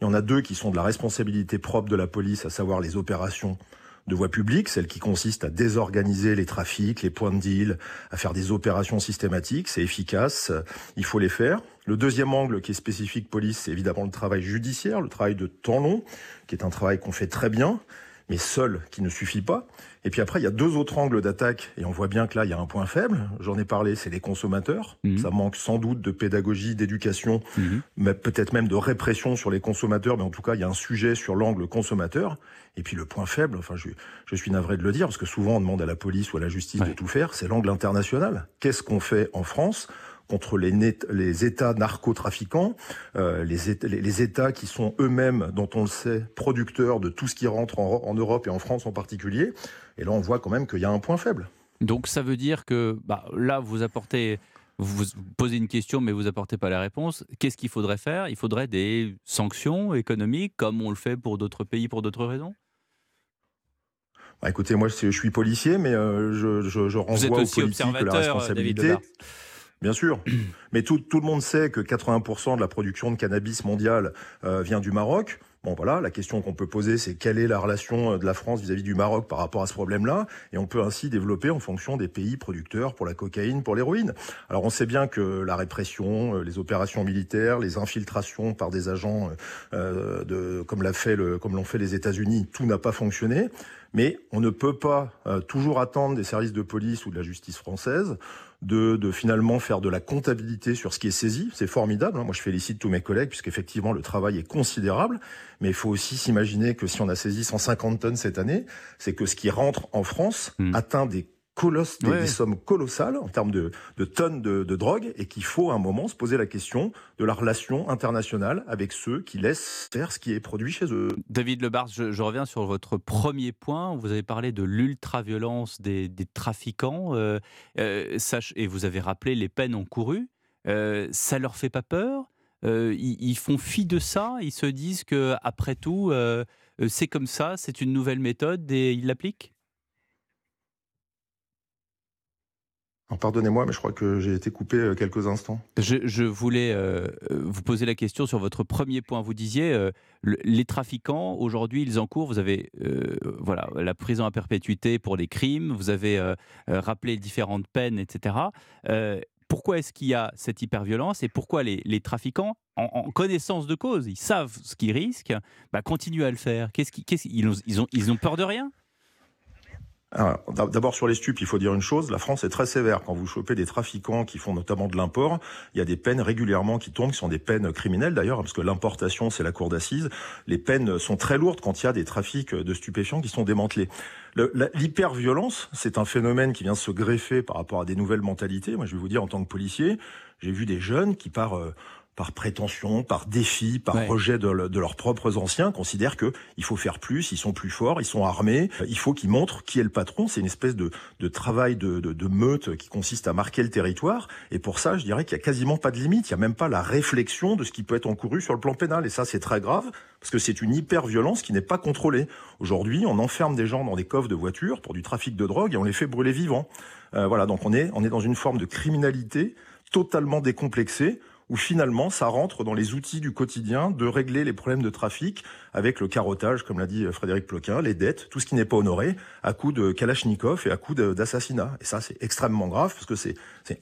Il y en a deux qui sont de la responsabilité propre de la police, à savoir les opérations de voie publique, celles qui consistent à désorganiser les trafics, les points de deal, à faire des opérations systématiques. C'est efficace, il faut les faire. Le deuxième angle qui est spécifique police, c'est évidemment le travail judiciaire, le travail de temps long, qui est un travail qu'on fait très bien, mais seul qui ne suffit pas. Et puis après, il y a deux autres angles d'attaque, et on voit bien que là, il y a un point faible. J'en ai parlé, c'est les consommateurs. Mhm. Ça manque sans doute de pédagogie, d'éducation, mhm. mais peut-être même de répression sur les consommateurs, mais en tout cas, il y a un sujet sur l'angle consommateur. Et puis le point faible, enfin, je, je, suis navré de le dire, parce que souvent on demande à la police ou à la justice de tout faire, c'est l'angle international. Qu'est-ce qu'on fait en France contre les, les États narcotrafiquants, euh, les, les, États qui sont eux-mêmes, dont on le sait, producteurs de tout ce qui rentre en, Europe et en France en particulier. Et là, on voit quand même qu'il y a un point faible. Donc ça veut dire que bah, là, vous apportez vous posez une question, mais vous apportez pas la réponse. Qu'est-ce qu'il faudrait faire? Il faudrait des sanctions économiques, comme on le fait pour d'autres pays pour d'autres raisons? Bah, Écoutez, moi, je suis policier, mais euh, je, je, je, renvoie aux politiques la responsabilité. Bien sûr. <clears throat> Mais tout, le monde sait que 80% de la production de cannabis mondiale euh, vient du Maroc. Bon voilà, la question qu'on peut poser, c'est quelle est la relation euh, de la France vis-à-vis du Maroc par rapport à ce problème-là? Et on peut ainsi développer en fonction des pays producteurs pour la cocaïne, pour l'héroïne. Alors on sait bien que la répression, euh, les opérations militaires, les infiltrations par des agents comme l'ont fait les États-Unis, tout n'a pas fonctionné. Mais on ne peut pas toujours attendre des services de police ou de la justice française de, finalement faire de la comptabilité sur ce qui est saisi. C'est formidable. Hein. Moi, je félicite tous mes collègues puisqu'effectivement, le travail est considérable. Mais il faut aussi s'imaginer que si on a saisi 150 tonnes cette année, c'est que ce qui rentre en France hmm. atteint des colosse, des, sommes colossales en termes de, tonnes de, drogue et qu'il faut à un moment se poser la question de la relation internationale avec ceux qui laissent faire ce qui est produit chez eux. David Lebars, je, reviens sur votre premier point. Vous avez parlé de l'ultra-violence des, trafiquants euh, euh, et vous avez rappelé les peines encourues. Euh, ça leur fait pas peur? Euh, ils, ils, font fi de ça? Ils se disent que après tout, c'est comme ça, c'est une nouvelle méthode et ils l'appliquent? Pardonnez-moi, mais je crois que j'ai été coupé euh, quelques instants. Je, voulais euh, vous poser la question sur votre premier point. Vous disiez, euh, les trafiquants, aujourd'hui, ils encourent, vous avez voilà, la prison à perpétuité pour les crimes, vous avez rappelé différentes peines, etc. pourquoi est-ce qu'il y a cette hyperviolence et pourquoi les, trafiquants, en, connaissance de cause, ils savent ce qu'ils risquent, bah, continuent à le faire? Qu'est-ce ils, ils, ont, ils ont peur de rien? D'abord sur les stupes, il faut dire une chose, la France est très sévère. Quand vous chopez des trafiquants qui font notamment de l'import, il y a des peines régulièrement qui tournent, qui sont des peines criminelles d'ailleurs, parce que l'importation c'est la cour d'assises. Les peines sont très lourdes quand il y a des trafics de stupéfiants qui sont démantelés. L'hyperviolence, c'est un phénomène qui vient se greffer par rapport à des nouvelles mentalités. Moi je vais vous dire en tant que policier, j'ai vu des jeunes qui par euh, par prétention, par défi, par rejet de, leurs propres anciens, considèrent que il faut faire plus, ils sont plus forts, ils sont armés, il faut qu'ils montrent qui est le patron. C'est une espèce de, travail de, de, meute qui consiste à marquer le territoire. Et pour ça, je dirais qu'il y a quasiment pas de limite. Il y a même pas la réflexion de ce qui peut être encouru sur le plan pénal. Et ça, c'est très grave parce que c'est une hyper-violence qui n'est pas contrôlée. Aujourd'hui, on enferme des gens dans des coffres de voitures pour du trafic de drogue et on les fait brûler vivants. Euh, voilà, donc on est, on est dans une forme de criminalité totalement décomplexée où finalement ça rentre dans les outils du quotidien de régler les problèmes de trafic avec le carottage, comme l'a dit Frédéric Ploquin, les dettes, tout ce qui n'est pas honoré, à coup de Kalachnikov et à coup d'assassinat. Et ça, c'est extrêmement grave parce que c'est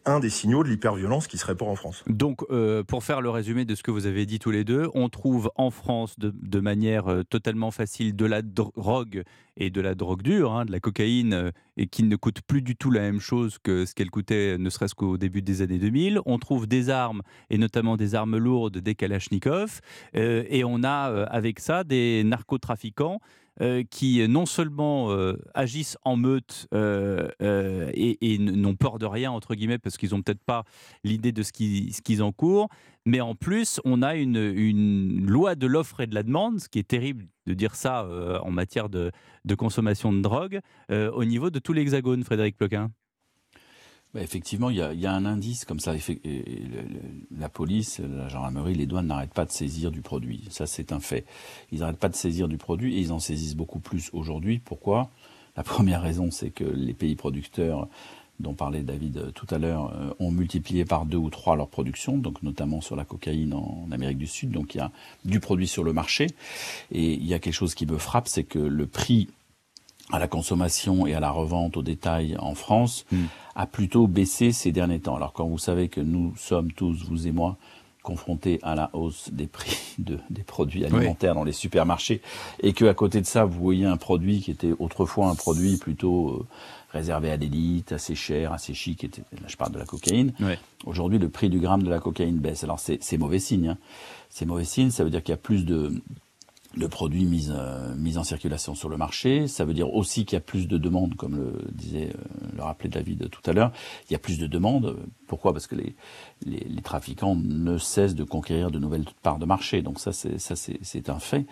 un des signaux de l'hyperviolence qui se répand en France. Donc, euh, pour faire le résumé de ce que vous avez dit tous les deux, on trouve en France de, de manière euh, totalement facile de la drogue et de la drogue dure, hein, de la cocaïne, euh, et qui ne coûte plus du tout la même chose que ce qu'elle coûtait ne serait-ce qu'au début des années 2000. On trouve des armes, et notamment des armes lourdes, des Kalachnikov, et on a avec ça des narcotrafiquants euh, qui non seulement euh, agissent en meute euh, et, n'ont peur de rien, entre guillemets, parce qu'ils n'ont peut-être pas l'idée de ce qu'ils ce encourent, mais en plus, on a une, loi de l'offre et de la demande, ce qui est terrible de dire ça en matière de, de, consommation de drogue, au niveau de tout l'hexagone, Frédéric Ploquin. Bah, effectivement, il y, a, un indice comme ça. la police, la gendarmerie, les douanes n'arrêtent pas de saisir du produit. Ça, c'est un fait. Ils n'arrêtent pas de saisir du produit et ils en saisissent beaucoup plus aujourd'hui. Pourquoi? La <laughs> première raison, c'est que les pays producteurs dont parlait David tout à l'heure, euh, ont multiplié par deux ou trois leur production, donc notamment sur la cocaïne en Amérique du Sud. Donc il y a du produit sur le marché. Et il y a quelque chose qui me frappe, c'est que le prix à la consommation et à la revente au détail en France hmm. a plutôt baissé ces derniers temps. Alors quand vous savez que nous sommes tous, vous et moi, confrontés à la hausse des prix <laughs> de, des produits alimentaires dans les supermarchés et que à côté de ça, vous voyez un produit qui était autrefois un produit plutôt euh, réservé à l'élite, assez cher, assez chic, était, là je parle de la cocaïne. Aujourd'hui, le prix du gramme de la cocaïne baisse. Alors c'est mauvais signe. Hein. C'est mauvais signe, ça veut dire qu'il y a plus de de produits mis, euh, mis en circulation sur le marché. Ça veut dire aussi qu'il y a plus de demandes, comme le disait, euh, le rappelait David tout à l'heure. Il y a plus de demandes. Pourquoi? Parce que les, les, les, trafiquants ne cessent de conquérir de nouvelles parts de marché. Donc ça, c'est ça, c'est un fait.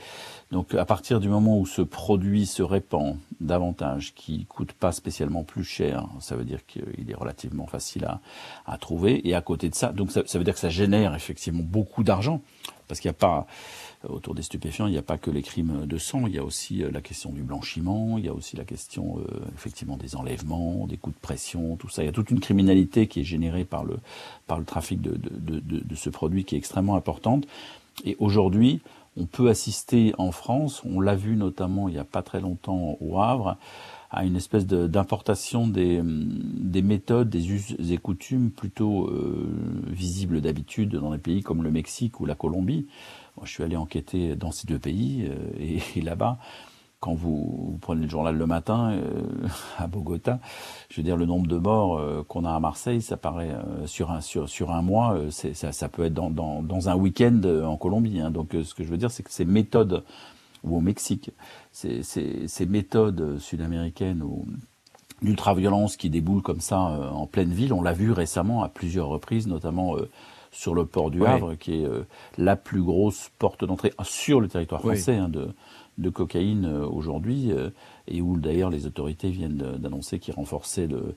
Donc à partir du moment où ce produit se répand davantage, qui coûte pas spécialement plus cher, ça veut dire qu'il est relativement facile à, à trouver. Et à côté de ça, donc ça, ça veut dire que ça génère effectivement beaucoup d'argent, parce qu'il n'y a pas autour des stupéfiants, il n'y a pas que les crimes de sang, il y a aussi euh, la question du blanchiment, il y a aussi la question euh, effectivement des enlèvements, des coups de pression, tout ça. Il y a toute une criminalité qui est générée par le, par le trafic de, de, de, de ce produit qui est extrêmement importante. Et aujourd'hui, on peut assister en France, on l'a vu notamment il n'y a pas très longtemps au Havre, à une espèce d'importation des, des méthodes, des us et coutumes plutôt euh, visibles d'habitude dans des pays comme le Mexique ou la Colombie, je suis allé enquêter dans ces deux pays euh, et, là-bas, quand vous, prenez le journal le matin euh, <laughs> à Bogota, je veux dire le nombre de morts euh, qu'on a à Marseille, ça paraît sur un sur sur un mois, ça, ça peut être dans dans, dans un week-end en Colombie. Hein. Donc ce que je veux dire, c'est que ces méthodes ou au Mexique, ces, ces, ces méthodes sud-américaines ou d'ultra-violence qui déboulent comme ça en pleine ville, on l'a vu récemment à plusieurs reprises, notamment sur le port du Havre, qui est euh, la plus grosse porte d'entrée sur le territoire français hein, de, de, cocaïne euh, aujourd'hui, euh, et où d'ailleurs les autorités viennent d'annoncer qu'ils renforçaient le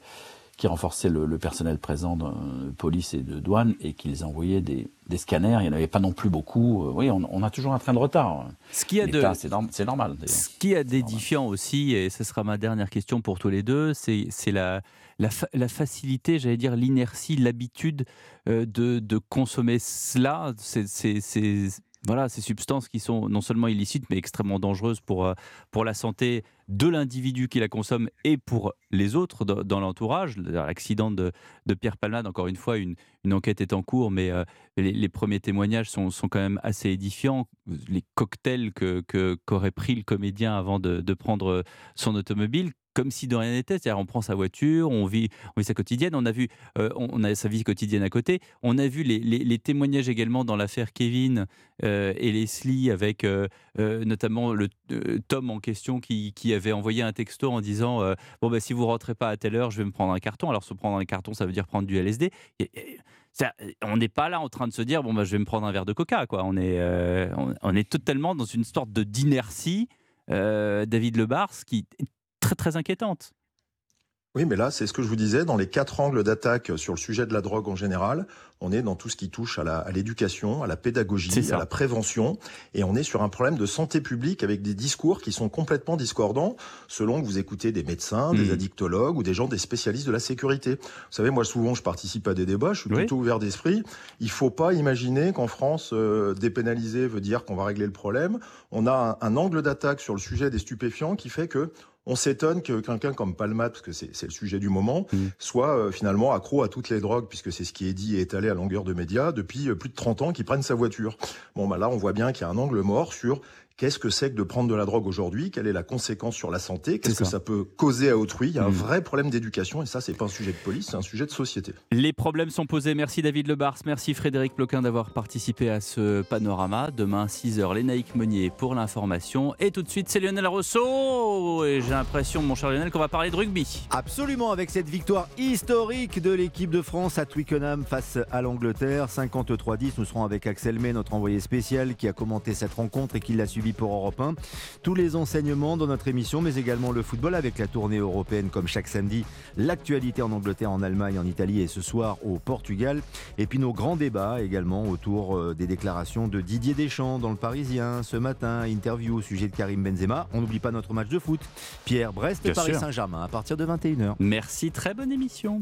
qui renforçaient le, le, personnel présent de police et de douane et qu'ils envoyaient des, des, scanners. Il n'y en avait pas non plus beaucoup. Oui, on, on, a toujours un train de retard. Ce qui a de, c'est normal. Ce qui est d'édifiant aussi, et ce sera ma dernière question pour tous les deux, c'est la, la, la, facilité, j'allais dire l'inertie, l'habitude euh, de, de, consommer cela. C'est voilà, ces substances qui sont non seulement illicites, mais extrêmement dangereuses pour, euh, pour la santé de l'individu qui la consomme et pour les autres dans, l'entourage. L'accident de, de, Pierre Palmade, encore une fois, une, une enquête est en cours, mais euh, les, premiers témoignages sont, sont, quand même assez édifiants. Les cocktails qu'aurait que, pris le comédien avant de, de prendre son automobile, comme si de rien n'était. C'est-à-dire, on prend sa voiture, on vit, on vit sa quotidienne, on a vu, euh, on a sa vie quotidienne à côté. On a vu les, témoignages également dans l'affaire Kevin euh, et Leslie, avec euh, notamment le Tom en question qui, avait envoyé un texto en disant Bon, bah, si vous rentrez pas à telle heure, je vais me prendre un carton. Alors, se prendre un carton, ça veut dire prendre du LSD. on n'est pas là en train de se dire bon bah je vais me prendre un verre de coca quoi. On est on, est totalement dans une sorte de d'inertie. David Lebars qui très très inquiétante. Oui, mais là, c'est ce que je vous disais, dans les quatre angles d'attaque sur le sujet de la drogue en général, on est dans tout ce qui touche à l'éducation, à, la pédagogie, à la prévention, et on est sur un problème de santé publique avec des discours qui sont complètement discordants selon que vous écoutez des médecins, des mmh. addictologues ou des gens, des spécialistes de la sécurité. Vous savez, moi, souvent, je participe à des débats, je suis plutôt ouvert d'esprit. Il faut pas imaginer qu'en France, euh, dépénaliser veut dire qu'on va régler le problème. On a un, un angle d'attaque sur le sujet des stupéfiants qui fait que on s'étonne que quelqu'un comme Palmat, parce que c'est le sujet du moment, mm. soit euh, finalement accro à toutes les drogues, puisque c'est ce qui est dit et étalé à longueur de médias depuis euh, plus de 30 ans, qu'il prenne sa voiture. Bon, bah là, on voit bien qu'il y a un angle mort sur Qu'est-ce que c'est que de prendre de la drogue aujourd'hui? Quelle est la conséquence sur la santé? Qu'est-ce que ça. peut causer à autrui? Il y a un Mm. vrai problème d'éducation et ça, c'est pas un sujet de police, c'est un sujet de société. Les problèmes sont posés. Merci David Lebars, merci Frédéric Ploquin d'avoir participé à ce panorama. Demain, 6h, Lénaïque Meunier pour l'information. Et tout de suite, c'est Lionel Rousseau. Et j'ai l'impression, mon cher Lionel, qu'on va parler de rugby. Absolument, avec cette victoire historique de l'équipe de France à Twickenham face à l'Angleterre, 53-10. Nous serons avec Axel May, notre envoyé spécial, qui a commenté cette rencontre et qui l'a suivi pour Europe 1. Tous les enseignements dans notre émission, mais également le football avec la tournée européenne comme chaque samedi, l'actualité en Angleterre, en Allemagne, en Italie et ce soir au Portugal. Et puis nos grands débats également autour euh, des déclarations de Didier Deschamps dans le Parisien ce matin, interview au sujet de Karim Benzema. On n'oublie pas notre match de foot. Pierre Brest, Bien Paris. Saint-Germain à partir de 21h. Merci, très bonne émission.